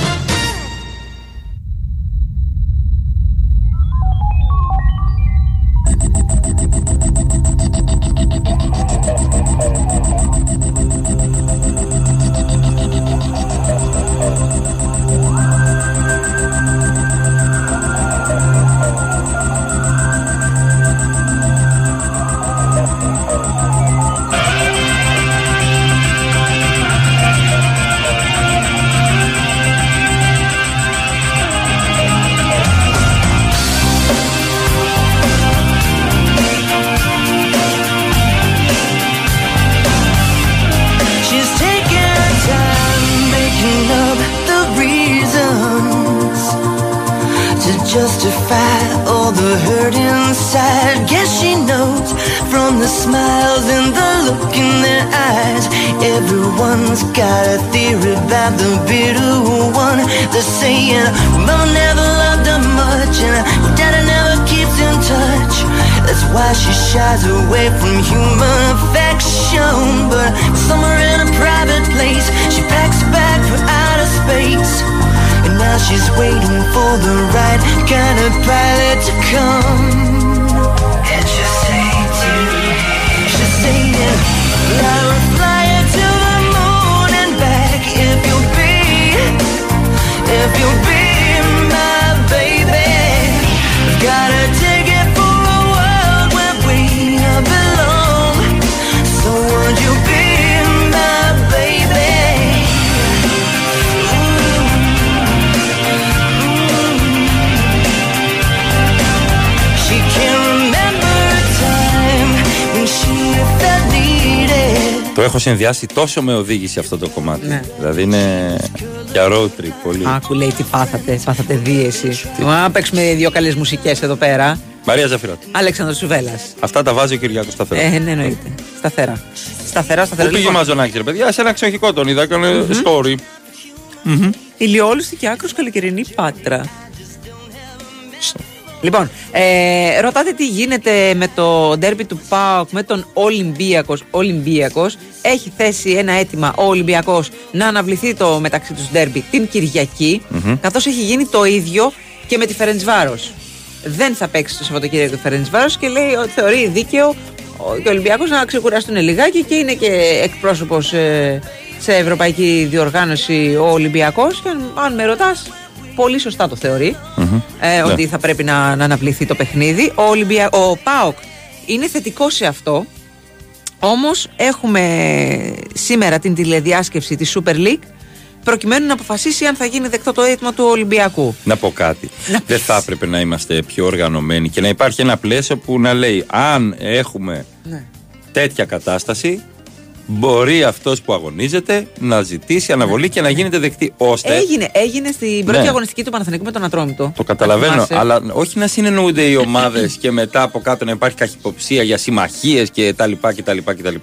Needed. Το έχω συνδυάσει τόσο με οδήγηση αυτό το κομμάτι. Ναι. Δηλαδή είναι για road trip πολύ. Άκου λέει τι πάθατε, πάθατε δίεση. Να παίξουμε δύο καλές μουσικές εδώ πέρα. Μαρία Ζαφυράτ. Αλέξανδρος Σουβέλλα. Αυτά τα βάζει ο Κυριάκος σταθερά. Ε, ναι, εννοείται. Σταθερά. Σταθερά, σταθερά. Πού πήγε Λοιπόν, Μαζονάκη, ρε παιδιά, σε ένα ξενοχικό τον είδα, έκανε story. Ηλιόλουστη και άκρος καλοκαιρινή πάτρα. Λοιπόν, ε, ρωτάτε τι γίνεται με το ντέρμπι του ΠΑΟΚ με τον Ολυμπιακός. Ολυμπιακός έχει θέσει ένα αίτημα ο Ολυμπιακός να αναβληθεί το μεταξύ τους ντέρμπι την κυριακη καθώς έχει γίνει το ίδιο και με τη Φερεντσβάρος. Δεν θα παίξει το Σαββατοκύριακο τη Φερεντσβάρος και λέει ότι θεωρεί δίκαιο ο- και ο Ολυμπιακός να ξεκουραστούν λιγάκι και είναι και εκπρόσωπος ε, σε ευρωπαϊκή διοργάνωση ο Ολυμπιακός και αν, αν με ρωτάς πολύ σωστά το θεωρεί ε, Ναι. ότι θα πρέπει να, να αναβληθεί το παιχνίδι. Ο, Ολυμπια... ο ΠΑΟΚ είναι θετικό σε αυτό. Όμως έχουμε σήμερα την τηλεδιάσκεψη της Super League προκειμένου να αποφασίσει αν θα γίνει δεκτό το αίτημα του Ολυμπιακού. Να πω κάτι. Δεν θα έπρεπε να είμαστε πιο οργανωμένοι και να υπάρχει ένα πλαίσιο που να λέει αν έχουμε Ναι. τέτοια κατάσταση, μπορεί αυτός που αγωνίζεται να ζητήσει αναβολή και να γίνεται δεκτή. Ώστε. Έγινε, έγινε στην πρώτη Ναι. αγωνιστική του Παναθηναϊκού με τον Ατρόμητο. Το καταλαβαίνω, Θυμάσαι. αλλά όχι να συνεννοούνται οι ομάδες και μετά από κάτω να υπάρχει καχυποψία για συμμαχίες κτλ. κτλ, κτλ.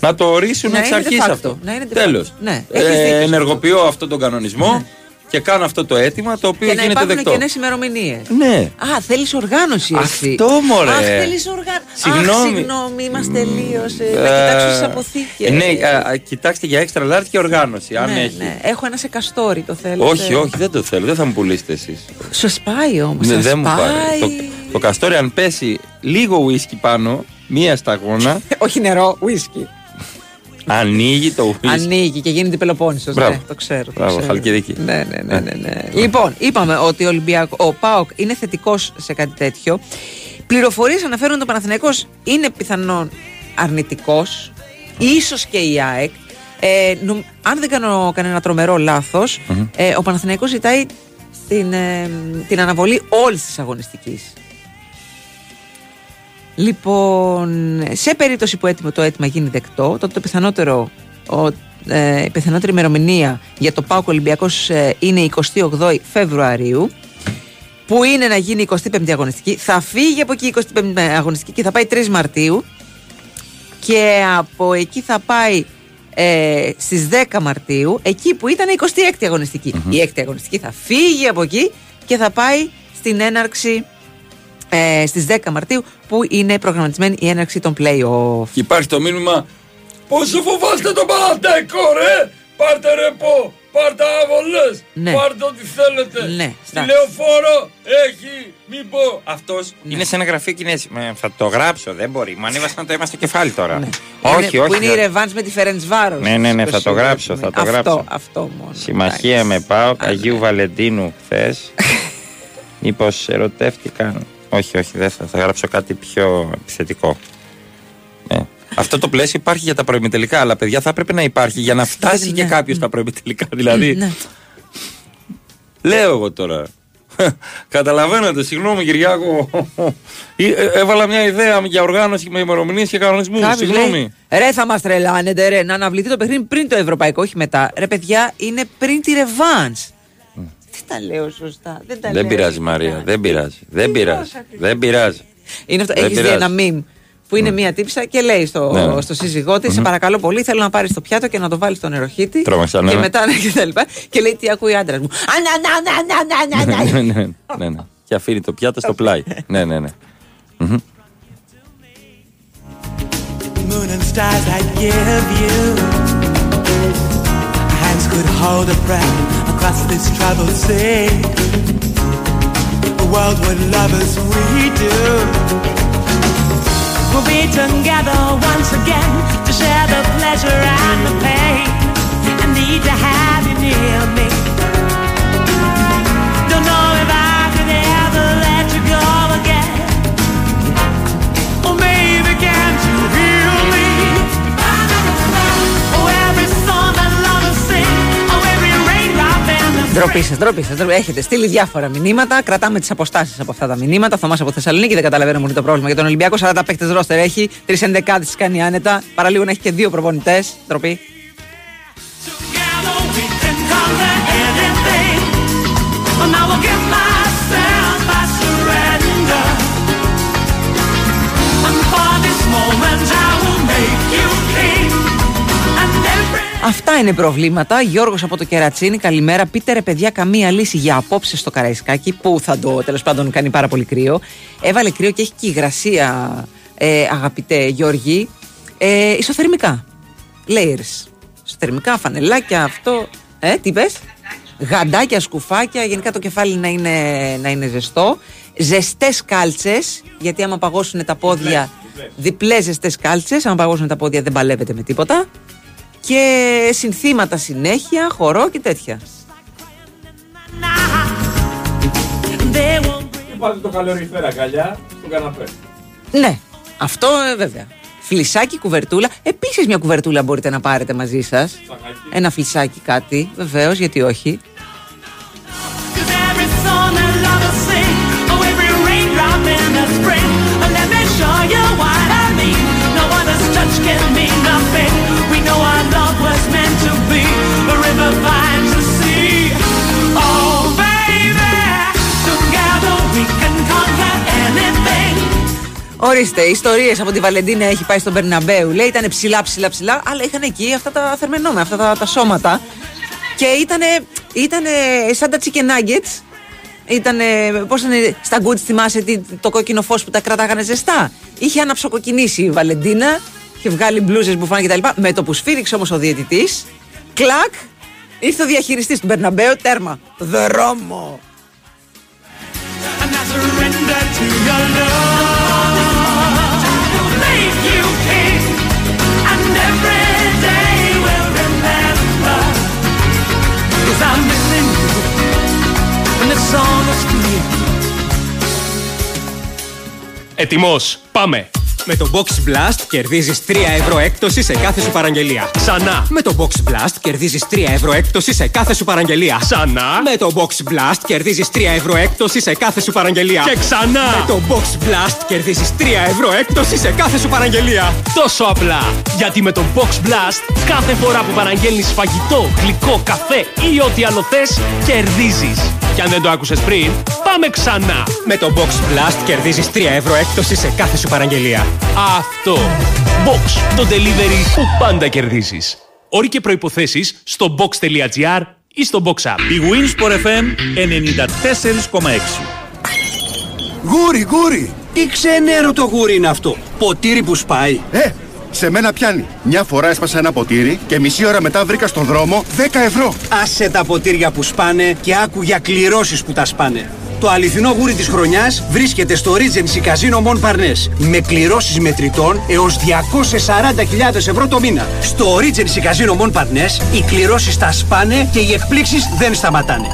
Να το ορίσουν Να εξ είναι de αρχή facto, αυτό. να είναι de Τέλος. facto. Ναι, έχεις δίκιο. Ε, ενεργοποιώ αυτόν τον κανονισμό και κάνω αυτό το αίτημα το οποίο Και να γίνεται υπάρχουν δεκτό. και νέες ημερομηνίες. Ναι. Α, θέλεις οργάνωση εσύ. Αυτό, μωρέ. Αχ, θέλεις οργάνωση. Συγγνώμη. Αχ, συγγνώμη, μα τελείωσε. Ε, Να κοιτάξω τις αποθήκες. Ναι, α, α, κοιτάξτε για έξτρα large και οργάνωση. Αν ναι, έχει. ναι. Έχω ένα σε καστόρι, το θέλω. Όχι, όχι, δεν το θέλω. Δεν θα μου πουλήσετε εσείς. Σου σπάει όμως. Ναι, δεν μου πάρει. Το, το καστόρι, αν πέσει λίγο ουίσκι πάνω, μία σταγόνα, Όχι νερό, ουίσκι. Ανοίγει το ουίσκι. Ανοίγει και γίνεται Πελοπόννησος. Μπράβο. Ναι, το ξέρω. το Μπράβο, ξέρω. Χαλκιδική. Ναι, ναι, ναι, ναι, ναι. Λοιπόν, είπαμε ότι ο, Ολυμπιακ, ο ΠΑΟΚ είναι θετικός σε κάτι τέτοιο. Πληροφορίες αναφέρουν ότι ο Παναθηναϊκός είναι πιθανόν αρνητικός, ίσως και η ΑΕΚ. Ε, νομ- αν δεν κάνω κανένα τρομερό λάθος, ε, ο Παναθηναϊκός ζητάει την, ε, την αναβολή όλης της αγωνιστικής. Λοιπόν, σε περίπτωση που έτοιμο, το αίτημα γίνει δεκτό, τότε το πιθανότερο, ο, ε, η πιθανότερη ημερομηνία για το ΠΑΟΚ Ολυμπιακός ε, είναι η 28 Φεβρουαρίου, που είναι να γίνει η 25η αγωνιστική. Θα φύγει από εκεί η 25η αγωνιστική και θα πάει 3 Μαρτίου και από εκεί θα πάει ε, στις 10 Μαρτίου, εκεί που ήταν η 26η αγωνιστικη Η 6η αγωνιστική θα φύγει από εκεί και θα πάει στην έναρξη ε, στις 10 Μαρτίου που είναι προγραμματισμένη η έναρξη των play-off. Και υπάρχει το μήνυμα Πόσο φοβάστε τον Πανατέκο ρε Πάρτε ρεπό, πάρτε άβολες Ναι. Πάρτε ό,τι θέλετε Ναι, Στη εντάξει. λεωφόρο έχει, μην πω Αυτός είναι σε ένα γραφείο και είναι έτσι, «Μα, Θα το γράψω, δεν μπορεί Μου ανέβασαν το αίμα στο κεφάλι τώρα Όχι, είναι, όχι Που είναι η δεν- ρεβάνς με τη Φερέντς Βάρος. Ναι, ναι, ναι, θα το Στο γράψω, σίγουρο. θα το αυτό, γράψω. Αυτό μόνο. Συμμαχία με πάω Αγίου Βαλεντίνου χθες. Μήπως ερωτεύτηκαν. Όχι, όχι, δεν θα, θα γράψω κάτι πιο επιθετικό. Ναι. Αυτό το πλαίσιο υπάρχει για τα προημιτελικά, αλλά παιδιά θα έπρεπε να υπάρχει για να φτάσει και κάποιος στα προημιτελικά. Δηλαδή, Ναι. λέω εγώ τώρα. Καταλαβαίνετε, συγγνώμη Κυριάκο. Ε, ε, Έβαλα μια ιδέα για οργάνωση με ημερομηνίες και κανονισμούς. Κάποιος Συγγνώμη. λέει, Ρε θα μας τρελάνετε, ρε, να αναβληθεί το παιχνίδι πριν το ευρωπαϊκό, όχι μετά. Ρε παιδιά, είναι πριν τη ρεβάν. Δεν τα λέω σωστά. Δεν τα Δεν λέω πειράζει σωστά. Μαρία, δεν πειράζει. Δεν πειράζει. Δεν πειράζει. Είναι αυτό. Δεν Έχεις δει πειράζει. ένα meme που είναι μία τύψα και λέει στο, Ναι, ναι. στο σύζυγό της: Σε Μμμ. παρακαλώ πολύ, θέλω να πάρεις το πιάτο και να το βάλεις στο νεροχύτη. Τρόμαξα, ναι, Και ναι. μετά ναι, και τα λοιπά. Και λέει: Τι ακούει ο άντρας μου. Α, να, να, να, να, να, να, να. ναι, ναι, ναι, ναι. Και αφήνει το πιάτο στο πλάι. Ναι, ναι, ναι. Μμμ. moon and stars I give you. Could hold a breath across this troubled sea. A world with love as we do. We'll be together once again to share the pleasure and the pain. I need to have you near me. Don't know if I Ντροπή σας, ντροπή σας. Έχετε στείλει διάφορα μηνύματα. Κρατάμε τις αποστάσεις από αυτά τα μηνύματα. Θωμά από Θεσσαλονίκη, δεν καταλαβαίνω πολύ το πρόβλημα για τον Ολυμπιακό. 40 παίκτες ρόστερ έχει. Τρεις ενδεκάδες τι κάνει άνετα. Παραλίγο να έχει και δύο προπονητές. Ντροπή. conquer anything. And I will give Αυτά είναι προβλήματα. Γιώργος από το Κερατσίνη, καλημέρα. Πείτε ρε παιδιά, καμία λύση για απόψε στο Καραϊσκάκι που θα το τέλος πάντων κάνει πάρα πολύ κρύο. Έβαλε κρύο και έχει και υγρασία, ε, αγαπητέ Γιώργη. Ε, ισοθερμικά. Layers. Ισοθερμικά, φανελάκια, αυτό. Ε, τι πες; Γαντάκια, σκουφάκια, γενικά το κεφάλι να είναι, να είναι ζεστό. Ζεστές κάλτσες, γιατί άμα παγώσουν τα πόδια. Διπλές ζεστές κάλτσες, άμα παγώσουν τα πόδια δεν παλεύετε με τίποτα. Και συνθήματα συνέχεια, χορό και τέτοια. they will Και πάτε το καλοριφέρα αγκαλιά στον καναπέ. Ναι, αυτό ε, βέβαια. Φλισάκι, κουβερτούλα. Επίσης μια κουβερτούλα μπορείτε να πάρετε μαζί σας. Ένα φλισάκι κάτι, βεβαίως, γιατί όχι. every Ορίστε, ιστορίες από τη Βαλεντίνα έχει πάει στον Περναμπέου. Λέει ήταν ψηλά, ψηλά, ψηλά, αλλά είχαν εκεί αυτά τα θερμενόμενα, αυτά τα, τα σώματα. Και ήταν ήτανε σαν τα chicken nuggets. Ήτανε, πώς είναι, στα γκουτς θυμάσαι τι, το κόκκινο φως που τα κρατάγανε ζεστά; Είχε αναψοκοκκινήσει η Βαλεντίνα, είχε βγάλει μπλούζες, μπουφάν κτλ. Με το που σφύριξε όμως ο διαιτητής, κλακ, Ήρθε ο διαχειριστής του Μπερναμπέου, τέρμα. Δρόμο. Ετοιμός, πάμε! Με το Box Blast κερδίζεις 3 ευρώ έκπτωση σε κάθε σου παραγγελία. Ξανά! Με το Box Blast κερδίζεις 3 ευρώ έκπτωση σε κάθε σου παραγγελία. Ξανά! Με το Box Blast κερδίζεις 3 ευρώ έκπτωση σε κάθε σου παραγγελία. Και ξανά! Με το Box Blast κερδίζεις 3 ευρώ έκπτωση σε κάθε σου παραγγελία. Τόσο απλά! Γιατί με το Box Blast κάθε φορά που παραγγέλνεις φαγητό, γλυκό, καφέ ή ό,τι άλλο θες, κερδίζεις. Και αν δεν το άκουσες πριν, πάμε ξανά! Με το Box Blast κερδίζεις 3 ευρώ έκπτωση σε κάθε σου παραγγελία. Αυτό! Box, το delivery που πάντα κερδίζεις. Όροι και προϋποθέσεις στο box.gr ή στο Box App. Η Winsport FM 94,6 Γούρι, γούρι! Τι ξενέρο το γούρι είναι αυτό. Ποτήρι που σπάει. Ε, σε μένα πιάνει. Μια φορά έσπασα ένα ποτήρι και μισή ώρα μετά βρήκα στον δρόμο 10 ευρώ. Άσε τα ποτήρια που σπάνε και άκου για κληρώσεις που τα σπάνε. Το αληθινό γούρι της χρονιάς βρίσκεται στο Regency Casino Mon Parnes με κληρώσεις μετρητών έως 240.000 ευρώ το μήνα. Στο Regency Casino Mon Parnes οι κληρώσεις τα σπάνε και οι εκπλήξεις δεν σταματάνε.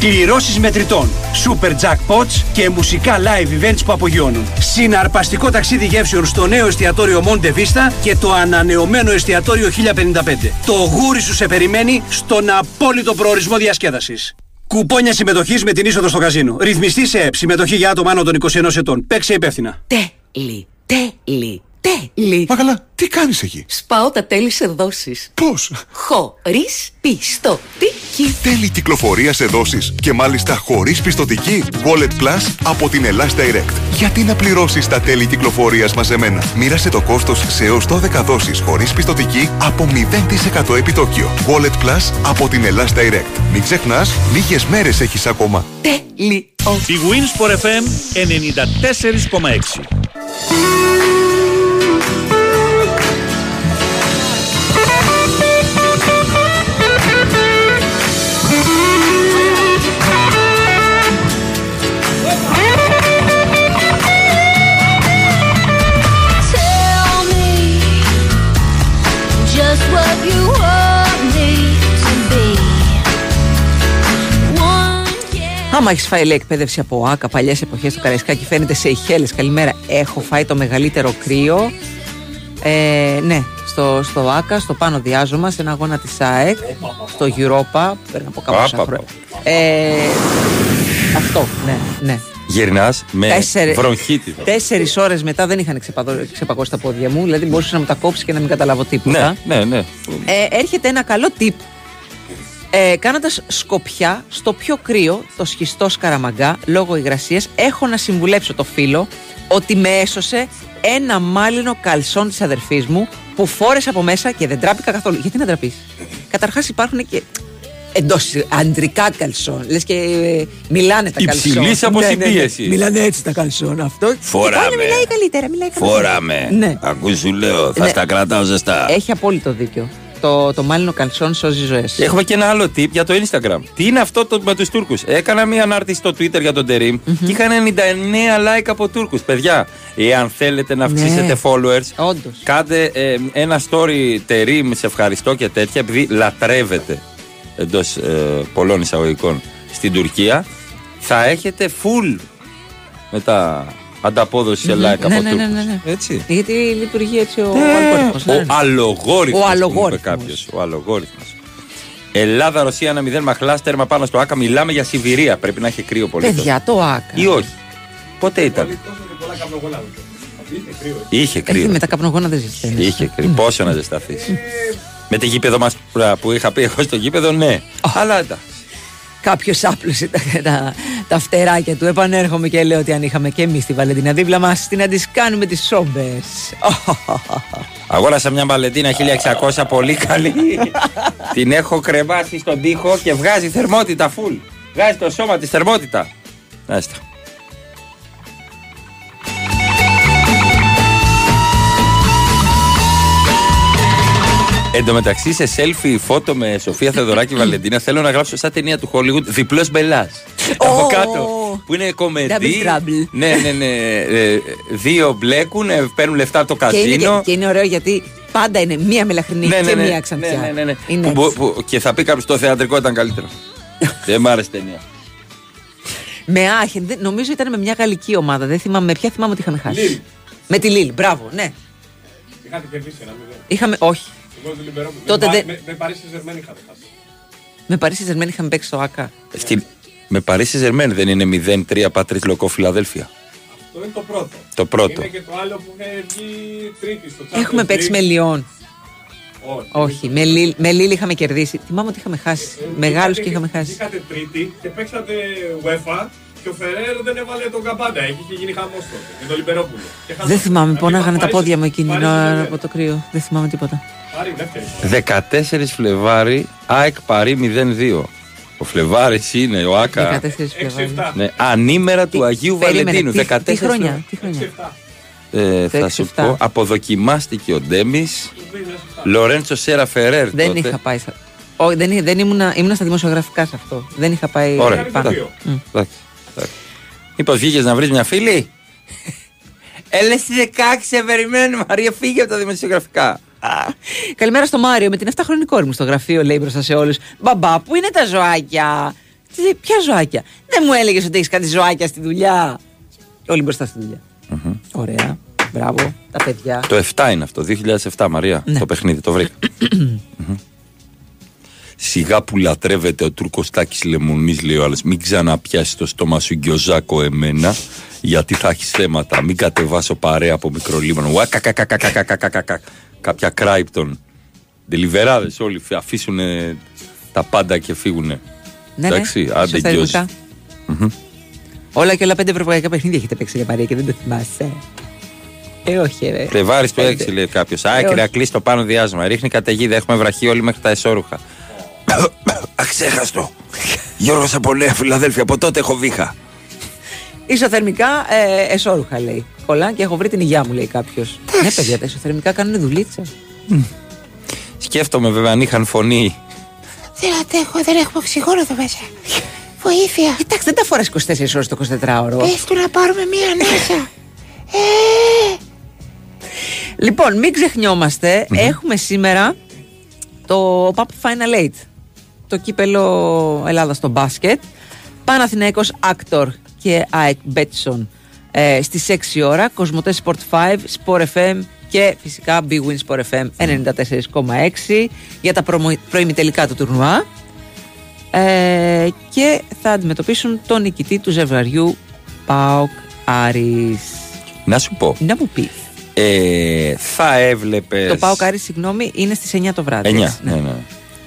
Κληρώσεις μετρητών, super jackpots και μουσικά live events που απογειώνουν. Συναρπαστικό ταξίδι γεύσεων στο νέο εστιατόριο Monte Vista και το ανανεωμένο εστιατόριο 1055. Το γούρι σου σε περιμένει στον απόλυτο προορισμό διασκέδασης. Κουπόνια συμμετοχής με την είσοδο στο καζίνο. Ρυθμιστή σε ΕΠ. Συμμετοχή για άτομα άνω των 21 ετών. Παίξε υπεύθυνα. Τέλει, τέλει, τέλει. Μα καλά, τι κάνεις εκεί; Σπάω τα τέλη σε δόσεις. Πώς; Χωρίς πιστοτική. Τέλη κυκλοφορία σε δόσεις και μάλιστα χωρίς πιστοτική. Wallet Plus από την Ελλάς Direct. Γιατί να πληρώσεις τα τέλη κυκλοφορίας μαζεμένα; Μοίρασε το κόστος σε έως 12 δόσεις χωρίς πιστοτική από 0% επιτόκιο. Wallet Plus από την Ελλάς Direct. Μην ξεχνάς, λίγες μέρες έχεις ακόμα. Τέλειο. Η Winsport FM 94,6. Άμα έχεις φάει λέει, εκπαίδευση από ΆΚΑ, παλιές εποχές στο Καραϊσκάκι, φαίνεται σε ηχέλες. Καλημέρα. Έχω φάει το μεγαλύτερο κρύο. Ε, ναι, στο, στο ΆΚΑ, στο πάνω διάζωμα, σε ένα αγώνα της ΑΕΚ, στο Europa. Πρέπει να πω κάπου Πα, σαν πα, χρο- Ε, αυτό, ναι, ναι. Γυρνάς με Τέσσερι- βροχίτιδα. Τέσσερις ώρες μετά δεν είχαν ξεπαδο- ξεπαγώσει τα πόδια μου, δηλαδή μπορούσε να μου τα κόψεις και να μην καταλάβω τίποτα. Ναι, ναι, ναι. Ε, έρχεται ένα καλό tip. Ε, Κάνοντας σκοπιά στο πιο κρύο, το σχιστό Σκαραμαγκά, λόγω υγρασίας, έχω να συμβουλέψω το φίλο ότι με έσωσε ένα μάλινο καλσόν της αδερφής μου που φόρεσε από μέσα και δεν τράπηκα καθόλου. Γιατί να τραπείς; Καταρχάς υπάρχουν και εντός αντρικά καλσόν. Λες και ε, μιλάνε τα καλσόν. Υψηλής αποσυμπίεσης. Μιλάνε έτσι τα καλσόν. Αυτό. Φοράμε. Και πάλι μιλάει καλύτερα. Μιλάει καλύτερα. Φοράμε. Ναι. Ακούς σου λέω, θα Ναι. στα κρατάω ζεστά. Έχει απόλυτο δίκιο. Το, το μάλινο καλσόν σώζει ζωές. Έχουμε και ένα άλλο tip για το Instagram. Τι είναι αυτό το, με τους Τούρκους; Έκανα μία ανάρτηση στο Twitter για τον τεριμ και είχαν 99 like από Τούρκους. Παιδιά, εάν θέλετε να αυξήσετε Ναι. followers, Όντως. κάντε ε, ένα story τεριμ, σε ευχαριστώ και τέτοια, επειδή λατρεύετε εντός πολλών εισαγωγικών στην Τουρκία. Θα έχετε full μετά ανταπόδοση σε like ναι, από ναι, Τούρκους. ναι, ναι, ναι. Έτσι. Γιατί λειτουργεί έτσι ο Ναι. αλγόριθμος. Ο αλογόριθμος. Ο που αλογόριθμος. είπε κάποιος. Ο αλογόριθμος. Ελλάδα, Ρωσία, ένα μηδέν μαχλά, τέρμα πάνω στο Άκα. Μιλάμε για Σιβηρία. Πρέπει να έχει κρύο πολύ. Παιδιά, το άκα. Ή όχι. Πότε ήταν; Είχε Έχει κρύο. με τα καπνογόνα δεν ζητάει. Είχε κρύο. Πόσο να ζεσταθείς. Με τη γήπεδο μας που είχα πει εγώ στο γήπεδο, ναι. Αλλά εντάξει. Κάποιος άπλωσε τα, τα, τα φτεράκια του. Επανέρχομαι και λέω ότι αν είχαμε και εμείς τη Βαλεντίνα δίπλα μας, τι να τις κάνουμε τι σόμπες. Αγόρασα μια Βαλεντίνα 1600 πολύ καλή. Την έχω κρεμάσει στον τοίχο και βγάζει θερμότητα φουλ. Βγάζει το σώμα της θερμότητα. Άστα. Εν τω μεταξύ, σε selfie φώτο με Σοφία Θεοδωράκη Βαλεντίνα, θέλω να γράψω σαν ταινία του Hollywood διπλός μπελάς. Από κάτω. Που είναι κομμεντή. Double trouble. Ναι, ναι, ναι. Ε, Δύο μπλέκουν, ε, παίρνουν λεφτά από το και, είναι, και, καζίνο. και είναι ωραίο γιατί πάντα είναι μία μελαχρινή Ναι, ναι, και ναι. μία ξανθιά. Ναι, ναι, ναι, ναι. Είναι Που- έτσι. που- και θα πει κάποιος το θεατρικό ήταν καλύτερο. Δεν μ' άρεσε η ταινία. Με Άχεν, δεν- νομίζω ήταν με μια γαλλική ομάδα. Δεν θυμάμαι με ποια θυμάμαι ότι είχαμε χάσει. Λίλ. Με τη Λίλ, μπράβο, ναι. Είχατε κερδίσει ένα μηδέν. Είχαμε, όχι. Εγώ του Λιμπερόπουλου. Τότε Με- δεν- Με, με Παρίσι Ζερμένη είχατε χάσει. Με Παρίσι Ζερμένη είχαμε παίξει στο ΑΚΑ. Στην- με Παρίσι Ζερμέν δεν είναι 0-3 Πατρί Λοκό Φιλαδέλφια. Αυτό είναι το πρώτο. Το πρώτο. Είναι και το άλλο που είχε βγει τρίτη στο Champions Έχουμε παίξει League. με Λιόν. Όχι. Όχι, με Λίλ, με Λίλ είχαμε κερδίσει. Θυμάμαι ότι είχαμε χάσει. Μεγάλους και είχαμε χάσει. Είχατε τρίτη και παίξατε UEFA και ο Φεραίρ δεν έβαλε τον Καμπάντα. Εκεί είχε γίνει χαμός τότε. Με τον Λιμπερόπουλο. Και χάσατε. Δεν θυμάμαι, Δηλαδή, πονάγανε τα Παρίσι- πόδια μου εκείνη την Παρίσι ώρα Ζερμένη. από το κρύο. Δεν θυμάμαι τίποτα. Πάρει δεύτερη. 14 Φλεβάρι, ΑΕΚ Παρί 0-2. Ο Φλεβάρης είναι ο Άκα. 14 Φλεβάρι. Ναι, ανήμερα του Αγίου Περίμενε, Βαλεντίνου. τι- 14 Τι χρονιά, τι χρονιά. Ε, θα Το σου 6-7. πω, αποδοκιμάστηκε ο Ντέμις. Λορέντσο Σέρα Φερέρ. Δεν τότε. είχα πάει. σε- Όχι, δεν, δεν ήμουνα, ήμουνα στα δημοσιογραφικά σε αυτό. Δεν είχα πάει Ωραία. πάνω. Εντάξει, εντάξει, εντάξει. Μήπως βγήκες να βρεις μια φίλη; Έλε στι 16, σε περιμένουμε. Μαρία, φύγε από τα δημοσιογραφικά. Καλημέρα στο Μάριο με την 7χρονη κόρη μου στο γραφείο, λέει μπροστά σε όλους. Μπαμπά, πού είναι τα ζωάκια; Τι, ποια ζωάκια; Δεν μου έλεγες ότι έχεις κάτι ζωάκια στη δουλειά; Όλοι μπροστά στη δουλειά. Ωραία. Μπράβο. Τα παιδιά. Το 7 είναι αυτό, 2007 Μαρία. Ναι. Το παιχνίδι, το βρήκα. Μμμ. Σιγά που λατρεύεται ο Τούρκος Τάκης Λεμονής, λέει ο άλλος. Μην ξαναπιάσεις το στόμα σου γκιοζάκο εμένα, γιατί θα έχεις θέματα. Μην κατεβάσω παρέα από μικρολίμανο. Κάποια κράιπτον. Τελιβεράδε όλοι αφήσουν τα πάντα και φύγουν. Ναι, ναι, Εντάξει, άντε Όλα και όλα πέντε ευρωπαϊκά παιχνίδια έχετε παίξει για και δεν το θυμάσαι. Ε, όχι, ρε. Τεβάρι το έξι, λέει κάποιος. Άκυρα, ε, κλείσει το πάνω διάστημα. Ρίχνει καταιγίδα. Έχουμε βραχεί όλοι μέχρι τα εσόρουχα. Αξέχαστο. Γιώργος από Νέα Φιλαδέλφια. Από τότε έχω βήχα. Ισοθερμικά ε, εσόρουχα λέει. Κολλάν και έχω βρει την υγειά μου, λέει κάποιος. Ναι, παιδιά, τα ισοθερμικά κάνουν δουλίτσα. Σκέφτομαι βέβαια αν είχαν φωνή. Δεν αντέχω, δεν έχουμε οξυγόνο εδώ μέσα. Βοήθεια. Εντάξει, δεν τα φοράς 24 ώρες το 24ωρο. Πες του να πάρουμε μία ανάσα. Λοιπόν, μην ξεχνιόμαστε, έχουμε σήμερα το Pub Final 8. Το κύπελο Ελλάδας στο μπάσκετ. Παναθηναϊκός Actor και ΑΕΚ Μπέτσον ε, στις 6 ώρα. Κοσμοτέ Sport 5, Sport FM και φυσικά Big Win Sport FM 94,6 για τα προμο- προημιτελικά του τουρνουά. Ε, και θα αντιμετωπίσουν τον νικητή του ζευγαριού ΠΑΟΚ Άρης. Να σου πω. Να μου πεις. Ε, θα έβλεπε. Το ΠΑΟΚ Άρης, συγγνώμη, είναι στις 9 το βράδυ. 9. έτσι, Ναι. Ναι,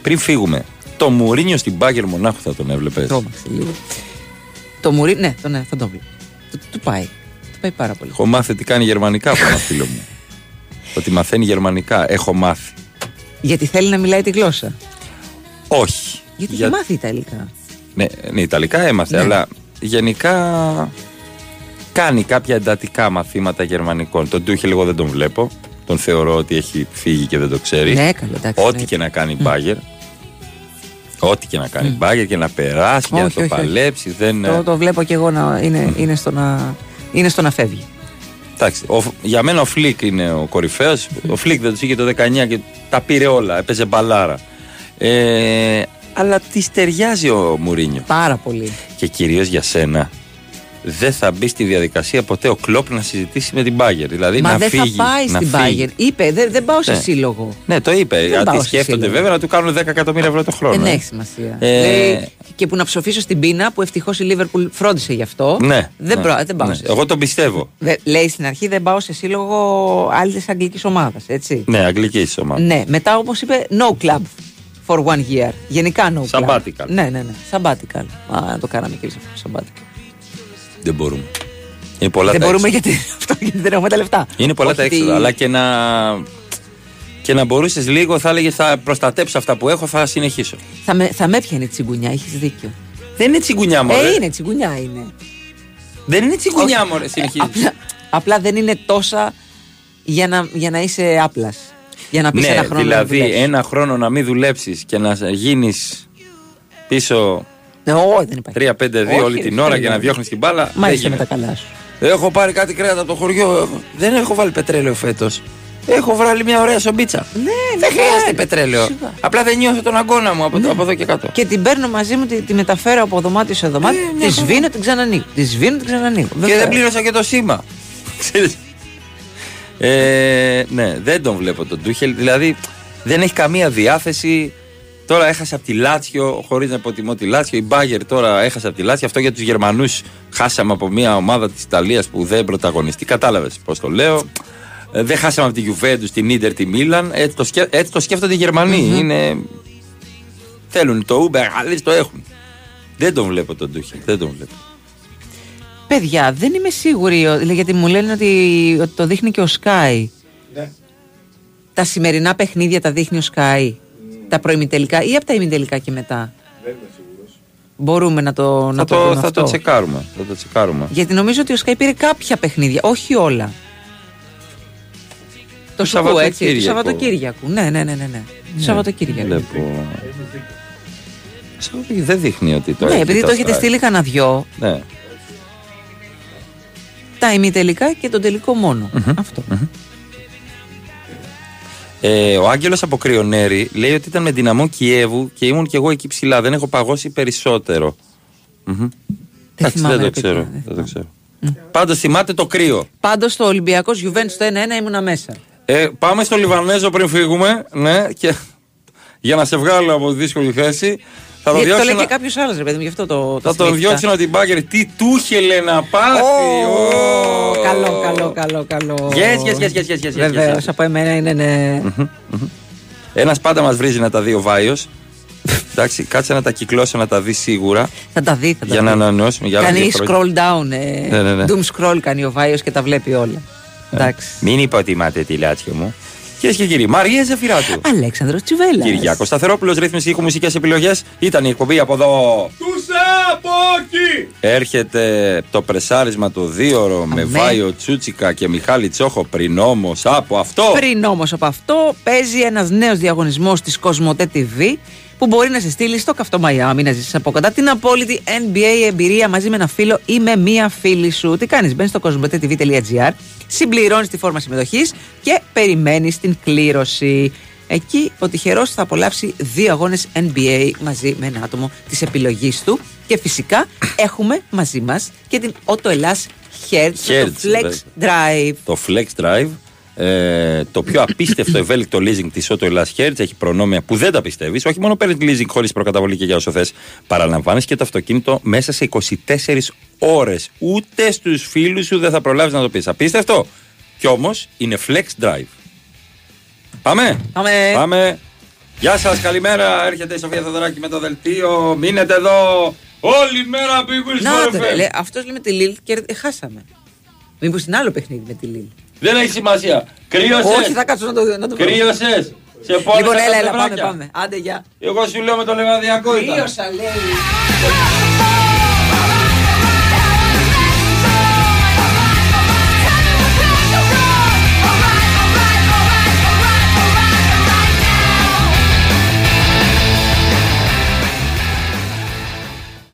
Πριν φύγουμε. Το Μουρίνιο στην Μπάγκερ Μονάχου θα τον έβλεπες. Τρόμαξε λίγο. Το Μουρί, ναι, το, ναι, θα τον βλέπει. Του, του πάει. Του πάει πάρα πολύ. Έχω μάθει τι κάνει γερμανικά από ένα φίλο μου. Ότι μαθαίνει γερμανικά. Έχω μάθει. Γιατί θέλει να μιλάει τη γλώσσα; Όχι. Γιατί Για- έχει μάθει Ιταλικά. Ναι, ναι, Ιταλικά έμαθε, Ναι. αλλά γενικά κάνει κάποια εντατικά μαθήματα γερμανικών. Τον Τούχελ εγώ δεν τον βλέπω. Τον θεωρώ ότι έχει φύγει και δεν το ξέρει. Ναι, καλά, εντάξει, Ό,τι ναι. και να κάνει μπάγκερ. Ό,τι και να κάνει μπάγκερ και να περάσει και να Όχι, το όχι, όχι. παλέψει. Δεν... Το, το βλέπω και εγώ να είναι, είναι, στο να, είναι στο να φεύγει. Εντάξει, ο, για μένα ο Φλικ είναι ο κορυφαίος. Ο Φλικ δεν τους είχε το 19 και τα πήρε όλα. Έπαιζε μπαλάρα. Ε, αλλά τη ταιριάζει ο Μουρίνιο. Πάρα πολύ. Και κυρίως για σένα. Δεν θα μπει στη διαδικασία ποτέ ο Κλόπ να συζητήσει με την Μπάγερν. Δηλαδή Μα να δεν φύγει. θα πάει να στην φύγει. Μπάγερν. Είπε, δεν, δεν πάω σε Ναι. σύλλογο. Ναι, το είπε. Δεν πάω Γιατί σε σκέφτονται σύλλογο. βέβαια να του κάνουν 10 εκατομμύρια ευρώ το χρόνο. Δεν ε. έχει σημασία. Ε, Λέει, και που να ψοφήσω στην πείνα που ευτυχώς η Λίβερπουλ φρόντισε γι' αυτό. Ναι. Δεν, ναι, προ- δεν πάω ναι. σε Εγώ τον πιστεύω. Δε- λέει στην αρχή δεν πάω σε σύλλογο άλλης αγγλικής ομάδας. Έτσι. Ναι, αγγλικής ομάδας. Ναι, μετά όπω είπε, no club for one year. Γενικά no club. Sabbatical. Ναι, ναι, ναι. Sabbatical. Α, να το κάναμε και εμείς αυτό. Sabbatical. Δεν μπορούμε. Είναι πολλά δεν τα μπορούμε έξοδα. γιατί, αυτό, γιατί δεν έχουμε τα λεφτά. Είναι πολλά Όχι τα ότι- έξοδα. Αλλά και να. Και να μπορούσες λίγο, θα έλεγε θα προστατέψω αυτά που έχω, θα συνεχίσω. Θα με, θα με έπιανε τσιγκουνιά, έχεις δίκιο. Δεν είναι τσιγκουνιά, μωρέ. Ε, είναι τσιγκουνιά είναι. Δεν είναι τσιγκουνιά, Όχι. μωρέ. Συνεχίζεις. Απλά, απλά δεν είναι τόσα για να, για να είσαι άπλας. Για να πεις ναι, ένα χρόνο. να δηλαδή δουλέψεις. ένα χρόνο να μην δουλέψεις και να γίνεις πίσω Ναι, όχι, δεν υπάρχει. 3-5-2 Όχι, όλη ρε, την ώρα φίλε. και να διώχνεις την μπάλα. Μα δεν είσαι με τα γίνεται. καλάς σου. Έχω πάρει κάτι κρέατα από το χωριό. Δεν έχω βάλει πετρέλαιο φέτος. Έχω βγάλει μια ωραία σομπίτσα. Ναι, δεν ναι, χρειάζεται ναι. πετρέλαιο. Σιγά. Απλά δεν νιώθω τον αγκώνα μου από, το- από εδώ και κάτω. Και την παίρνω μαζί μου, τη, τη μεταφέρω από δωμάτιο σε δωμάτιο. ναι, της χαρά. σβήνω, την ξανανοίγω. Της σβήνω, την ξανανοίγω. Και Βέβαια. δεν πλήρωσα και το σήμα. Ξέρεις. ε, ναι, δεν τον βλέπω τον Τούχελ. Δηλαδή δεν έχει καμία διάθεση. Τώρα έχασε από τη Λάτσιο, χωρίς να υποτιμώ τη Λάτσιο. Η Μπάγκερ τώρα έχασε από τη Λάτσιο. Αυτό για τους Γερμανούς χάσαμε από μια ομάδα της Ιταλίας που δεν πρωταγωνιστεί. Κατάλαβες πώς το λέω. Ε, δεν χάσαμε από τη Γιουβέντους, την Ίντερ, τη Μίλαν. Έτσι το, σκέ, έτσι το σκέφτονται οι γερμανοι Είναι... Θέλουν το Uber, άλλοι το έχουν. Δεν τον βλέπω τον Τούχελ. Δεν τον βλέπω. Παιδιά, δεν είμαι σίγουρη, ο- γιατί μου λένε ότι, ότι το δείχνει και ο Sky. Ναι. Τα σημερινά παιχνίδια τα δείχνει ο Sky. Τα προημιτελικά ή από τα ημιτελικά και μετά; Δεν είμαι σίγουρος. Μπορούμε να το, να θα το, το, δούμε θα αυτό. το τσεκάρουμε. Θα το τσεκάρουμε. Γιατί νομίζω ότι ο Sky πήρε κάποια παιχνίδια, όχι όλα. Το Του Σουκού, έτσι. Του Σαββατοκύριακου. Σαββατοκύριακου. Ναι, ναι, ναι, ναι. ναι. Του Σαββατοκύριακου. Βλέπω. Σαββατοκύριακο δεν δείχνει ότι το Ναι, έχει επειδή τα το έχετε Sky. στείλει κανένα δυο, Ναι. τα ημιτελικά και τον τελικό μόνο. Αυτό. Ε, ο Άγγελος από Κρυονέρη λέει ότι ήταν με δυναμό Κιέβου και ήμουν κι εγώ εκεί ψηλά. Δεν έχω παγώσει περισσότερο. Μμμ. Εντάξει, θυμάμαι, δεν ρε το παιδιά, ξέρω. Δεν το ξέρω. Πάντως θυμάται το κρύο. Πάντως το Ολυμπιακός Juventus το 1-1 ήμουνα μέσα. Ε, πάμε στο Λιβανέζο πριν φύγουμε. Ναι, και για να σε βγάλω από τη δύσκολη θέση. Θα το Γιατί το διώξω λέει να- και κάποιος άλλος, ρε παιδί μου, γι' αυτό το. το θα τον θυμήθηκα. διώξει να την μπάγκερ. Τι του είχε να πάθει. Ω, Καλό, καλό, καλό, καλό. Yes, yes, yes, yes, yes, yes, yes, Βεβαίως, yes. από εμένα είναι ναι. Ένας πάντα μας βρίζει να τα δει ο Βάιος. Εντάξει, κάτσε να τα κυκλώσω να τα δει σίγουρα. Θα τα δει, θα τα Για δει. να ανανεώσουμε για άλλα Κάνει δύο χρόνια. scroll down. Ε, Ναι, ναι, ναι. Doom scroll κάνει ο Βάιος και τα βλέπει όλα. Εντάξει. Μην υποτιμάτε τη λάτσια μου. Κυρίες και κύριοι, Μαρία Ζεφυράτου. Αλέξανδρος Τσιβέλα. Κυριάκος Σταθερόπουλος, ρύθμιση ήχου μουσικές επιλογές. Ήταν η εκπομπή από εδώ. Τους απόκι! Έρχεται το πρεσάρισμα το δίωρο με Βάιο Τσούτσικα και Μιχάλη Τσόχο πριν όμως από αυτό. Πριν όμως από αυτό, παίζει ένας νέος διαγωνισμός της Κοσμοτέ TV που μπορεί να σε στείλει στο καυτό Μαϊάμι να ζήσεις από κοντά την απόλυτη NBA εμπειρία μαζί με ένα φίλο ή με μία φίλη σου. Τι κάνεις, μπαίνεις στο κοσμοτέ.tv.gr, συμπληρώνεις τη φόρμα συμμετοχής και περιμένεις την κλήρωση. Εκεί ο τυχερός θα απολαύσει δύο αγώνες NBA μαζί με ένα άτομο της επιλογής του. Και φυσικά έχουμε μαζί μας και την Auto Ελλάς Hertz, το Hertz, Flex βέβαια. Drive. Το Flex Drive. Ε, το πιο απίστευτο ευέλικτο leasing της Auto Ελλάς Hertz έχει προνόμια που δεν τα πιστεύεις. Όχι μόνο παίρνεις leasing χωρίς προκαταβολή και για όσο θες, παραλαμβάνεις και το αυτοκίνητο μέσα σε 24 ώρες. Ούτε στους φίλους σου δεν θα προλάβεις να το πεις. Απίστευτο. Κι όμως είναι Flex Drive. Πάμε. Πάμε. Πάμε. Γεια σας, καλημέρα. Έρχεται η Σοφία Θεοδωράκη με το δελτίο. Μείνετε εδώ. Όλη μέρα πήγουν Να στο το FM. ρε, αυτός λέει με τη Λίλ και ε, χάσαμε. Μήπως είναι άλλο παιχνίδι με τη Λίλ. Δεν έχει σημασία. Κρύωσες. Όχι, θα κάτσω να το, να το βρω. Κρύωσες. Σε πόδια Λοιπόν, τα έλα, έλα, πάμε, πλευράκια. πάμε. Άντε, γεια. Εγώ σου λέω με το λεβαδιακό ήταν. Κρύωσα, λέει.